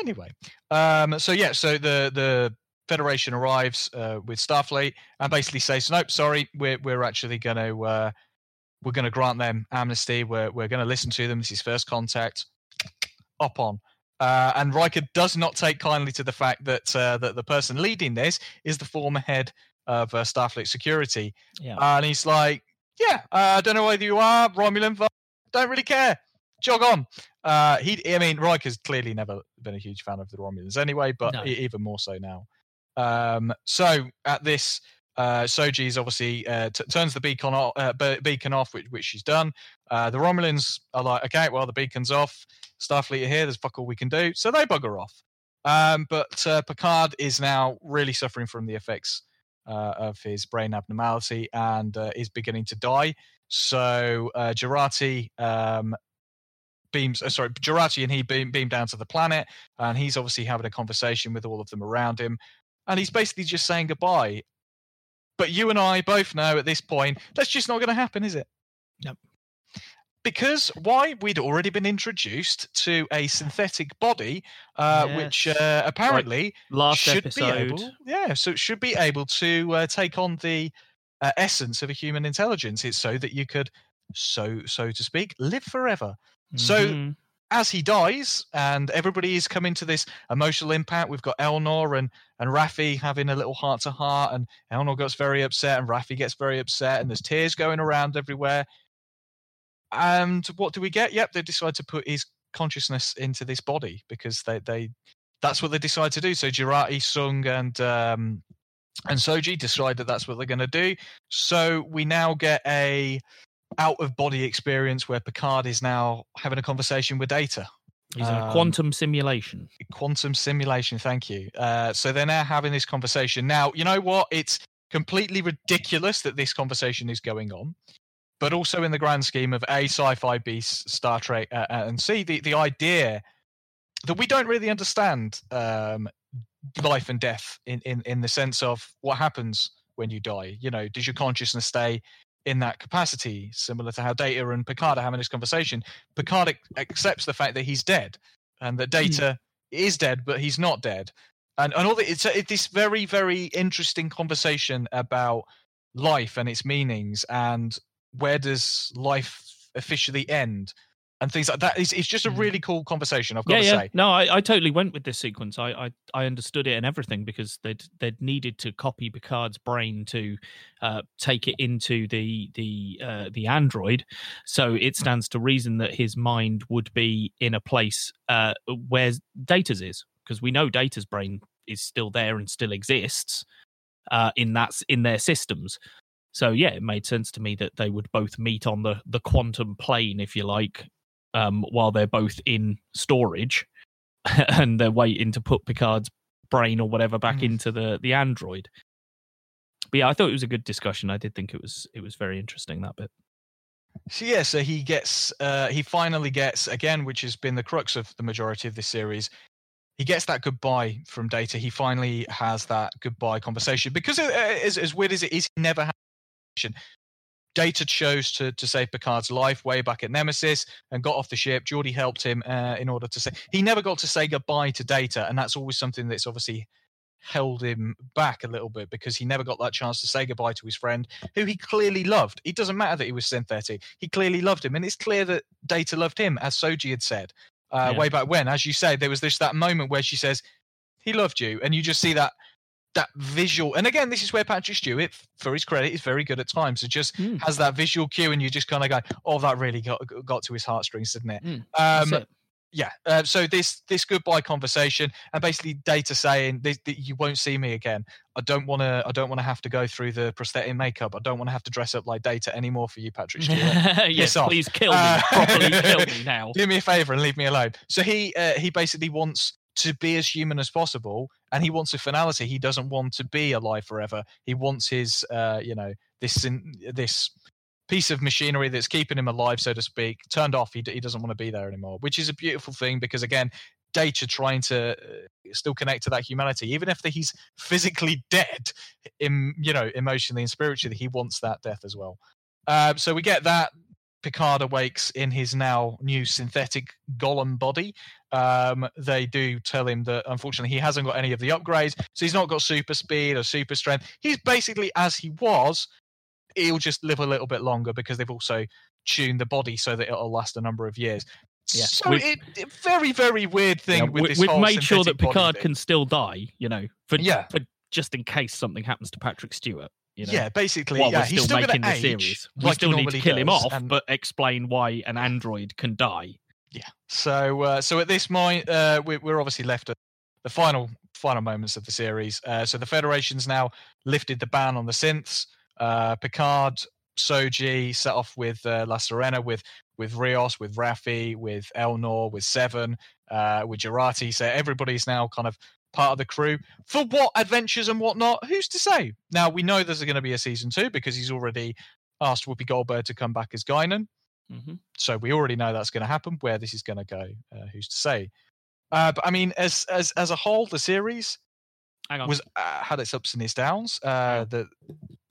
anyway, um, so yeah, so the the Federation arrives uh, with Starfleet and basically says, "Nope, sorry, we're we're actually going to uh, we're going to grant them amnesty. We're we're going to listen to them. This is first contact. Up on." Uh, and Riker does not take kindly to the fact that uh, that the person leading this is the former head of uh, Starfleet security, Yeah. and he's like, "Yeah, uh, I don't know whether you are Romulan, but don't really care. Jog on." Uh, he, I mean, Riker's clearly never been a huge fan of the Romulans anyway, but No. even more so now. Um, so at this, uh, Soji's obviously uh, t- turns the beacon off, uh, beacon off, which, which she's done. Uh, the Romulans are like, "Okay, well, the beacon's off. Starfleet are here. There's fuck all we can do." So they bugger off. Um, but uh, Picard is now really suffering from the effects uh, of his brain abnormality and is beginning to die. So uh, Jurati um, beams, sorry, Jurati and he beam, beam down to the planet, and he's obviously having a conversation with all of them around him, and he's basically just saying goodbye. But you and I both know at this point that's just not going to happen, is it? Nope. Because why? We'd already been introduced to a synthetic body, uh, which uh, apparently Last should episode. be able, yeah, so it should be able to uh, take on the uh, essence of a human intelligence. It's so that you could, so so to speak, live forever. So Mhm. As he dies, and everybody is coming to this emotional impact, we've got Elnor and and Raffi having a little heart to heart, and Elnor gets very upset, and Raffi gets very upset, and there's tears going around everywhere. And what do we get? Yep, they decide to put his consciousness into this body because they they that's what they decide to do. So Jurati, Soong, and um, and Soji decide that that's what they're going to do. So we now get a out of body experience where Picard is now having a conversation with Data. He's in a um, quantum simulation. Quantum simulation, thank you. Uh, so they're now having this conversation. Now, you know what? It's completely ridiculous that this conversation is going on, but also in the grand scheme of A, sci fi, B, Star Trek, uh, and C, the, the idea that we don't really understand um, life and death in, in, in the sense of what happens when you die. You know, does your consciousness stay in that capacity, similar to how Data and Picard are having this conversation? Picard ac- accepts the fact that he's dead and that hmm. Data is dead, but he's not dead. And, and all the, it's, a, it's this very, very interesting conversation about life and its meanings and where does life officially end and things like that. It's, it's just a Mm. really cool conversation, I've got Yeah, to yeah. say. No, I, I totally went with this sequence. I, I I understood it and everything because they'd they'd needed to copy Picard's brain to uh, take it into the the uh, the android. So it stands to reason that his mind would be in a place uh, where Data's is because we know Data's brain is still there and still exists uh, in that in their systems. So yeah, it made sense to me that they would both meet on the the quantum plane, if you like, um, while they're both in storage, and they're waiting to put Picard's brain or whatever back Mm. into the the android. But yeah, I thought it was a good discussion. I did think it was it was very interesting that bit. So yeah, so he gets uh he finally gets again, which has been the crux of the majority of this series. He gets that goodbye from Data. He finally has that goodbye conversation because uh, as, as weird as it is, he never had Data chose to to save Picard's life way back at Nemesis and got off the ship. Geordi helped him uh, in order to say he never got to say goodbye to Data, and that's always something that's obviously held him back a little bit because he never got that chance to say goodbye to his friend who he clearly loved. It doesn't matter that he was synthetic. He clearly loved him. And it's clear that Data loved him, as Soji had said uh, Yeah. way back when. As you say, there was this that moment where she says, He loved you. And you just see that that visual and again this is where patrick stewart for his credit is very good at times it just Mm. has that visual cue and you just kind of go oh that really got got to his heartstrings didn't it Mm, um yeah uh, so this this goodbye conversation and basically data saying this, that you won't see me again i don't want to i don't want to have to go through the prosthetic makeup i don't want to have to dress up like data anymore for you patrick stewart yes, off. please kill me. Uh, Properly kill me now. do me a favor and leave me alone so he uh, he basically wants to be as human as possible and he wants a finality. He doesn't want to be alive forever. He wants his uh you know this in, this piece of machinery that's keeping him alive so to speak turned off. He, he doesn't want to be there anymore which is a beautiful thing because again data trying to uh, still connect to that humanity even if he's physically dead in you know emotionally and spiritually he wants that death as well. Uh, so we get that Picard awakes in his now new synthetic golem body. Um, they do tell him that unfortunately he hasn't got any of the upgrades, so he's not got super speed or super strength. He's basically as he was. He'll just live a little bit longer because they've also tuned the body so that it'll last a number of years. Yeah, So we've- it, it- very very weird thing Yeah, with we, this we've made sure that Picard can still die, you know, for, Yeah. for just in case something happens to Patrick Stewart. You know, yeah, basically, while yeah, we're he's still still making the age series. We like still need to kill him off, and- but explain why an android can die. Yeah. So uh, so at this point, uh, we, we're obviously left at the final final moments of the series. Uh, so the Federation's now lifted the ban on the synths. Uh, Picard, Soji set off with uh, La Sirena, with with Rios, with Raffi, with Elnor, with Seven, uh, with Jurati. So everybody's now kind of part of the crew for what adventures and whatnot. Who's to say? Now we know there's going to be a season two because he's already asked Whoopi Goldberg to come back as Guinan hmm so we already know that's going to happen. Where this is going to go, uh, who's to say? Uh, but I mean, as as as a whole, the series Hang on, was uh, had its ups and its downs. Uh, the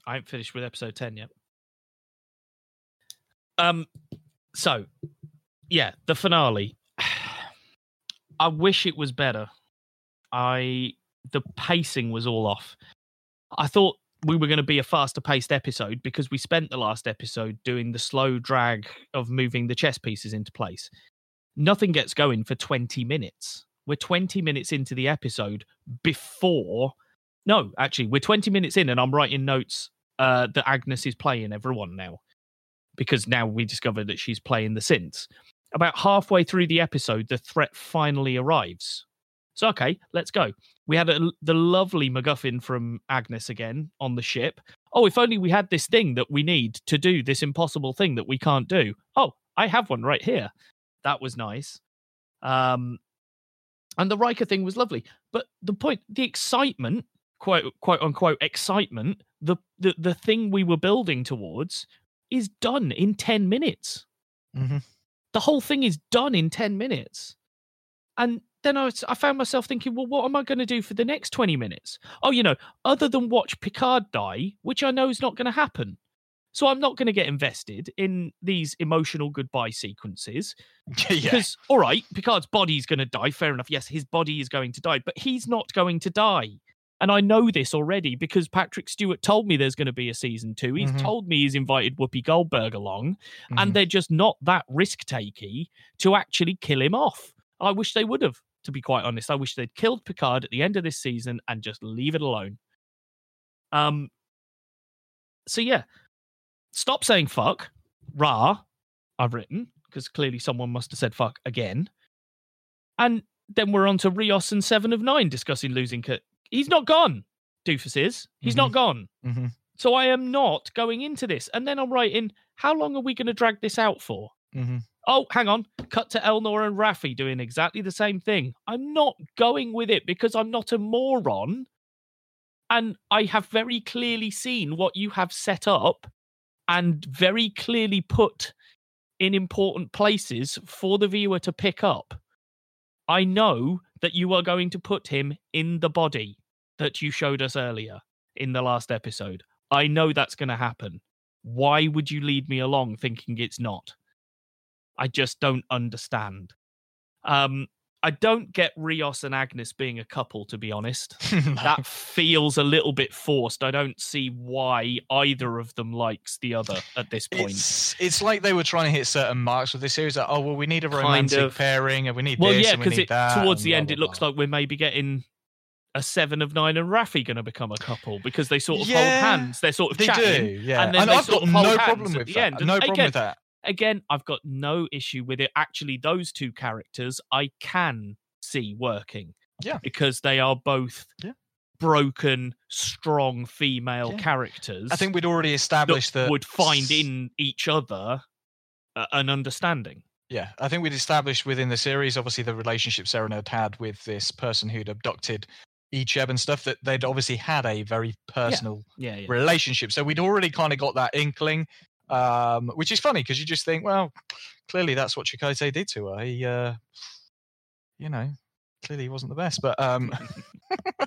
I haven't finished with episode ten yet. Um, so yeah, the finale. I wish it was better. I the pacing was all off. I thought we were going to be a faster paced episode because we spent the last episode doing the slow drag of moving the chess pieces into place. Nothing gets going for 20 minutes. We're 20 minutes into the episode before. No, actually, we're 20 minutes in and I'm writing notes uh, that Agnes is playing everyone now because now we discovered that she's playing the synths. About halfway through the episode, the threat finally arrives. So, okay, let's go. We had a, the lovely MacGuffin from Agnes again on the ship. Oh, if only we had this thing that we need to do this impossible thing that we can't do. Oh, I have one right here. That was nice. Um, and the Riker thing was lovely. But the point, the excitement, quote quote unquote excitement, the the the thing we were building towards is done in 10 minutes. Mhm. The whole thing is done in 10 minutes. And then I, was, I found myself thinking, well, what am I going to do for the next 20 minutes? Oh, you know, other than watch Picard die, which I know is not going to happen. So I'm not going to get invested in these emotional goodbye sequences yeah, because, all right, Picard's body's going to die. Fair enough. Yes, his body is going to die, but he's not going to die. And I know this already because Patrick Stewart told me there's going to be a season two. He's Mhm. told me he's invited Whoopi Goldberg along, Mhm. and they're just not that risk takey to actually kill him off. I wish they would have, to be quite honest. I wish they'd killed Picard at the end of this season and just leave it alone. Um. So yeah, stop saying fuck. Ra, I've written because clearly someone must have said fuck again. And then we're on to Rios and Seven of Nine discussing losing Kurt. He's not gone. Doofus is. He's not gone. Mhm. So I am not going into this. And then I'm writing, how long are we going to drag this out for? Mhm. Oh, hang on. Cut to Elnor and Raffi doing exactly the same thing. I'm not going with it because I'm not a moron. And I have very clearly seen what you have set up and very clearly put in important places for the viewer to pick up. I know that you are going to put him in the body that you showed us earlier in the last episode. I know that's going to happen. Why would you lead me along thinking it's not? I just don't understand. Um, I don't get Rios and Agnes being a couple, to be honest. That feels a little bit forced. I don't see why either of them likes the other at this point. It's, it's like they were trying to hit certain marks with this series. Like, oh well, we need a romantic of. pairing, and we need well, this, yeah, and we because need that. towards the blah, end, blah, it looks like we're maybe getting a seven of nine and Raffi going to become a couple because they sort of hold hands. They're sort of they chatting. do, yeah. and then they I've sort got of hold no hands problem at with the that. end. And No problem again, with that. Again, I've got no issue with it. Actually, those two characters I can see working. Yeah. Because they are both Yeah. broken, strong female Yeah. characters I think we'd already established that would find in each other a- an understanding. Yeah, I think we'd established within the series, obviously, the relationship Serenade had with this person who'd abducted Icheb and stuff, that they'd obviously had a very personal Yeah, yeah. relationship. So we'd already kind of got that inkling, um, which is funny because you just think, well, clearly that's what Chakotay did to her. He, uh, you know, clearly he wasn't the best. But um,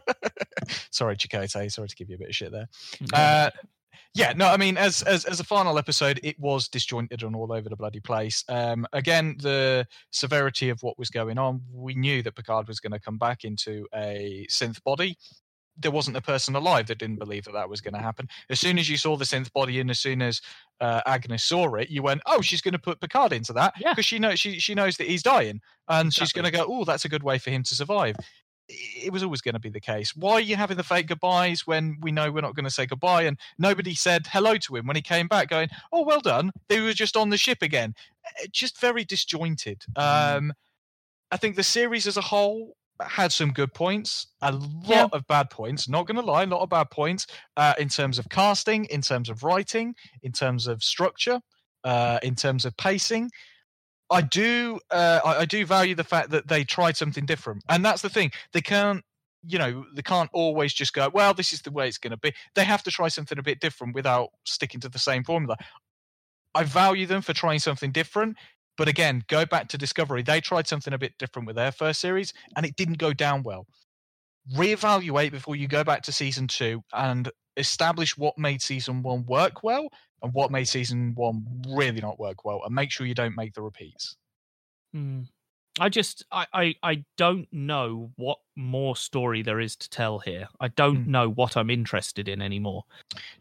sorry, Chakotay. Sorry to give you a bit of shit there. Uh, yeah, no, I mean, as as as a final episode, it was disjointed and all over the bloody place. Um, again, the severity of what was going on, we knew that Picard was going to come back into a synth body. There wasn't a person alive that didn't believe that that was going to happen. As soon as you saw the synth body, and as soon as uh, Agnes saw it, you went, "Oh, she's going to put Picard into that Yeah. because she knows she she knows that he's dying, and she's going to go, oh, that's a good way for him to survive." it was always going to be the case. Why are you having the fake goodbyes when we know we're not going to say goodbye? And nobody said hello to him when he came back, going, "Oh, well done." They were just on the ship again. Eh, Just very disjointed. Um, I think the series as a whole had some good points, a lot Yeah. of bad points. Not going to lie, a lot of bad points uh, in terms of casting, in terms of writing, in terms of structure, uh, in terms of pacing. I do, uh, I, I do value the fact that they tried something different, and that's the thing. They can't, you know, they can't always just go, well, this is the way it's going to be. They have to try something a bit different without sticking to the same formula. I value them for trying something different, but again, go back to Discovery. They tried something a bit different with their first series, and it didn't go down well. Reevaluate before you go back to season two and establish what made season one work well and what made season one really not work well, and make sure you don't make the repeats. Hmm. I just I, I I don't know what more story there is to tell here. I don't Hmm. know what I'm interested in anymore.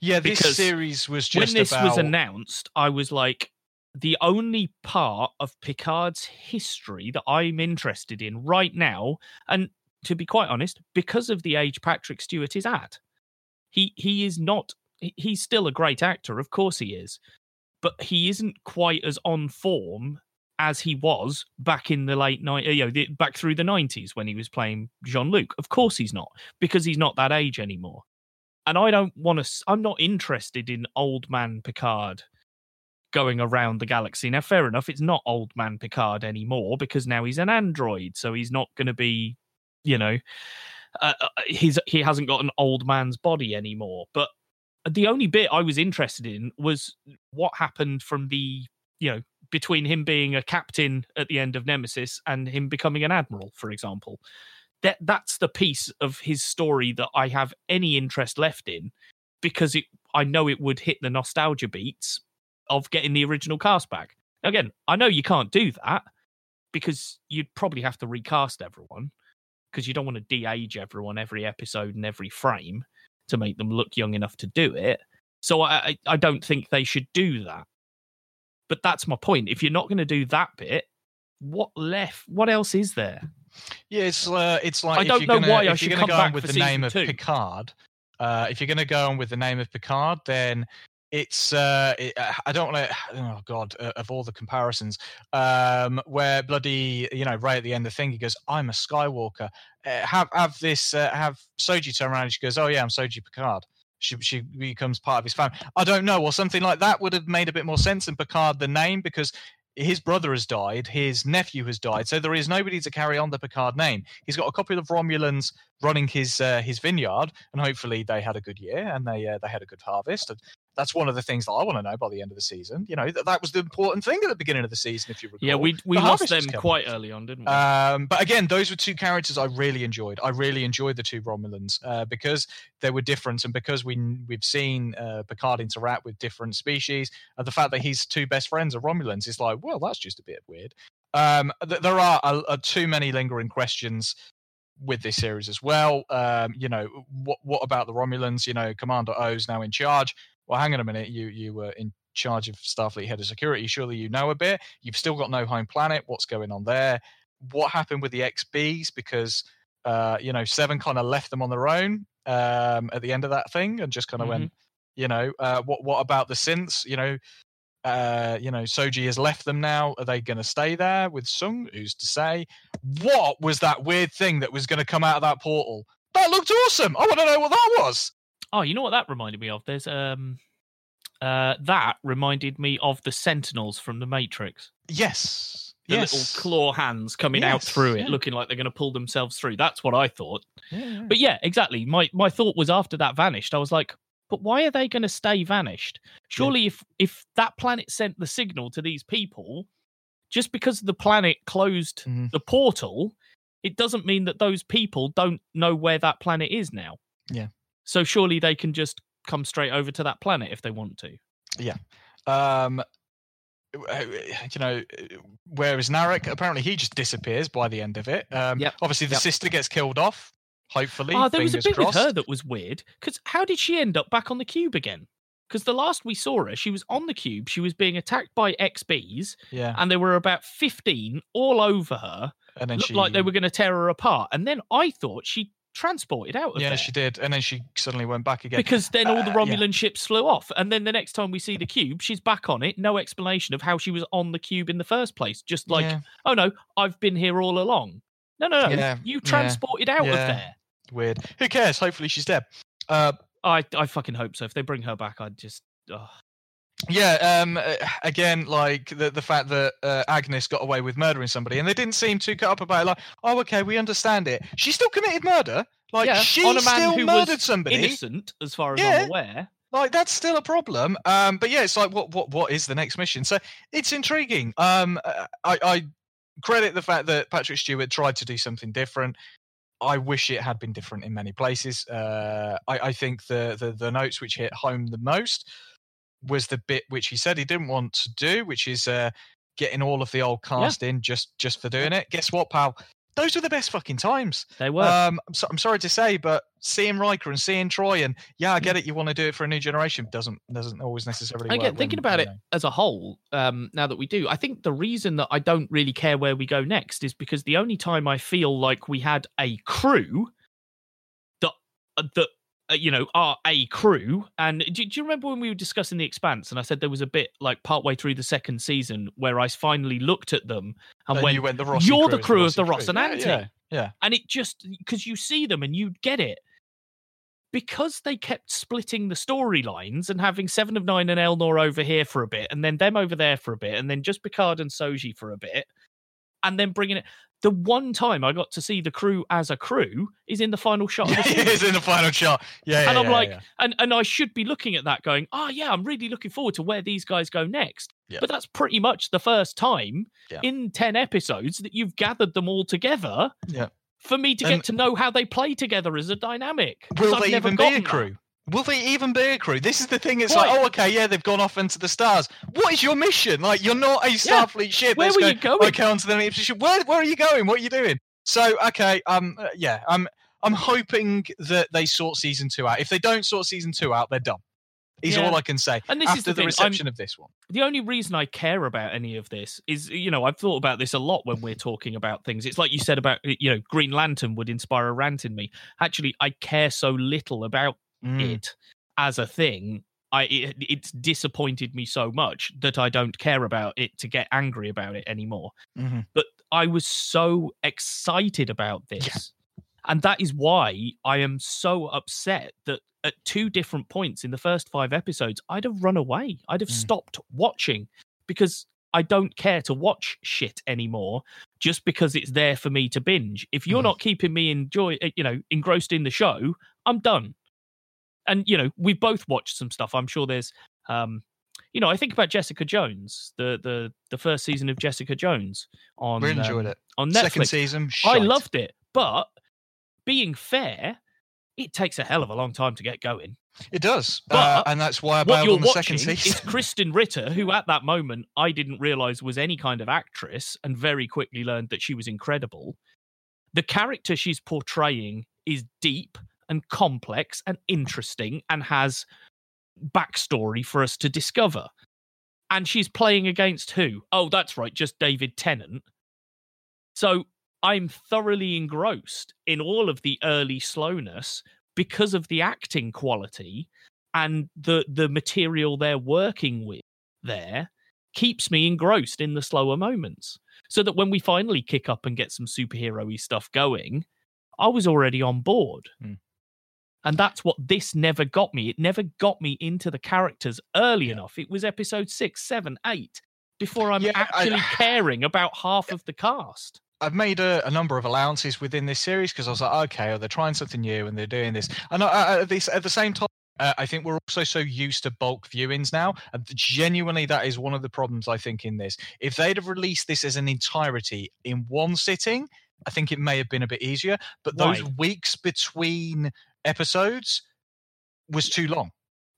Yeah, this Because series was just when this about was announced, I was like, the only part of Picard's history that I'm interested in right now, and to be quite honest, because of the age Patrick Stewart is at, he he is not. He's still a great actor, of course he is, but he isn't quite as on form as he was back in the late night, you know, back through the nineties when he was playing Jean Luc. Of course he's not, because he's not that age anymore and I don't want to. I'm not interested in old man Picard going around the galaxy. Now, fair enough, it's not old man Picard anymore because now he's an android, so he's not going to be, you know, uh, uh, he's he hasn't got an old man's body anymore. But the only bit I was interested in was what happened from the, you know, between him being a captain at the end of Nemesis and him becoming an admiral, for example that that's the piece of his story that I have any interest left in because it I know it would hit the nostalgia beats of getting the original cast back. Again, I know you can't do that because you'd probably have to recast everyone because you don't want to de-age everyone every episode and every frame to make them look young enough to do it. So I I, don't think they should do that. But that's my point. If you're not going to do that bit, what left? What else is there? Yeah, it's uh, it's like I don't know gonna, why I should come go back with the name season of. Picard. Uh, if you're going to go on with the name of Picard, then it's uh, it, I don't want to. Oh God, uh, of all the comparisons, um, where bloody you know right at the end of the thing he goes, "I'm a Skywalker." Uh, have have this uh, have Soji turn around and she goes, "Oh yeah, I'm Soji Picard." She, she becomes part of his family. I don't know, or something like that would have made a bit more sense in Picard the name because his brother has died, his nephew has died, so there is nobody to carry on the Picard name. He's got a couple of Romulans running his uh, his vineyard, and hopefully they had a good year and they uh, they had a good harvest. And That's one of the things that I want to know by the end of the season. You know, that, that was the important thing at the beginning of the season, if you recall. Yeah, we we The lost them quite early on, didn't we? Um, but again, those were two characters I really enjoyed. I really enjoyed the two Romulans uh, because they were different, and because we we've seen uh, Picard interact with different species, and the fact that his two best friends are Romulans is like, well, that's just a bit weird. Um, th- there are uh, too many lingering questions with this series as well. Um, you know, what what about the Romulans? You know, Commander Oh's now in charge. Well, hang on a minute. You you were in charge of Starfleet head of security. Surely you know a bit. You've still got no home planet. What's going on there? What happened with the XBs? Because uh, you know, Seven kind of left them on their own um, at the end of that thing, and just kind of went. You know, uh, what what about the synths? You know, uh, you know, Soji has left them now. Are they going to stay there with Soong? Who's to say? What was that weird thing that was going to come out of that portal? That looked awesome. I want to know what that was. Oh, you know what that reminded me of? There's um, uh, that reminded me of the Sentinels from the Matrix. Yes. The yes. little claw hands coming out through it, yeah. looking like they're going to pull themselves through. That's what I thought. Yeah, yeah. But yeah, exactly. My my thought was after that vanished, I was like, but why are they going to stay vanished? Surely, if if that planet sent the signal to these people, just because the planet closed Mhm. the portal, it doesn't mean that those people don't know where that planet is now. Yeah. So surely they can just come straight over to that planet if they want to. Yeah. Um you know where is Narek apparently he just disappears by the end of it um Yep, obviously the yep. sister gets killed off hopefully Oh, there was a bit crossed. with her that was weird. Because how did she end up back on the cube again? Because the last we saw her, she was on the cube. She was being attacked by XBs, yeah and there were about 15 all over her. and then Looked she like they were going to tear her apart. And then I thought she transported out of there. yeah there. she did and then she suddenly went back again Because then all the Uh, yeah. Romulan ships flew off. And then the next time we see the cube, she's back on it. No explanation of how she was on the cube in the first place. Just like, Yeah, oh no, I've been here all along. No, no, no. Yeah, You yeah, transported out of there. weird who cares hopefully she's dead uh I, I fucking hope so. If they bring her back, I'd just. Oh. Yeah um again like the the fact that uh, agnes got away with murdering somebody and they didn't seem too cut up about it like oh okay we understand it. She still committed murder. Like Yeah, she on a man still who was murdered somebody. innocent as far as Yeah. I'm aware. like that's still a problem. Um but yeah it's like what what what is the next mission? So it's intriguing. Um uh, i i credit the fact that patrick stewart tried to do something different. I wish it had been different in many places. Uh i i think the the, the notes which hit home the most was the bit which he said he didn't want to do which is uh getting all of the old cast in just just for doing it guess what pal those were the best fucking times They were. um, I'm, so, I'm sorry to say, but seeing Riker and seeing Troi, and yeah, I get it. You want to do it for a new generation, doesn't doesn't always necessarily. Again, work thinking when, about you it know- as a whole, um, now that we do, I think the reason that I don't really care where we go next is because the only time I feel like we had a crew that uh, that Uh, you know are a crew. And do, do you remember when we were discussing the Expanse, and I said there was a bit like partway through the second season where I finally looked at them and And went, you went the Roci "You're the is crew of the Roci crew." Yeah, Yeah, yeah. and it just because you see them and you get it because they kept splitting the storylines and having Seven of Nine and Elnor over here for a bit, and then them over there for a bit, and then just Picard and Soji for a bit, and then bringing it. The one time I got to see the crew as a crew is in the final shot of the Yeah, it's in the final shot. Yeah, and yeah, I'm yeah, like, yeah. and and I should be looking at that, going, oh yeah, I'm really looking forward to where these guys go next. Yeah. But that's pretty much the first time in ten episodes that you've gathered them all together. Yeah. For me to And- get to know how they play together as a dynamic. will I've they never even be a crew? that. Will they even be a crew? This is the thing. It's like, oh, okay, yeah, they've gone off into the stars. What is your mission? Like, you're not a Starfleet ship. Where were you going? Okay, on to the next mission. Where, where are you going? What are you doing? So, okay, um, uh, yeah, I'm, I'm hoping that they sort season two out. If they don't sort season two out, they're done. Is Yeah. all I can say. And this after is the, the, thing. I'm- reception of this one. the only reason I care about any of this is, you know, I've thought about this a lot when we're talking about things. It's like you said about, you know, Green Lantern would inspire a rant in me. Actually, I care so little about Mm. it as a thing. I it, it's disappointed me so much that I don't care about it to get angry about it anymore. Mhm. But I was so excited about this. And that is why I am so upset that at two different points in the first five episodes, I'd have run away. I'd have Mm. stopped watching because I don't care to watch shit anymore just because it's there for me to binge. If you're Mhm. not keeping me enjoy, uh, you know, engrossed in the show, I'm done. And you know we've both watched some stuff. I'm sure there's, um, you know, I think about Jessica Jones, the the the first season of Jessica Jones on Really enjoyed um, it. on Netflix. Second season, I loved it, but being fair, it takes a hell of a long time to get going. it. Does, But uh, and that's why I bailed on the second is season. Krysten Ritter, who at that moment I didn't realize was any kind of actress, and very quickly learned that she was incredible. The character she's portraying is deep and complex and interesting and has backstory for us to discover. And she's playing against who? Oh, that's right, just David Tennant. So I'm thoroughly engrossed in all of the early slowness because of the acting quality and the the material they're working with there keeps me engrossed in the slower moments so that when we finally kick up and get some superhero-y stuff going i was already on board Hmm. And that's what this never got me it never got me into the characters early Yeah. enough it was episode six seven eight before i'm Yeah, I- actually caring about half of the cast I've made a, a number of allowances within this series because I was like, okay, oh, they're trying something new and they're doing this. And I, I, at, this, at the same time, uh, I think we're also so used to bulk viewings now. And genuinely, that is one of the problems I think in this. If they'd have released this as an entirety in one sitting, I think it may have been a bit easier. But those Right. weeks between episodes was too long.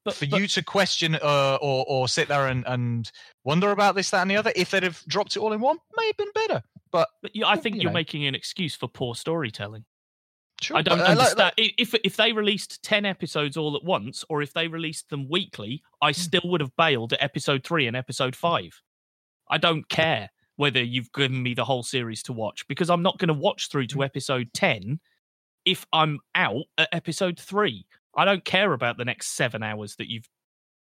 but, for but- you to question uh, or or sit there and, and wonder about this, that, and the other, if they'd have dropped it all in one, may have been better. But but you- i think you you're making an excuse for poor storytelling sure, I don't but, uh, like- understand. like- If if they released ten episodes all at once, or if they released them weekly, I Hmm. still would have bailed at episode three and episode five. I don't care whether you've given me the whole series to watch because I'm not going to watch through Hmm. to episode ten if I'm out at episode three. I don't care about the next seven hours that you've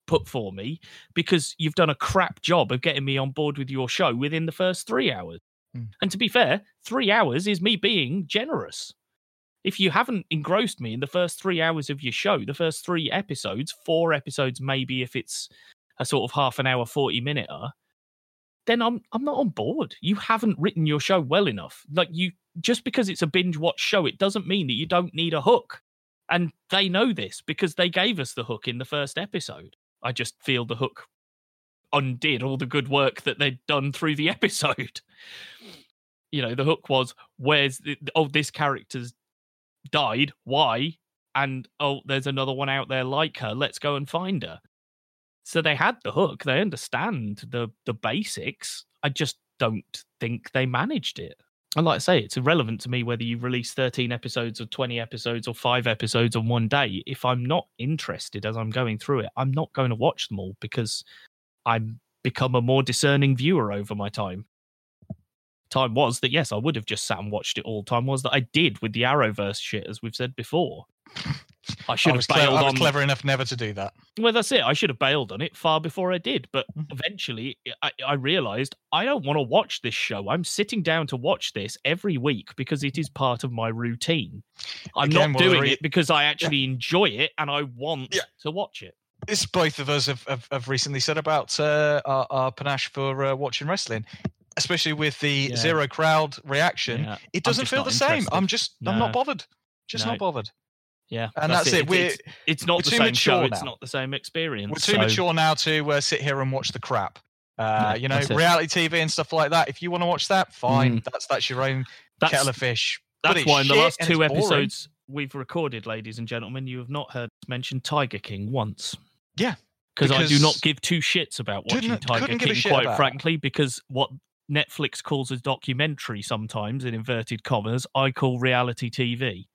put for me because you've done a crap job of getting me on board with your show within the first three hours. Hmm. And to be fair, three hours is me being generous if you haven't engrossed me in the first three hours of your show, the first three episodes, four episodes maybe if it's a sort of half an hour, forty minute, then I'm I'm not on board. You haven't written your show well enough. Like you just because it's a binge watch show, it doesn't mean that you don't need a hook. And they know this because they gave us the hook in the first episode. I just feel the hook undid all the good work that they'd done through the episode. You know, the hook was where's the, oh this character's died. Why? And oh, there's another one out there like her. Let's go and find her. So they had the hook. They understand the the basics. I just don't think they managed it. And like I say, it's irrelevant to me whether you release 13 episodes or 20 episodes or five episodes on one day. If I'm not interested as I'm going through it, I'm not going to watch them all because I'm become a more discerning viewer over my time. Time was that yes, I would have just sat and watched it all. Time was that I did with the Arrowverse shit, as we've said before. I should I have bailed I was clever enough never to do that. Well, that's it. I should have bailed on it far before I did. But Mhm. eventually, I, I realized I don't want to watch this show. I'm sitting down to watch this every week because it is part of my routine. I'm Again, not doing re- it because I actually enjoy it and I want Yeah. to watch it. This both of us have, have, have recently said about uh, our, our panache for uh, watching wrestling, especially with the Yeah. zero crowd reaction. Yeah. It doesn't feel the same. I'm just, I'm not bothered. Just No. not bothered. Yeah, And that's, it. It's- We're, It's, it's not we're the too same show. mature It's not the same experience. we're too so- mature now to uh, sit here and watch the crap. Uh, Yeah, you know, that's it. reality TV and stuff like that. If you want to watch that, fine. That's that's your own That's, kettle of fish. But that's it's why in the shit last two it's boring. episodes we've recorded, ladies and gentlemen, you have not heard us mention Tiger King once. Yeah, because I do not give two shits about watching Tiger couldn't give a King, quite about frankly, because what Netflix calls a documentary sometimes, in inverted commas, I call reality TV.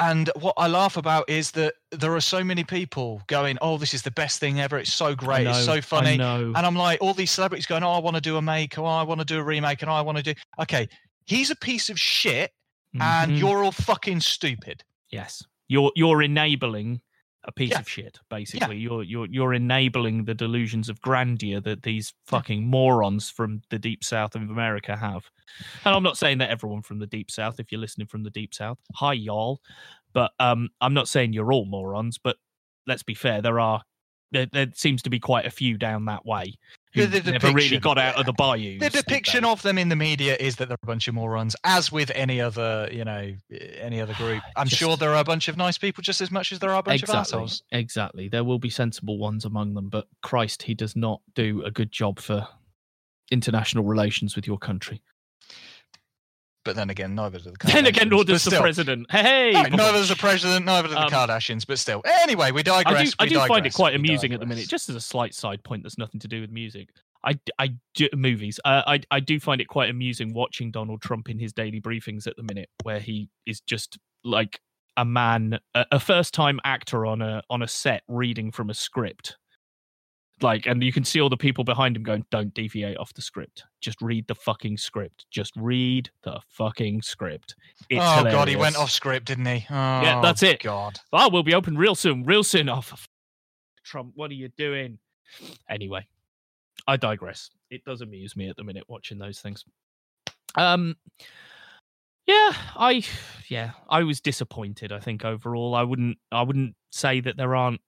And what I laugh about is that there are so many people going, "Oh, this is the best thing ever! It's so great! I It's so funny!" And I'm like, all these celebrities going, "Oh, I want to do a make, oh, I want to do a remake, and I want to do." Okay, he's a piece of shit, and Mhm. you're all fucking stupid. yes, you're you're enabling a piece Yeah. of shit. Basically, you're you're you're enabling the delusions of grandeur that these fucking morons from the deep south of America have. And I'm not saying that everyone from the deep south, if you're listening from the deep south, hi y'all. But um, I'm not saying you're all morons. But let's be fair, there are there, there seems to be quite a few down that way who the never really got out of the bayou. The depiction of them in the media is that they're a bunch of morons, as with any other, you know, any other group. I'm Just- sure there are a bunch of nice people just as much as there are a bunch of assholes. exactly. There will be sensible ones among them, but Christ, he does not do a good job for international relations with your country. But then again, neither do the Then again, nor does the still. president. Hey, neither does the president, neither do the Um, Kardashians, but still. Anyway, we digress. I do, I do find it quite amusing at the minute. Just as a slight side point, that's nothing to do with music. I, I do, movies. Uh, I I do find it quite amusing watching Donald Trump in his daily briefings at the minute, where he is just like a man, a, a first time actor on a on a set reading from a script. Like, and you can see all the people behind him going, "Don't deviate off the script. Just read the fucking script. Just read the fucking script." It's oh god, he went off script, didn't he? Oh, that's it. God. Oh, we'll be open real soon, real soon. Oh, Trump, what are you doing? Anyway, I digress. It does amuse me at the minute watching those things. Um, yeah, I, yeah, I was disappointed. I think overall, I wouldn't, I wouldn't say that there aren't,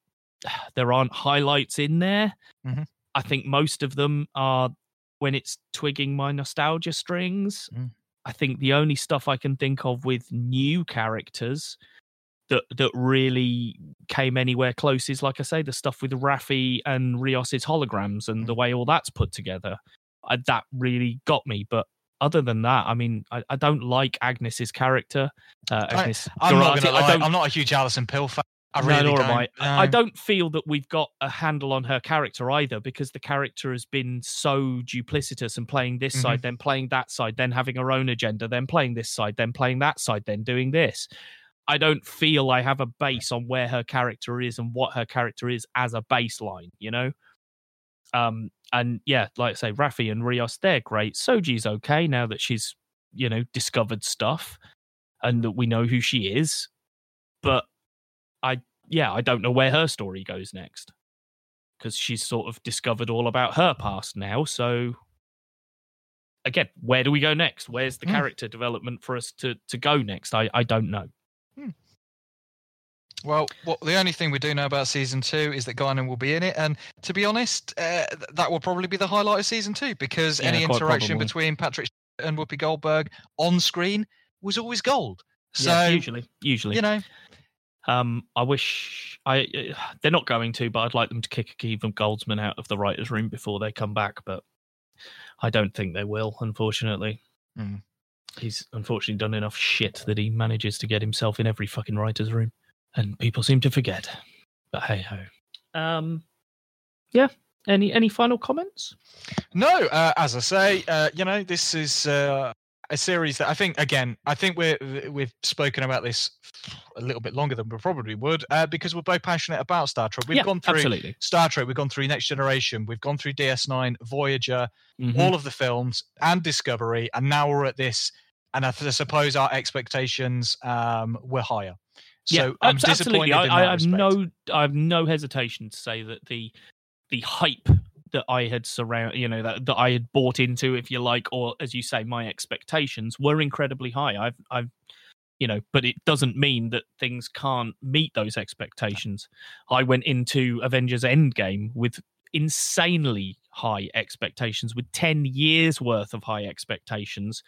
there aren't highlights in there. Mhm. I think most of them are when it's twigging my nostalgia strings. Mm. I think the only stuff I can think of with new characters that that really came anywhere close is like I say, the stuff with Raffi and Rios's holograms and Mm. the way all that's put together. I, that really got me. But other than that, I mean, I, I don't like Agnes's character. Uh, Agnes I'm not gonna I don't- I'm not a huge Alison Pill fan. I no, nor don't. am I. I- I don't feel that we've got a handle on her character either because the character has been so duplicitous and playing this Mm-hmm. side, then playing that side, then having her own agenda, then playing this side, then playing that side, then doing this. I don't feel I have a base on where her character is and what her character is as a baseline, you know? Um, and yeah, like I say, Raffi and Rios, they're great. Soji's okay now that she's, you know, discovered stuff and that we know who she is. But I yeah, I don't know where her story goes next because she's sort of discovered all about her past now. So again, where do we go next? Where's the Hmm. character development for us to to go next? I I don't know. Well, what, the only thing we do know about season two is that Guinan will be in it, and to be honest, uh, that will probably be the highlight of season two because Yeah, any interaction probably. between Patrick and Whoopi Goldberg on screen was always gold. So yeah, usually, usually, you know, um, I wish I uh, they're not going to, but I'd like them to kick Akiva Goldsman out of the writers' room before they come back. But I don't think they will. Unfortunately, Mm. he's unfortunately done enough shit that he manages to get himself in every fucking writers' room, and people seem to forget. But hey ho. Um, yeah. Any any final comments? No, uh, as I say, uh, you know, this is uh, a series that I think, again, I think we're we've spoken about this a little bit longer than we probably would uh, because we're both passionate about Star Trek. We've yeah, gone through absolutely. Star Trek, we've gone through Next Generation, we've gone through DS9, Voyager, Mhm. all of the films, and Discovery, and now we're at this. And I suppose our expectations um, were higher. So yeah, I'm abs- absolutely. disappointed I, I have respect. no, I have no hesitation to say that the the hype that I had surround, you know, that, that I had bought into, if you like, or as you say, my expectations were incredibly high. I've, I've, you know, but it doesn't mean that things can't meet those expectations. I went into Avengers Endgame with insanely high expectations, with ten years worth of high expectations,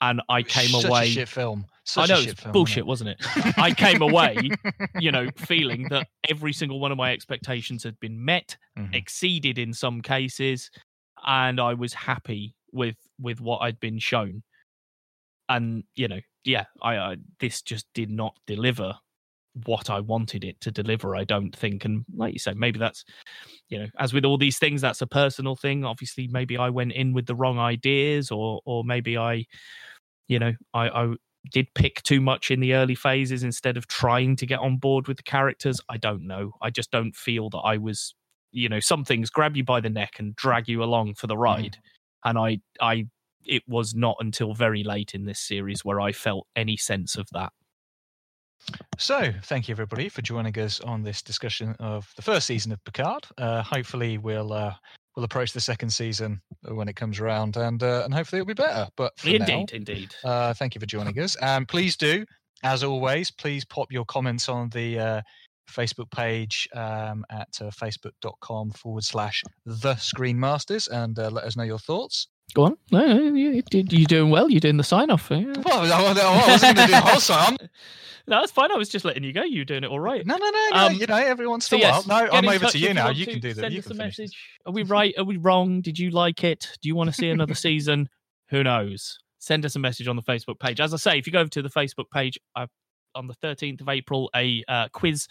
and I came Such away. A shit film. Such I a know it's film, bullshit, wasn't it? I came away, you know. feeling that every single one of my expectations had been met, Mhm. exceeded in some cases, and I was happy with with what I'd been shown. And you know, yeah, I, I this just did not deliver what I wanted it to deliver. I don't think, and like you say, maybe that's you know, as with all these things, that's a personal thing. Obviously, maybe I went in with the wrong ideas, or or maybe I, you know, I, I did pick too much in the early phases instead of trying to get on board with the characters. I don't know. I just don't feel that I was, you know, some things grab you by the neck and drag you along for the mm-hmm. ride. And I, I, it was not until very late in this series where I felt any sense of that. So, thank you everybody for joining us on this discussion of the first season of Picard. Uh, hopefully, we'll uh, we'll approach the second season when it comes around, and uh, and hopefully it'll be better. But for now, Indeed, indeed. uh, thank you for joining us. And please do, as always, please pop your comments on the uh, Facebook page um, at uh, facebook.com forward slash the Screen Masters, and uh, let us know your thoughts. Go on. No, no, you, you're doing well. You're doing the sign off. Yeah. Well, I, I wasn't going to do the whole song. No, that's fine. I was just letting you go. You're doing it all right. No, no, no, no. Um, you know, every once So yes. No, I'm over to you now. You can do that. Send You us a message. this. Are we right? Are we wrong? Did you like it? Do you want to see another season? Who knows? Send us a message on the Facebook page. As I say, if you go over to the Facebook page, i on the 13th of April, a uh, quiz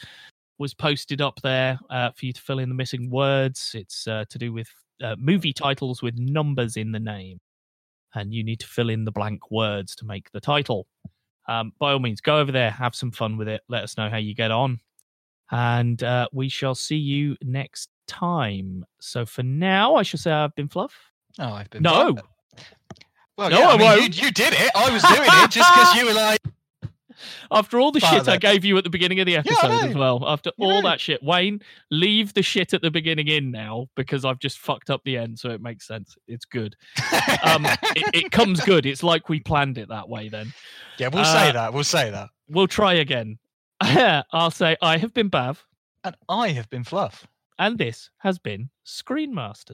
was posted up there uh, for you to fill in the missing words. It's uh, to do with uh, movie titles with numbers in the name, and you need to fill in the blank words to make the title. Um, by all means, go over there, have some fun with it. Let us know how you get on, and uh, we shall see you next time. So for now, I shall say I've been Fluff. Oh, I've been. No. bad. Well, No, yeah, I I mean, won't. you, you did it. I was doing it just because you were like, After all the shit I gave you at the beginning of the episode as well, after You all know. that shit, Wayne, leave the shit at the beginning in now because I've just fucked up the end, so it makes sense. It's good. Um, it, it comes good. It's like we planned it that way. Then yeah, we'll say Uh, that. We'll say that. we'll try again. I'll say I have been Bav, And I have been Fluff. and this has been Screenmaster.